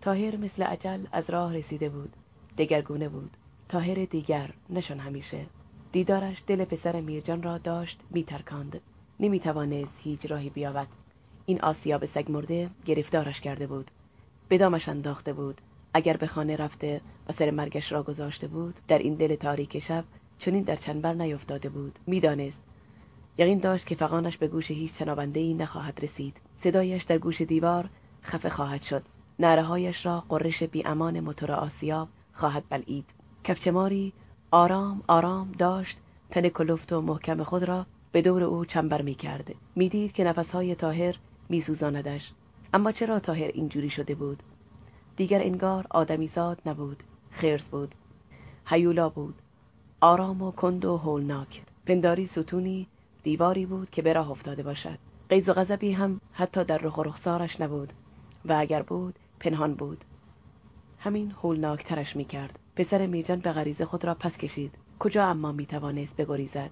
تاهر مثل عجل از راه رسیده بود. دگرگونه بود. تاهر دیگر نشان همیشه. دیدارش دل پسر میرجان را داشت میترکاند. نمی‌توانست هیچ راهی بیابد. این آسیاب سگ مرده گرفتارش کرده بود. بدامش انداخته بود. اگر به خانه رفته و سر مرگش را گذاشته بود در این دل تاریک شب چنین در چنبر نیفتاده بود. می‌دانست. یقین داشت که فقانش به گوش هیچ شنونده نخواهد رسید. صدایش در گوش دیوار خفه خواهد شد. نرههایش را قررش بی امان موتور آسیاب خواهد بلعید کفچماری آرام آرام داشت تن کلفت و محکم خود را به دور او چنبر می کرد. می دید که نفسهای تاهر می سوزاندش. اما چرا تاهر اینجوری شده بود؟ دیگر انگار آدمیزاد نبود. خرس بود. هیولا بود. آرام و کند و هولناک. پنداری ستونی دیواری بود که به راه افتاده باشد. قیز و غضبی هم حتی در رخ و رخسارش نبود و اگر بود پنهان بود. همین هولناکترش می کرد پسر میرجان به غریزه خود را پس کشید. کجا اما می‌توانست بگریزد؟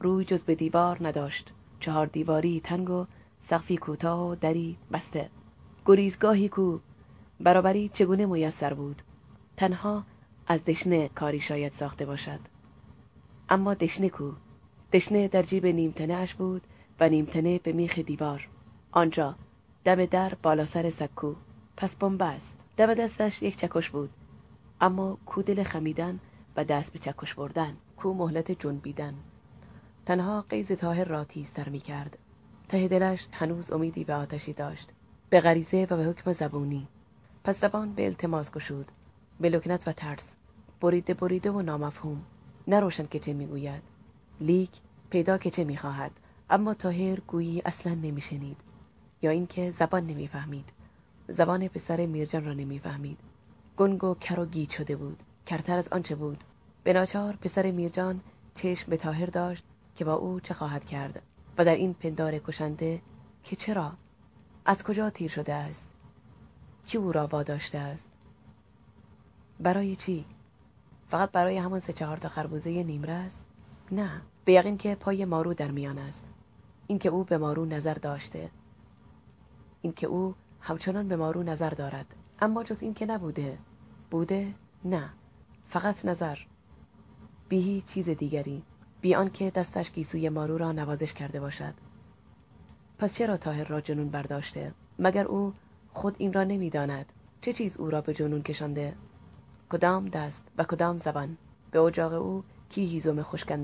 روی جز به دیوار نداشت. چهار دیواری تنگ و سقفی کوتاه و دری بسته. گریزگاهی کو برابری چگونه میسر بود؟ تنها از دشنه کاری شاید ساخته باشد. اما دشنه کو؟ دشنه در جیب نیمتنه اش بود و نیمتنه به میخ دیوار. آنجا دم در بالا سر سکو. پس بنبست دم دستش یک چکش بود. اما کو دل خمیدن و دست به چکش بردن کو مهلت جنبیدن تنها قیز تاهر را تیزتر می کرد ته دلش هنوز امیدی به آتشی داشت. به غریزه و به حکم زبونی. پس زبان به التماس گشود. به لکنت و ترس. بریده بریده و نامفهوم. نروشن که چه می‌گوید. لیک پیدا که چه می‌خواهد. اما تاهر گویی اصلا نمیشنید. یا اینکه زبان نمی‌فهمید. زبان پسر میرجان را نمی‌فهمید. گنگ و کر و گیج شده بود. کرتر از آنچه بود. به ناچار پسر میرجان چشم به تاهر داشت که با او چه خواهد کرد و در این پندار کشنده که چرا؟ از کجا تیر شده است؟ کی او را واداشته است؟ برای چی؟ فقط برای همان سه چهار تا خربوزه نیمره است نه. به یقین که پای مارو در میان است. اینکه او به مارو نظر داشته. اینکه او همچنان به مارو نظر دارد. اما جز این که نبوده. بوده؟ نه. فقط نظر. بی هیچ چیز دیگری. بی آنکه دستش گیسوی مارو را نوازش کرده باشد. پس چرا تاهر را جنون برداشته؟ مگر او خود این را نمی‌داند؟ چه چیز او را به جنون کشانده؟ کدام دست و کدام زبان؟ به اجاق او کی هیزم خشک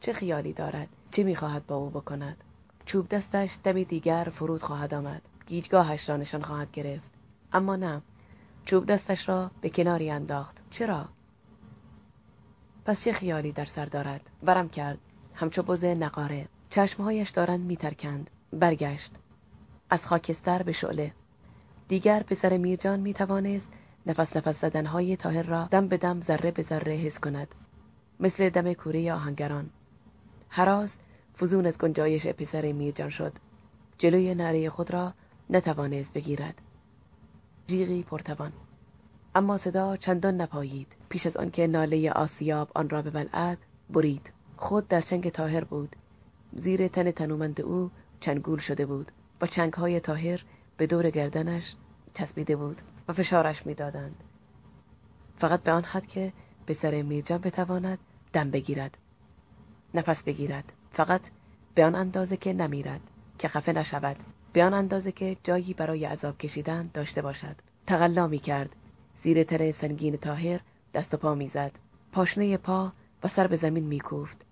چه خیالی دارد؟ چه می‌خواهد با او بکند؟ چوب دستش دمی دیگر فرود خواهد آمد. گیجگاهش را نشان خواهد گرفت. اما نه. چوب دستش را به کناری انداخت. چرا؟ پس چه خیالی در سر دارد؟ ورم کرد. همچو بز نقاره. چشمهایش دارند میترکند. برگشت. از خاکستر به شعله. دیگر پسر میرجان می‌توانست نفس نفس زدنهای تاهر را دم به دم ذره به ذره حس کند. مثل دم کوره آهنگران. هراست فزون از گنجایش پسر میرجان شد. جلوی نره خود را نتوانست بگیرد. جیغی پرتوان. اما صدا چندان نپایید. پیش از آنکه ناله آسیاب آن را ببلعد برید. خود در چنگ تاهر بود. زیر تن تنومند او چنگول شده بود. با چنگهای تاهر به دور گردنش چسبیده بود و فشارش می‌دادند. فقط به آن حد که به سر میرجان بتواند دم بگیرد. نفس بگیرد. فقط به آن اندازه که نمیرد که خفه نشود. به آن اندازه که جایی برای عذاب کشیدن داشته باشد. تقلا می کرد. زیر تره سنگین تاهر دست و پا می‌زد پاشنه پا و سر به زمین میکوفت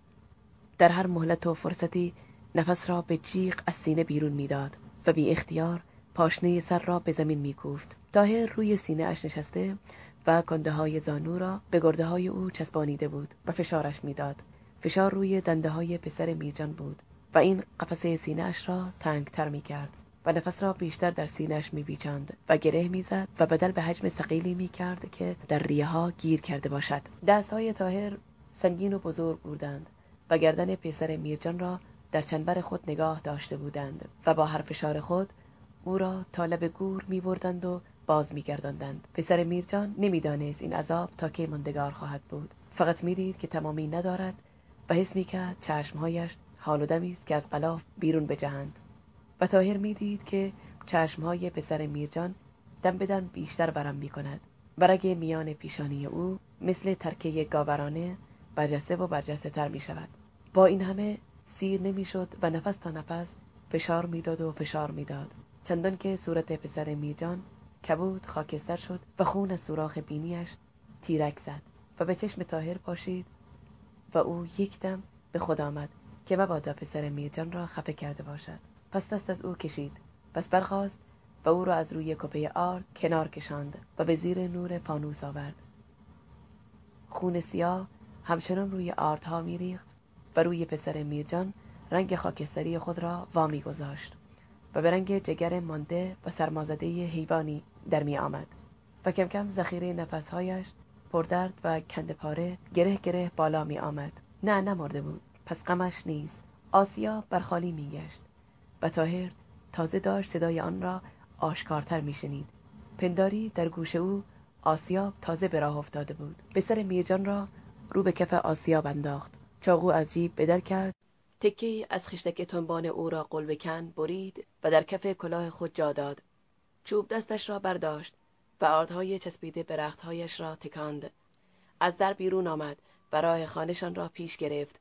در هر مهلت و فرصتی نفس را به جیغ از سینه بیرون می‌داد و بی اختیار پاشنه سر را به زمین میکوفت تاهر روی سینه اش نشسته و کنده های زانو را به گرده های او چسبانیده بود و فشارش می‌داد فشار روی دنده های پسر میرجان بود. و این قفسه سینه اش را تنگتر می کرد و نفس را بیشتر در سینهش میپیچاند و گره می‌زد و بدل به حجم سقیلی می‌کرد که در ریه ها گیر کرده باشد. دستهای تاهر سنگین و بزرگ بودند و گردن پسر میرجان را در چنبر خود نگاه داشته بودند و با هر فشار خود او را تا لب گور میبردند و باز میگرداندند. پسر میرجان نمی‌دانست این عذاب تا کی ماندگار خواهد بود. فقط می‌دید که تمامی ندارد و حس می‌کرد چشمهایش حال و دمی است که از قلاف بیرون بجهند. و تاهر می‌دید که چشمهای پسر میرجان دم به بیشتر برم می کند و رگ میان پیشانی او مثل ترکه گاورانه برجسته و برجسته تر می شود. با این همه سیر نمی‌شد و نفس تا نفس فشار می‌داد و فشار می‌داد. چندان که صورت پسر میرجان کبود خاکستر شد و خون از سوراخ بینیش تیرک زد و به چشم تاهر پاشید و او یک دم به خود آمد. که مبادا پسر میرجان را خفه کرده باشد. پس دست از او کشید. پس برخاست و او را از روی کپه آرد کنار کشاند و به زیر نور فانوس آورد. خون سیاه همچنان روی آردها میریخت و روی پسر میرجان رنگ خاکستری خود را وامی گذاشت و به رنگ جگر مانده و سرمازده حیوانی در می آمد و کم کم ذخیره نفسهایش پردرد و کند پاره گره گره بالا می آمد. نه نمرده بود. پس غمش نیست. آسیا بر خالی می گشت و تاهر تازه داشت صدای آن را آشکارتر میشنید. پنداری در گوش او آسیاب تازه به راه افتاده بود. پسر میرجان را رو به کف آسیاب انداخت چاقو از جیب بدر کرد. تکه از خشتک تنبان او را قلب کن برید و در کف کلاه خود جا داد. چوب دستش را برداشت و آردهای چسبیده به رختهایش را تکاند. از در بیرون آمد و راه خانهشان را پیش گرفت.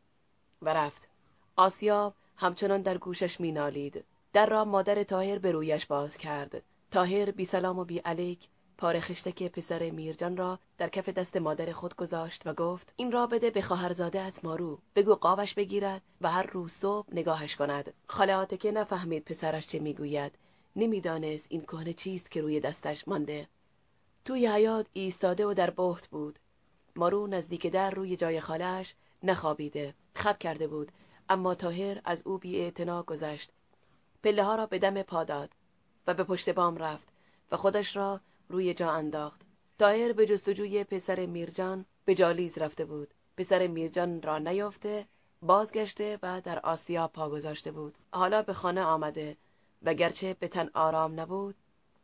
و رفت. آسیاب همچنان در گوشش مینالید. در را مادر تاهر به رویش باز کرد. تاهر بی سلام و بی علیک پاره خشتک پسر میرجان را در کف دست مادر خود گذاشت و گفت این را بده به خواهرزاده از مارو بگو قابش بگیرد و هر روز صبح نگاهش کند. خاله که نفهمید پسرش چه می‌گوید. نمی‌دانست این کهنه چیست که روی دستش مانده. توی حیات ایستاده و در بهت بود. مارو نزدیک در روی جای خالهش نخوابیده خب کرده بود. اما تاهر از او بی گذشت. پله ها را به دم پا داد و به پشت بام رفت و خودش را روی جا انداخت. تاهر به جستجوی پسر میرجان به جالیز رفته بود. پسر میرجان را نیافته بازگشته و در آسیا پا گذاشته بود. حالا به خانه آمده و گرچه به تن آرام نبود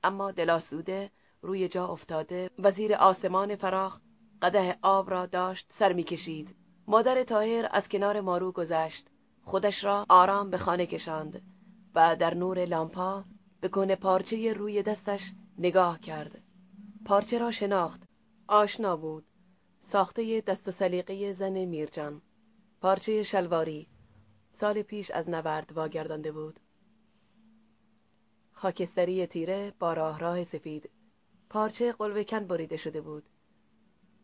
اما دلاسوده روی جا افتاده. و زیر آسمان فراخ قده آب را داشت سر می‌کشید. مادر تاهر از کنار مارو گذشت. خودش را آرام به خانه کشاند و در نور لامپا به کنه پارچه روی دستش نگاه کرد. پارچه را شناخت. آشنا بود. ساخته دست و سلیقه زن میرجان. پارچه شلواری. سال پیش از نورد واگردانده بود. خاکستری تیره با راه راه سفید. پارچه قلوه کن بریده شده بود.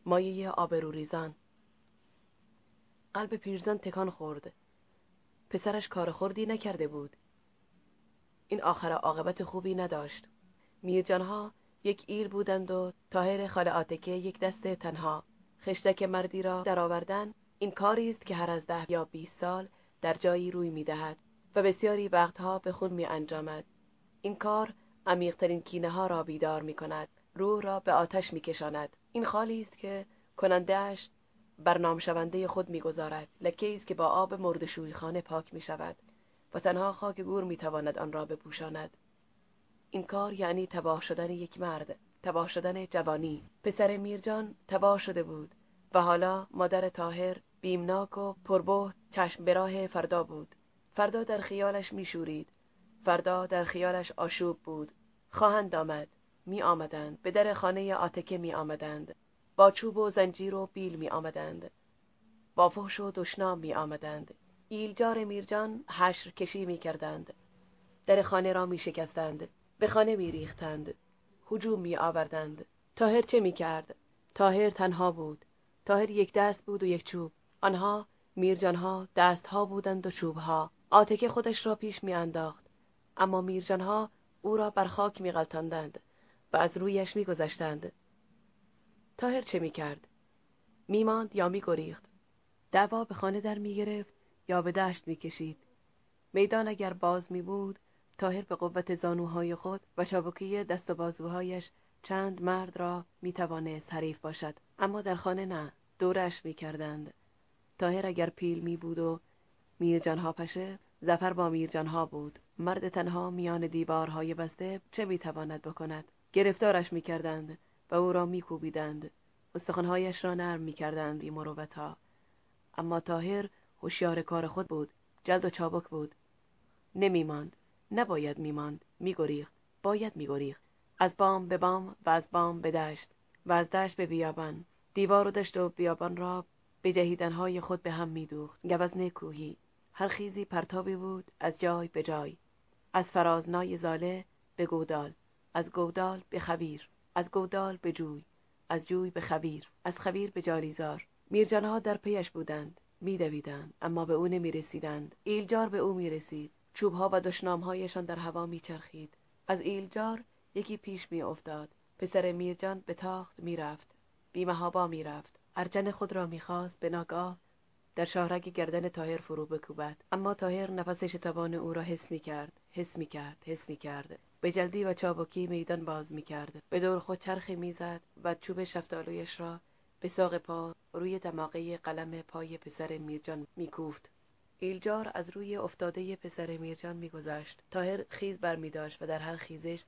مایه آبرو ریزان. قلب پیرزن تکان خورد. پسرش کار خوردی نکرده بود. این آخر عاقبت خوبی نداشت. میرجانها یک ایر بودند و تاهر خال آتکه یک دست تنها. خشتک مردی را درآوردن این کاری است که هر از ده یا بیست سال در جایی روی می‌دهد و بسیاری وقتها به خود می انجامد. این کار عمیقترین کینه ها را بیدار می کند روح را به آتش می کشاند این خالی است که کنندهش بر نام شونده خود می‌گذارد لکه است که با آب مرد خانه پاک می شود و تنها خاک گور می تواند آن را بپوشاند. این کار یعنی تباه شدن یک مرد تباه شدن جوانی. پسر میرجان تباه شده بود و حالا مادر تاهر بیمناک و پربه چشم براه فردا بود. فردا در خیالش میشورید. فردا در خیالش آشوب بود. خواهند آمد. می آمدند. به در خانه آتکه می آمدند. با چوب و زنجیر و بیل می آمدند. با فحش و دشنام می آمدند. ایلجار میرجان حشر کشی می کردند. در خانه را می شکستند. به خانه می ریختند. هجوم می آوردند. تاهر چه می کرد؟ تاهر تنها بود. تاهر یک دست بود و یک چوب. آنها میرجانها دستها بودند و چوبها. آتکه خودش را پیش می انداخت. اما میرجانها او را بر خاک می غلطاندند و از رویش می گذشتند. تاهر چه می کرد؟ می ماند یا می گریخت دعوا به خانه در می گرفت یا به دشت می کشید میدان اگر باز می بود تاهر به قوت زانوهای خود و چابکی دست و بازوهایش چند مرد را می توانست حریف باشد. اما در خانه نه دورش می کردند تاهر اگر پیل می بود و میرجانها پشه زفر با میرجانها بود. مرد تنها میان دیوارهای بسته چه می تواند بکند؟ گرفتارش می کردند و او را می کوبیدند استخوانهایش را نرم می کردند بی مروتا اما تاهر هوشیار کار خود بود جلد و چابک بود. نمی ماند نباید میماند میگریخت باید میگریخت. از بام به بام و از بام به دشت و از دشت به بیابان. دیوار و دشت و بیابان را به جهیدنهای خود به هم میدوخت. گوزن کوهی. هر خیزی پرتابی بود از جای به جای. از فرازنای زاله به گودال. از گودال به خویر از گودال به جوی از جوی به خویر از خویر به جالیزار میرجانها در پیش بودند میدویدند اما به او نمی‌رسیدند. ایلجار به او می‌رسید. چوبها و دشنامهایشان در هوا میچرخید. از ایلجار یکی پیش میافتاد. پسر میرجان به تاخت می‌رفت. بیمهابا می‌رفت. ارجن خود را می‌خواست به ناگاه در شاهرگ گردن تاهر فرو بکوبد. اما تاهر نفس شتابان او را حس می‌کرد حس می‌کرد حس می‌کرد. به جلدی و چابکی میدان باز می‌کرد. به دور خود چرخی می‌زد و چوب شفتالویش را به ساق پا روی دماغه قلم پای پسر میرجان میکوفت. ایلجار از روی افتاده پسر میرجان میگذشت. تاهر خیز برمیداشت و در هر خیزش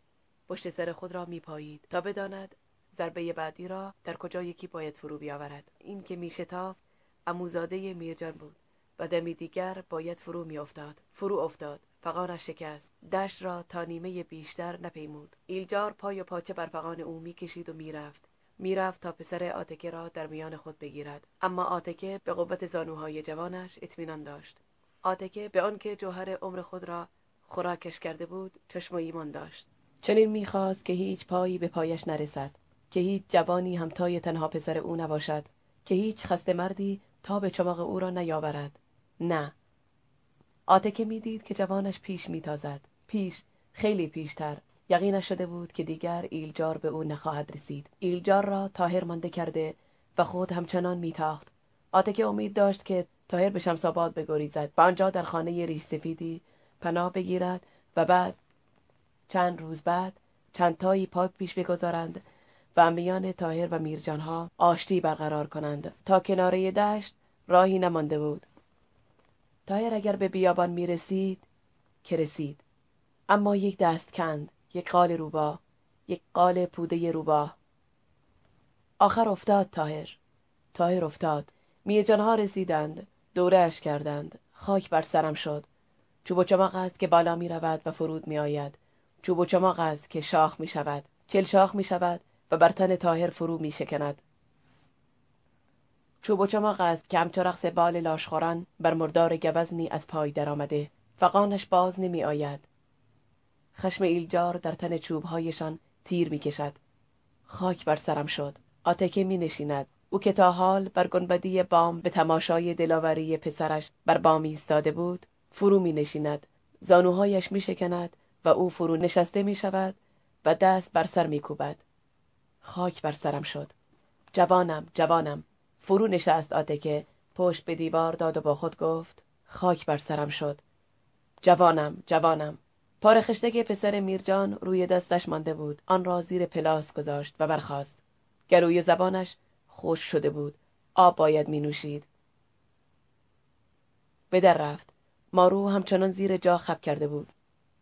پشت سر خود را میپایید تا بداند ضربه بعدی را در کجا یکی باید فرو بیاورد. این که میشتافت اموزاده میرجان بود و دمی دیگر باید فرو میافتاد. فرو افتاد. فقانش شکست. دشت را تا نیمه بیشتر نپیمود. ایلجار پای و پاچه بر فقان او می‌کشید و می‌رفت. می‌رفت تا پسر آتکه را در میان خود بگیرد. اما آتکه به قوت زانوهای جوانش اطمینان داشت. آتکه به آنکه جوهر عمر خود را خوراکش کرده بود چشم و ایمان داشت. چنین می‌خواست که هیچ پایی به پایش نرسد که هیچ جوانی همتای تنها پسر او نباشد که هیچ خسته مردی تا به چماق او را نیاورد. نه. آتکه می‌دید که جوانش پیش میتازد. پیش خیلی پیشتر. یقینش شده بود که دیگر ایلجار به او نخواهد رسید. ایلجار را تاهر مانده کرده و خود همچنان میتاخت. آتکه امید داشت که تاهر به شمساباد بگریزد و آنجا در خانه ریش سفیدی پناه بگیرد و بعد چند روز بعد چند تایی پاک پیش بگذارند و میان تاهر و میرجانها آشتی برقرار کنند. تا کناره دشت راهی نمانده بود. تاهر اگر به بیابان می‌رسید که رسید. اما یک دست کند یک قال روبا یک قال پوده روبا. آخر افتاد تاهر تاهر افتاد. میرجانها رسیدند. دورهش کردند. خاک بر سرم شد. چوب و چماق است که بالا می رود و فرود می آید چوب و چماق است که شاخ می شود چل شاخ می شود و بر تن تاهر فرو می شکند چوب و چماق است که همچو رقص بال لاشخوران بر مردار گوزنی از پای درآمده. فقانش باز نمی آید. خشم ایلجار در تن چوبهایشان تیر می کشد. خاک بر سرم شد. آتکه می نشیند. او که تا حال بر گنبدی بام به تماشای دلاوری پسرش بر بام ایستاده بود فرو می نشیند. زانوهایش می شکند و او فرو نشسته می شود و دست بر سر می کوبد. خاک بر سرم شد. جوانم جوانم. فرو نشست آتکه پشت به دیوار داد و با خود گفت خاک بر سرم شد. جوانم جوانم. پاره خشتک پسر میرجان روی دستش مانده بود. آن را زیر پلاس گذاشت و برخاست. گروی زبانش خوش شده بود. آب باید می نوشید به در رفت. مارو همچنان زیر جا خب کرده بود.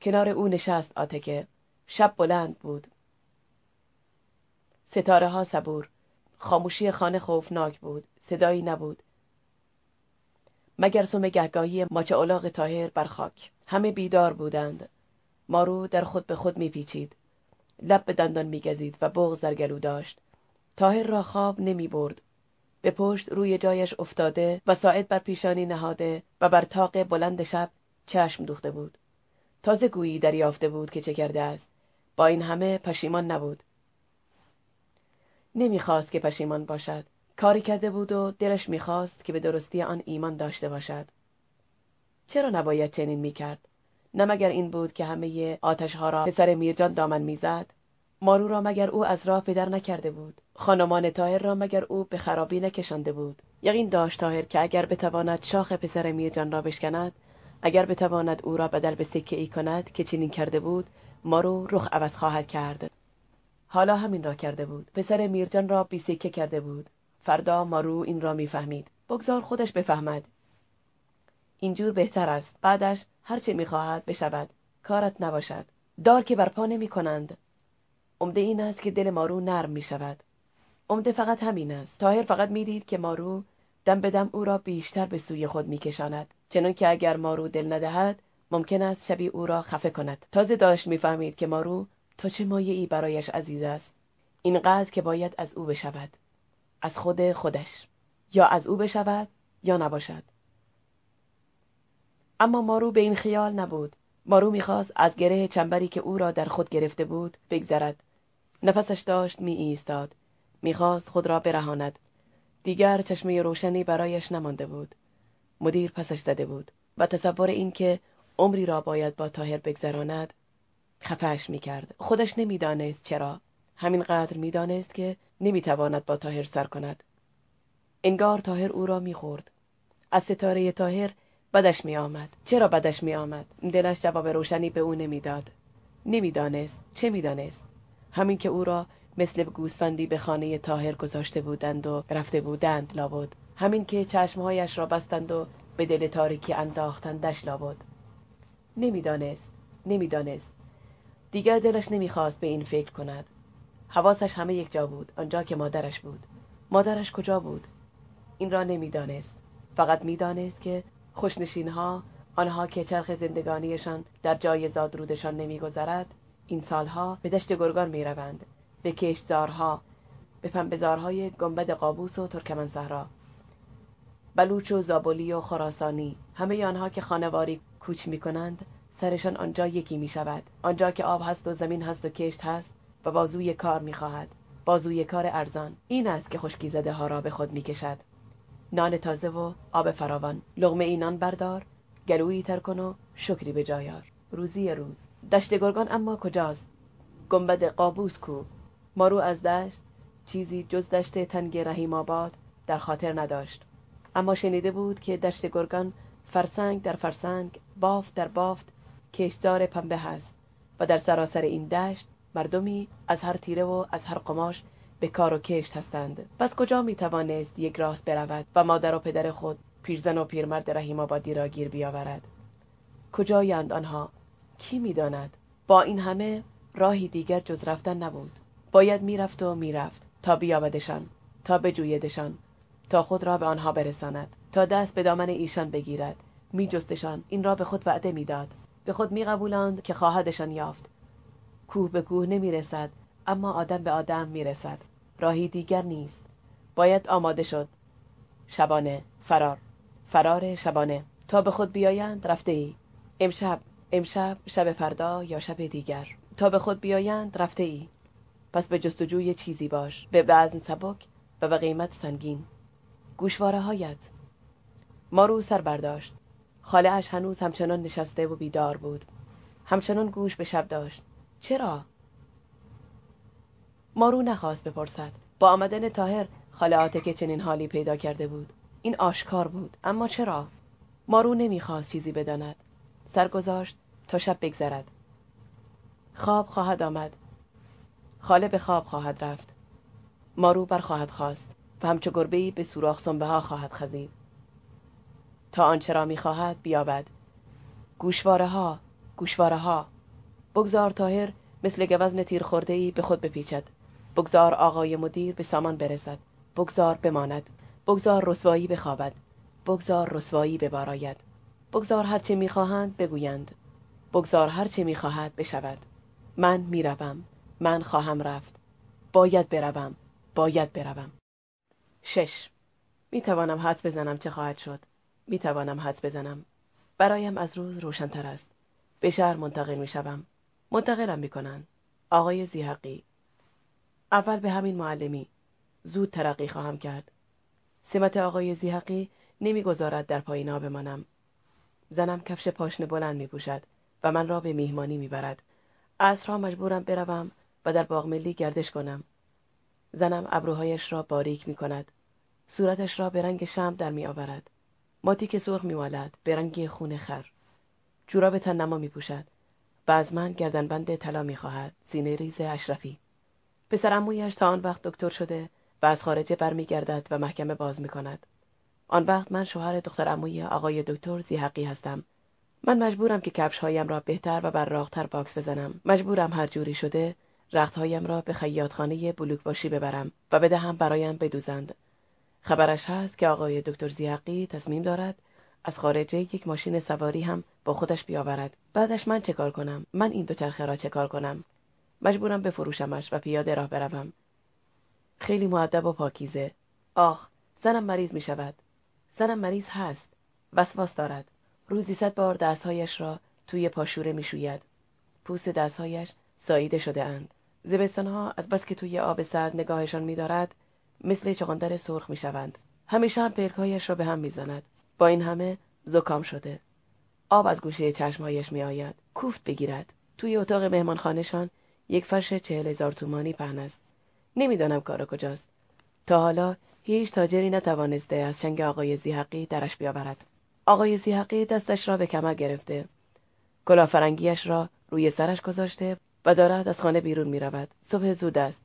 کنار او نشست آتکه شب بلند بود. ستاره ها صبور. خاموشی خانه خوفناک بود صدایی نبود مگر سوم گهگاهی ماچ الاغ تاهر بر خاک همه بیدار بودند مارو در خود به خود میپیچید لب به دندان میگزید و بغز در گلو داشت تاهر را خواب نمی برد. به پشت روی جایش افتاده و ساعد بر پیشانی نهاده و بر تاق بلند شب چشم دوخته بود. تازه گویی دریافته بود که چه کرده است. با این همه پشیمان نبود. نمی‌خواست که پشیمان باشد. کاری کرده بود و دلش می‌خواست که به درستی آن ایمان داشته باشد. چرا نباید چنین می‌کرد؟ نه مگر این بود که همه آتشها را پسر میرجان دامن می‌زد مارو را مگر او از راه پدر نکرده بود خانمان تاهر را مگر او به خرابی نکشانده بود یقین داشت تاهر که اگر بتواند شاخ پسر میرجان را بشکند اگر بتواند او را بدل به سکه ای کند که چنین کرده بود مارو رخ عوض خواهد کرد حالا همین را کرده بود. پسر میرجان را بی سکه کرده بود. فردا مارو این را می‌فهمید. بگذار خودش بفهمد. اینجور بهتر است. بعدش هرچه می‌خواهد بشود. کارت نباشد. دار که برپا نمی کنند عمده این است که دل مارو نرم می شود عمده فقط همین است. تاهر فقط می‌دید که مارو دم به دم او را بیشتر به سوی خود میکشاند. چنان که اگر مارو دل ندهد ممکن است شبی او را خفه کند. تازه داشت می‌فهمید که مارو تا چه مایه ای برایش عزیز است؟ اینقدر که باید از او بشود. از خود خودش. یا از او بشود یا نباشد. اما مارو به این خیال نبود. مارو می‌خواست از گره چنبری که او را در خود گرفته بود بگذرد. نفسش داشت می ایستاد می‌خواست خود را برهاند. دیگر چشمه روشنی برایش نمانده بود. مدیر پسش زده بود و تصور این که عمری را باید با تاهر بگذراند خفش می‌کرد خودش نمی‌دانست چرا همینقدر می‌دانست که نمی‌تواند با تاهر سر کند انگار تاهر او را می‌خورد از ستاره تاهر بدش می آمد. چرا بدش می آمد؟ دلش جواب روشنی به او نمی‌داد. نمی‌دانست. چه می‌دانست؟ همین که او را مثل گوسفندی به خانه تاهر گذاشته بودند و رفته بودند لابد همین که چشمهایش را بستند و به دل تاریکی انداختندش لابد نمی‌دانست نمی‌دانست دیگر دلش نمی‌خواست به این فکر کند. حواسش همه یک جا بود آنجا که مادرش بود. مادرش کجا بود؟ این را نمی‌دانست. فقط می‌دانست که خوشنشینها آنها که چرخ زندگانیشان در جای زادرودشان نمیگذرد این سالها به دشت گرگان می‌روند. به کشتزارها به پنبهزارهای گنبد قابوس و ترکمن صحرا بلوچ و زابلی و خراسانی همه آنها که خانواری کوچ می کنند سرشان آنجا یکی می شود آنجا که آب هست و زمین هست و کشت هست و بازوی کار می خواهد بازوی کار ارزان. این است که خشکی زده ها را به خود می کشد نان تازه و آب فراوان. لغمه ای نان بردار. گلویی تر کن و شکری به جایار روزی روز. دشت گرگان اما کجاست؟ گنبد قابوس کو. مارو از دشت. چیزی جز دشت تنگ رحیم آباد در خاطر نداشت. اما شنیده بود که دشت گرگان فرسنگ در فرسنگ بافت در بافت کشدار پنبه هست و در سراسر این دشت مردمی از هر تیره و از هر قماش به کار و کشت هستند. پس کجا می توانست یک راست برود و مادر و پدر خود پیرزن و پیرمرد رحیم آبادی را گیر بیاورد؟ کجایند آنها؟ کی می‌داند با این همه راهی دیگر جز رفتن نبود. باید می‌رفت و می‌رفت تا بیابدشان تا بجویدشان تا خود را به آنها برساند تا دست به دامن ایشان بگیرد. میجستشان این را به خود وعده می‌داد به خود میقبولاند که خواهدشان یافت. کوه به کوه نمی‌رسد اما آدم به آدم می‌رسد. راهی دیگر نیست. باید آماده شد. شبانه فرار. فرار شبانه. تا به خود بیایند رفته ای امشب امشب شب فردا یا شب دیگر. تا به خود بیایند رفته ای پس به جستجوی چیزی باش. به وزن سبک و به قیمت سنگین. گوشواره هایت مارو سر برداشت. خاله اش هنوز همچنان نشسته و بیدار بود. همچنان گوش به شب داشت. چرا؟ مارو نخواست بپرسد. با آمدن تاهر خاله که چنین حالی پیدا کرده بود. این آشکار بود. اما چرا؟ مارو نمی‌خواست چیزی بداند. سر گذاشت تا شب بگذرد. خواب خواهد آمد. خاله به خواب خواهد رفت. مارو بر خواهد خواست و همچو گربهای به سوراخ سنبه ها خواهد خزید. تا آنچه را می‌خواهد بیابد. گوشواره ها گوشواره ها بگذار تاهر مثل گوزن تیر خورده ای به خود بپیچد. بگذار آقای مدیر به سامان برسد. بگذار بماند. بگذار رسوایی بخوابد. بگذار رسوایی بباراید. بگذار هرچه می‌خواهند بگویند. بگذار هرچه می‌خواهد بشود. من می‌روم. من خواهم رفت. باید بروم. باید بروم. شش. می توانم حدس بزنم چه خواهد شد. می توانم حدس بزنم. برایم از روز روشنتر است. به شهر منتقل می شوم منتقلم می کنن. آقای زیحقی. اول به همین معلمی. زود ترقی خواهم کرد. سمت آقای زیحقی نمی‌گذارد در پایینا بمانم. زنم کفش پاشنه بلند می پوشد و من را به میهمانی می‌برد. عصرها مجبورم بروم و در باغ ملی گردش کنم. زنم ابروهایش را باریک می کند صورتش را به رنگ شمع در می آورد ماتیک سرخ می مالد به رنگ خون خر جوراب تن نما می پوشد و از من گردنبند طلا می خواهد سینه ریز اشرفی پسر عمویش تا آن وقت دکتر شده و از خارجه برمیگردد و محکمه باز می کند. آن وقت من شوهر دختر عموی آقای دکتر ذیحقی هستم. من مجبورم که کفش هایم را بهتر و براقتر واکس بزنم. مجبورم هر جوری شده رختهایم را به خیاطخانه بلوک باشی ببرم و بدهم برایم بدوزند. خبرش هست که آقای دکتر زیحقی تصمیم دارد از خارجه یک ماشین سواری هم با خودش بیاورد. بعدش من چه کار کنم؟ من این دو چرخه را چه کار کنم؟ مجبورم بفروشمش و پیاده راه بروم. خیلی معدب و پاکیزه. آخ، زنم مریض می شود. زنم مریض هست. وسواس دارد. روزی صد بار دستهایش را توی پاشوره می شوید. پوست دستهایش ساییده شده اند. زبستانها از بس که توی آب سرد نگاهشان میدارد مثل چغندر سرخ می‌شوند. همیشه هم پلکهایش را به هم می‌زند. با این همه زکام شده. آب از گوشه چشمهایش میآید. کوفت بگیرد. توی اتاق مهمانخانهشان یک فرش چهل هزار تومانی پهن است. نمی‌دانم کار کجاست. تا حالا هیچ تاجری نتوانسته از چنگ آقای زیحقی درش بیاورد. آقای زیحقی دستش را به کمر گرفته. کلافرنگیش را روی سرش گذاشته و دارد از خانه بیرون می رود. صبح زود است.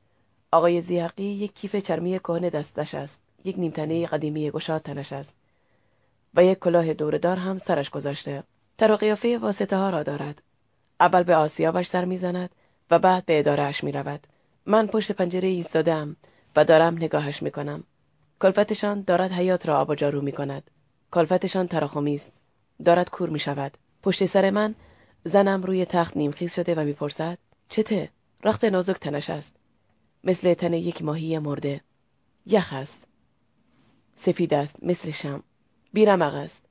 آقای زیحقی یک کیف چرمی کهنه دستش است. یک نیمتنه قدیمی گشاد تنش است. و یک کلاه دوردار هم سرش گذاشته. تر و قیافه واسطه ها را دارد. اول به آسیابش سر می‌زند و بعد به ادارهش می رود. من پشت پنجره ایستادم و دارم نگاهش می‌کنم کلفتشان دارد حیات را آب و جارو می‌کند کلفتشان تراخمی است دارد کور می‌شود پشت سر من زنم روی تخت نیمخیز شده و می‌پرسد چته رخت نازک تنش است مثل تن یک ماهی مرده. یخ است. سفید است. مثل شم. بیرمق است.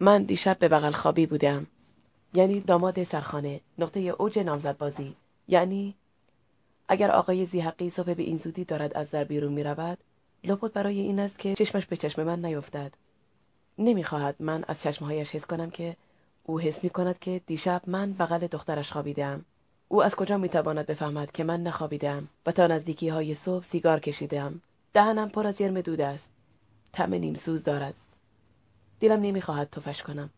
من دیشب به بغل خوابی بودم. یعنی داماد سرخانه. نقطه اوج نامزد بازی یعنی اگر آقای زیحقی صبح به این زودی دارد از در بیرون می رود لابد برای این است که چشمش به چشم من نیفتد. نمی‌خواهد من از چشمهایش حس کنم که او حس می کند که دیشب من بغل دخترش خوابیدم او از کجا می‌تواند بفهمد که من نخوابیدم و تا نزدیکی های صبح سیگار کشیدم دهنم پر از جرم دود است. طعم نیم سوز دارد. دلم نمی‌خواهد تفش کنم.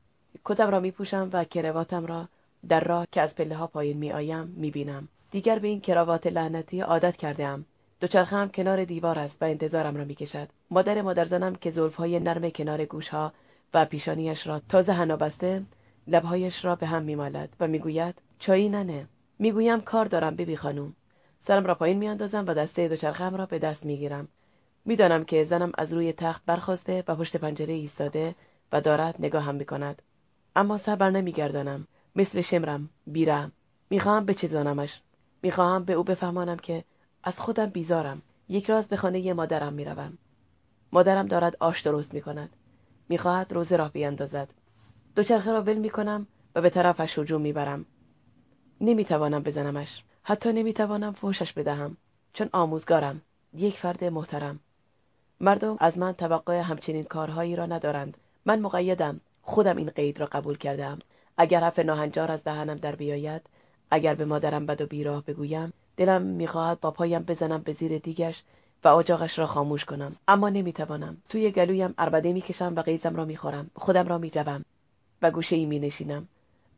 کتم را میپوشم و کرواتم را در راه که از پله ها پایین میآیم می‌بینم. دیگر به این کراوات لعنتی عادت کردهام. دوچرخه هم کنار دیوار است و انتظارم را می‌کشد. مادر مادرزنم که زلفهای نرم کنار گوشها و پیشانیش را تازه حنا بسته لبهایش را به هم میمالد و می‌گوید چایی ننه می‌گویم کار دارم ببی خانوم. سرم را پایین میاندازم و دسته دوچرخهام را به دست می‌گیرم. می‌دانم که زنم از روی تخت برخواسته و پشت پنجره ایستاده و دارد نگاهم می‌کند. اما سر بر نمیگردانم. مثل شمرم بیرم. می‌خواهم بچزانمش می‌خواهم به او بفهمانم که از خودم بیزارم. یک راز به خانه مادرم می‌روم. مادرم دارد آش درست می‌کند. می‌خواهد روزه راه بیاندازد. دوچرخه را ول می‌کنم و به طرفش هجوم می‌برم. نمی‌توانم بزنمش. حتی نمی‌توانم فوشش بدهم. چون آموزگارم. یک فرد محترم. مردم از من توقع همچنین کارهایی را ندارند. من مقیدم. خودم این قید را قبول کردم. اگر حرف ناهنجار از دهنم در بیاید اگر به مادرم بد و بیراه بگویم دلم می‌خواهد با پایم بزنم به زیر دیگش و اجاقش را خاموش کنم. اما نمی‌توانم. توی گلویم اربده می‌کشم و قیزم را می‌خورم. خودم را میجوم و گوشه ای مینشینم.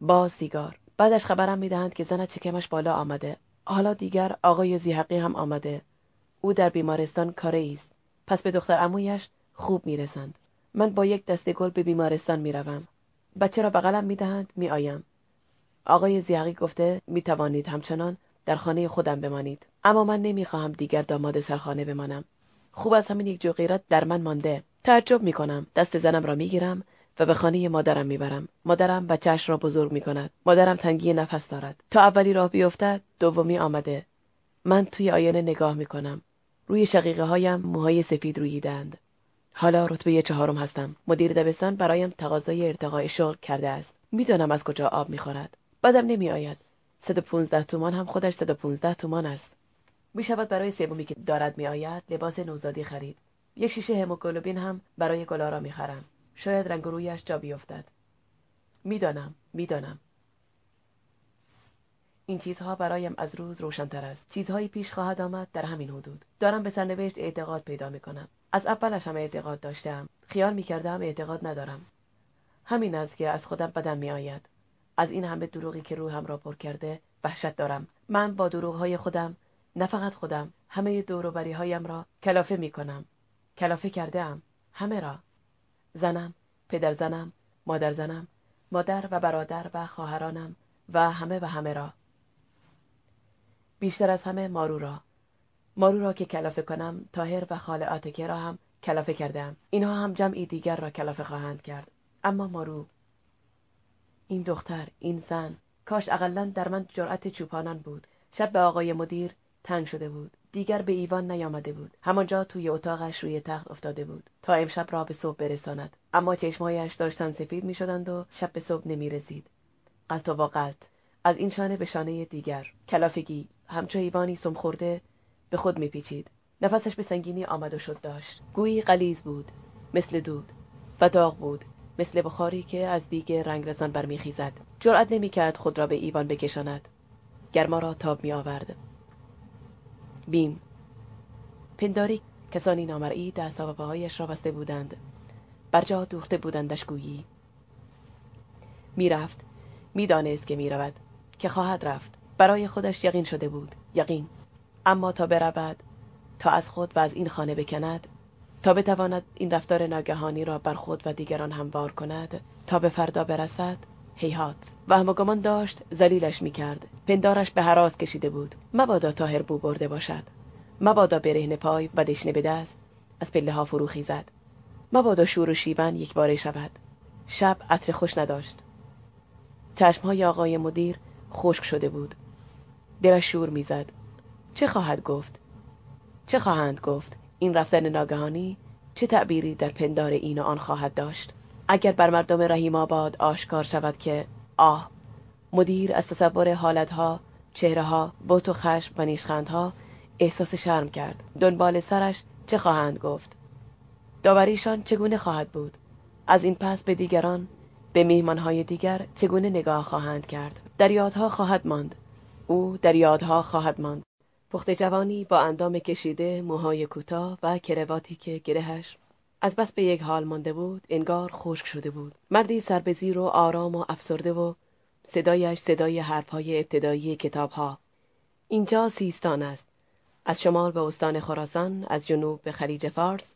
با سیگار. بعدش خبرم می‌دهند که زن چکمش بالا آمده. حالا دیگر آقای زیحقی هم آمده. او در بیمارستان کاره است. پس به دختر امویش خوب می‌رسند. من با یک دسته گل به بیمارستان می‌روم. بچه را بغلم می‌دهند میآیم. آقای زیحقی گفته می‌توانید همچنان در خانه خودم بمانید. اما من نمی‌خواهم دیگر داماد سرخانه بمانم. خوب از همین یک جو غیرت در من مانده. تعجب می‌کنم. دست زنم را می‌گیرم. و به خانه مادرم می‌برم. مادرم بچهش را بزرگ می‌کند. مادرم تنگی نفس دارد. تا اولی راه بیفتد دومی آمده. من توی آینه نگاه می‌کنم. روی شقیقه هایم موهای سفید روییدند. حالا رتبه چهارم هستم. مدیر دبستان برایم تقاضای ارتقای شغل کرده است. می‌دانم از کجا آب می‌خورد. بدم نمیآید. 115 تومان هم خودش 115 تومان است. می شود برای سومی که دارد می آید لباس نوزادی خرید. یک شیشه هموگلوبین هم برای گلارا می خرم شاید رنگ رویش جا بیفتد. می‌دانم می‌دانم. این چیزها برایم از روز روشنتر است. چیزهایی پیش خواهد آمد در همین حدود. دارم به سرنوشت اعتقاد پیدا می کنم از اولش هم اعتقاد داشتم. خیال می کردم اعتقاد ندارم. همین است که از خودم بدم می آید از این همه دروغی که روحم را پر کرده وحشت دارم. من با دروغهای خودم نه فقط خودم همه دوروبری هایم را کلافه می کنم کلافه کرده ام همه را. زنم پدر زنم مادر زنم مادر و برادر و خواهرانم و همه و همه را. بیشتر از همه مارو را. مارو را که کلافه کنم تاهر و خاله آتکه را هم کلافه کردم اینها هم جمعی دیگر را کلافه خواهند کرد. اما مارو این دختر این زن کاش اقلا در من جرأت چوپانان بود. شب به آقای مدیر تنگ شده بود. دیگر به ایوان نیامده بود. همانجا توی اتاقش روی تخت افتاده بود. تا امشب را به صبح برساند. اما چشمهایش داشتن سفید می‌شدند و شب به صبح نمی‌رسید. قلط و قلط از این شانه به شانه دیگر. کلافگی. همچو ایوانی سم خورده به خود میپیچید. نفسش به سنگینی آمد و شد داشت. گویی قلیز بود. مثل دود. و داغ بود. مثل بخاری که از دیگ رنگرزان برمیخیزد. جرأت نمی‌کرد خود را به ایوان بکشاند. گرما را تاب می آورد بیم. پنداری کسانی نامرئی دست و پاهایش را بسته بودند. بر جا دوخته بودندش گویی. می‌رفت. می‌دانست که می‌رود. که خواهد رفت. برای خودش یقین شده بود. یقین. اما تا برود تا از خود و از این خانه بکند تا بتواند این رفتار ناگهانی را بر خود و دیگران هموار کند تا به فردا برسد هیهات. و همگمان داشت زلیلش می‌کرد. پندارش به حراز کشیده بود. مبادا تاهر بو برده باشد. مبادا برهن پای و دشنه به دست. از پله ها فرو خیزد. مبادا شور و شیون یک باره شود. شب عطر خوش نداشت. چشمهای آقای مدیر خشک شده بود. دلش شور می‌زد. چه خواهد گفت؟ چه خواهند گفت؟ این رفتن ناگهانی چه تعبیری در پندار این و آن خواهد داشت؟ اگر بر مردم رحیم آباد آشکار شود که آه مدیر از تصور حالتها چهرهها بوت و خشم و نیشخندها احساس شرم کرد. دنبال سرش چه خواهند گفت؟ داوریشان چگونه خواهد بود؟ از این پس به دیگران به میهمانهای دیگر چگونه نگاه خواهند کرد؟ در یادها خواهد ماند. او در یادها خواهد ماند. پخت جوانی با اندام کشیده موهای کوتاه و کرواتی که گرهش از بس به یک حال مانده بود انگار خشک شده بود. مردی سربزیر و آرام و افسرده و صدایش صدای حرفهای ابتدایی کتابها. اینجا سیستان است. از شمال به استان خراسان از جنوب به خلیج فارس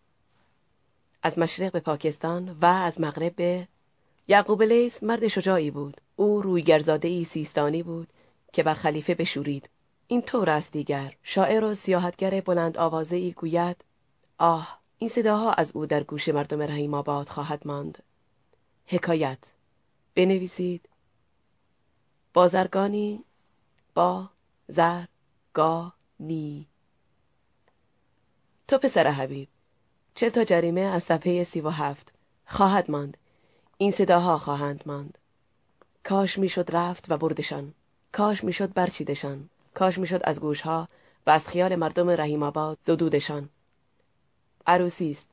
از مشرق به پاکستان و از مغرب به یعقوب لیس مرد شجاعی بود. او رویگرزاده ای سیستانی بود که بر خلیفه بشورید. این طور است دیگر. شاعر و سیاحتگر بلند آوازه ای گوید آه این صداها از او در گوش مردم رحیم آباد خواهد ماند. حکایت بنویسید بازرگانی با زر گا نی تو پسر حبیب چه تا جریمه از صفحه سی و هفت خواهد ماند؟ این صداها خواهند ماند. کاش می‌شد رفت و بردشان. کاش می‌شد برچیدشان. کاش می‌شد از گوشها و از خیال مردم رحیم آباد زدودشان. عروسی است.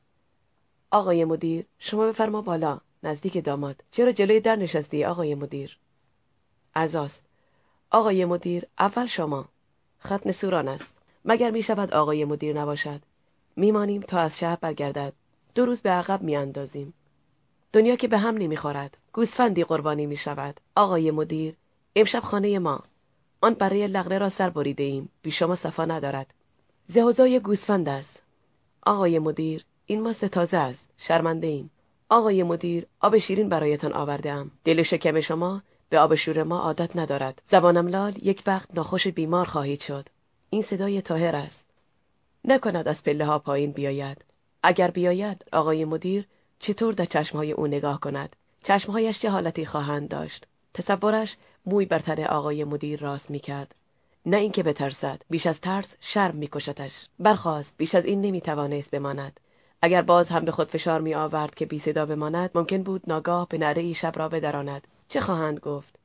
آقای مدیر شما بفرما بالا نزدیک داماد. چرا جلوی در نشستی آقای مدیر؟ عزاست. آقای مدیر اول شما. ختم سوران است. مگر می شود آقای مدیر نباشد؟ میمانیم تا از شهر برگردد. دو روز به عقب میاندازیم. دنیا که به هم نمی‌خورد. گوسفندی قربانی می شود آقای مدیر امشب خانه ما. آن برای لغره را سر بریده ایم بی شما صفا ندارد. زهوزای گوسفند است. آقای مدیر این ماست تازه است. شرمنده ایم آقای مدیر آب شیرین برایتان آورده ام دل شکم شما به آب شور ما عادت ندارد. زبانم لال یک وقت ناخوش بیمار خواهید شد. این صدای تاهر است. نکند از پله ها پایین بیاید. اگر بیاید آقای مدیر چطور در چشمهای او نگاه کند؟ چشمهایش چه حالتی خواهند داشت؟ تصورش موی بر تن آقای مدیر راست می‌کرد. نه اینکه بترسد بیش از ترس شرم میکشتش. برخواست بیش از این نمی‌توانست بماند. اگر باز هم به خود فشار می آورد که بی صدا بماند ممکن بود ناگاه به ای شب را بدراند. چه خواهند گفت؟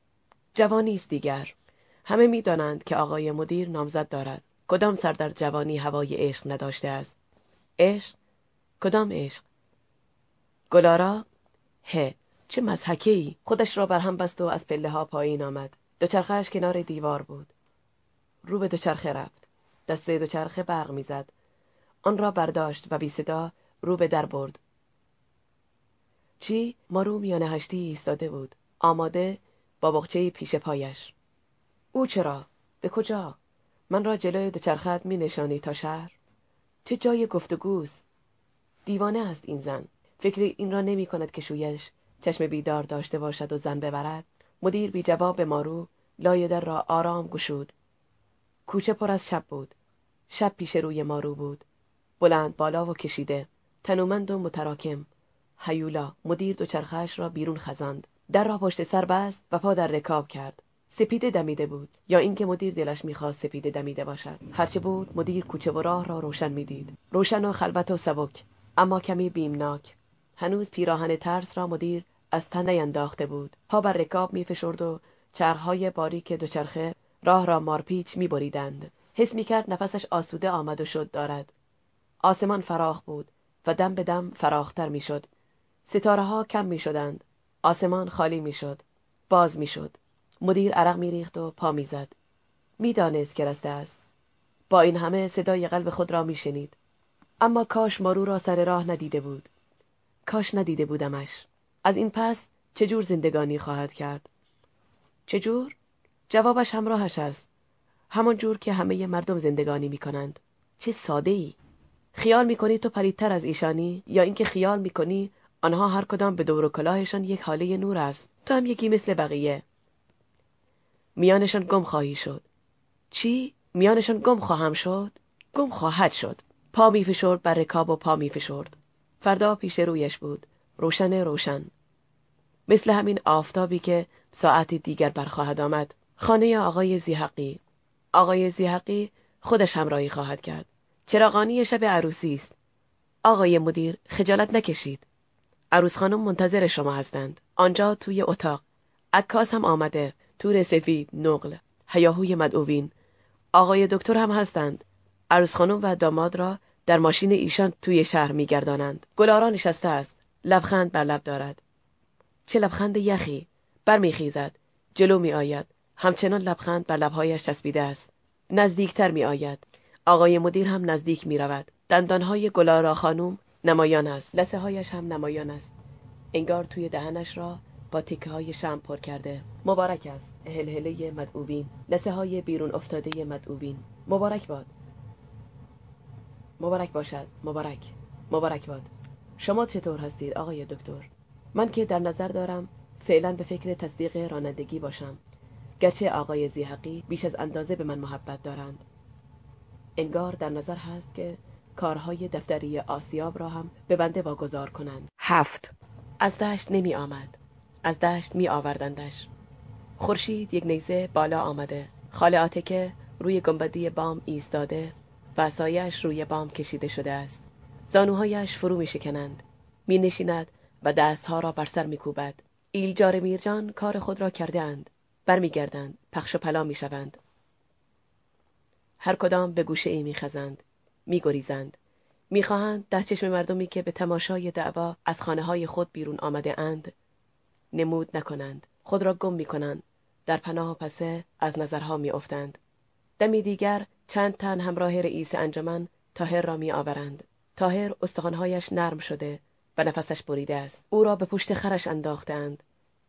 جوانی است دیگر. همه می‌دانند که آقای مدیر نامزد دارد. کدام سر در جوانی هوای عشق نداشته است؟ عشق؟ کدام عشق؟ گلارا؟ ه چه مزحکه ای خودش را بر هم بست و از پله ها پایین آمد. دوچرخهاش کنار دیوار بود. رو به دوچرخه رفت. دسته دوچرخه برق می‌زد. آن را برداشت و بی صدا رو به در برد. چی؟ مارو میان هشتی ایستاده بود. آماده با بخچه پیش پایش. او چرا؟ به کجا؟ من را جلوی دوچرخت می نشانی تا شهر. چه جای گفتگوست؟ دیوانه است این زن. فکری این را نمی کند که شویش چشم بیدار داشته باشد و زن ببرد. مدیر بی جواب به مارو لای در را آرام گشود. کوچه پر از شب بود. شب پیش روی مارو بود. بلند بالا و کشیده. تنومند و متراکم. هیولا مدیر دوچرخهاش را بیرون خزاند. در را پشت سر بست و پا در رکاب کرد. سپیده دمیده بود. یا اینکه مدیر دلش می‌خواست سپیده دمیده باشد. هرچه بود مدیر کوچه و راه را روشن می‌دید. روشن و خلوت و سبک. اما کمی بیمناک. هنوز پیراهن ترس را مدیر از تن انداخته بود. پا بر رکاب میفشرد و چرخهای باریک دوچرخه راه را مارپیچ میبریدند. حس می‌کرد نفسش آسوده آمد و شد دارد. آسمان فراخ بود و دم به دم فراختر می‌شد. ستاره ها کم می‌شدند. آسمان خالی می‌شد باز می‌شد. مدیر عرق میریخت و پا می‌زد. می‌دانست که رسته است. با این همه صدای قلب خود را میشنید. اما کاش مارو را سر راه ندیده بود. کاش ندیده بودمش. از این پس چجور زندگانی خواهد کرد؟ چجور جوابش همراهش است. همان جور که همه مردم زندگانی می‌کنند. چه ساده ای خیال می‌کنی تو پلیدتر از ایشانی یا اینکه خیال می‌کنی آنها هر کدام به دور و کلاهشان یک حاله نور است. تو هم یکی مثل بقیه. میانشان گم خواهی شد. چی؟ میانشان گم خواهم شد؟ گم خواهد شد. پا میفشرد بر رکاب و پا میفشرد فردا پیش رویش بود. روشن روشن. مثل همین آفتابی که ساعتی دیگر برخواهد آمد. خانه آقای زیحقی. آقای زیحقی خودش همراهی خواهد کرد. چراغانی شب عروسی است. آقای مدیر خجالت نکشید. عروس خانم منتظر شما هستند. آنجا توی اتاق. عکاس هم آمده. تور سفید نقل. هیاهوی مدعوین. آقای دکتر هم هستند. عروس خانم و داماد را در ماشین ایشان توی شهر میگردانند. گلارا نشسته است. لبخند بر لب دارد. چه لبخند یخی. برمیخیزد. جلو می آید همچنان لبخند بر لبهایش چسبیده است. نزدیکتر می آید آقای مدیر هم نزدیک می رود دندانهای گلارا خانوم نمایان است. لسه هایش هم نمایان است. انگار توی دهنش را با تکه های شم پر کرده. مبارک است. هلهله مدعوبین لسه های بیرون افتاده مدعوبین مبارک باد. مبارک باشد. مبارک. مبارک باد. شما چطور هستید آقای دکتر؟ من که در نظر دارم فعلا به فکر تصدیق رانندگی باشم. گرچه آقای زیحقی بیش از اندازه به من محبت دارند. انگار در نظر هست که کارهای دفتری آسیاب را هم به بنده واگذار کنند. هفت. از دشت نمی آمد. از دشت می آوردندش. خورشید یک نیزه بالا آمده. خاله آتکه روی گنبدی بام ایستاده و سایش روی بام کشیده شده است. زانوهایش فرو می شکنند. می نشیند و دستها را بر سر می کوبد. ایلجار میرجان کار خود را کرده اند. برمیگردند پخش و پلا می شوند. هر کدام به گوشه ای می خزند. می گریزند می خواهند در چشم مردمی که به تماشای دعوا از خانه های خود بیرون آمده اند نمود نکنند. خود را گم می کنند در پناه و پسه از نظرها می افتند دمی دیگر چند تن همراه رئیس انجمن تاهر را می آورند تاهر استخوانهایش نرم شده و نفسش بریده است. او را به پشت خرش انداختند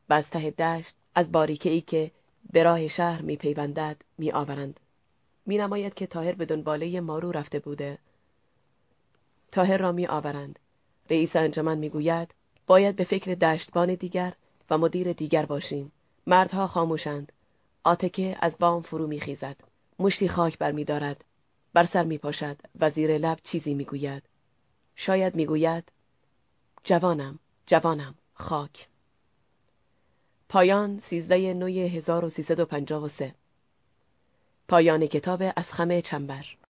و از ته دشت از باریکه ای که به راه شهر می پیوندد می نماید که تاهر به دنباله مارو رفته بوده. تاهر را می آورند رئیس انجمن می گوید باید به فکر دشتبان دیگر و مدیر دیگر باشیم. مردها خاموشند. آتکه از بام فرو می خیزد مشتی خاک بر می بر سر می پاشد و زیر لب چیزی می گوید. شاید می گوید جوانم جوانم خاک. پایان سیزده نوی 1353 پایان کتاب از خمه چنبر.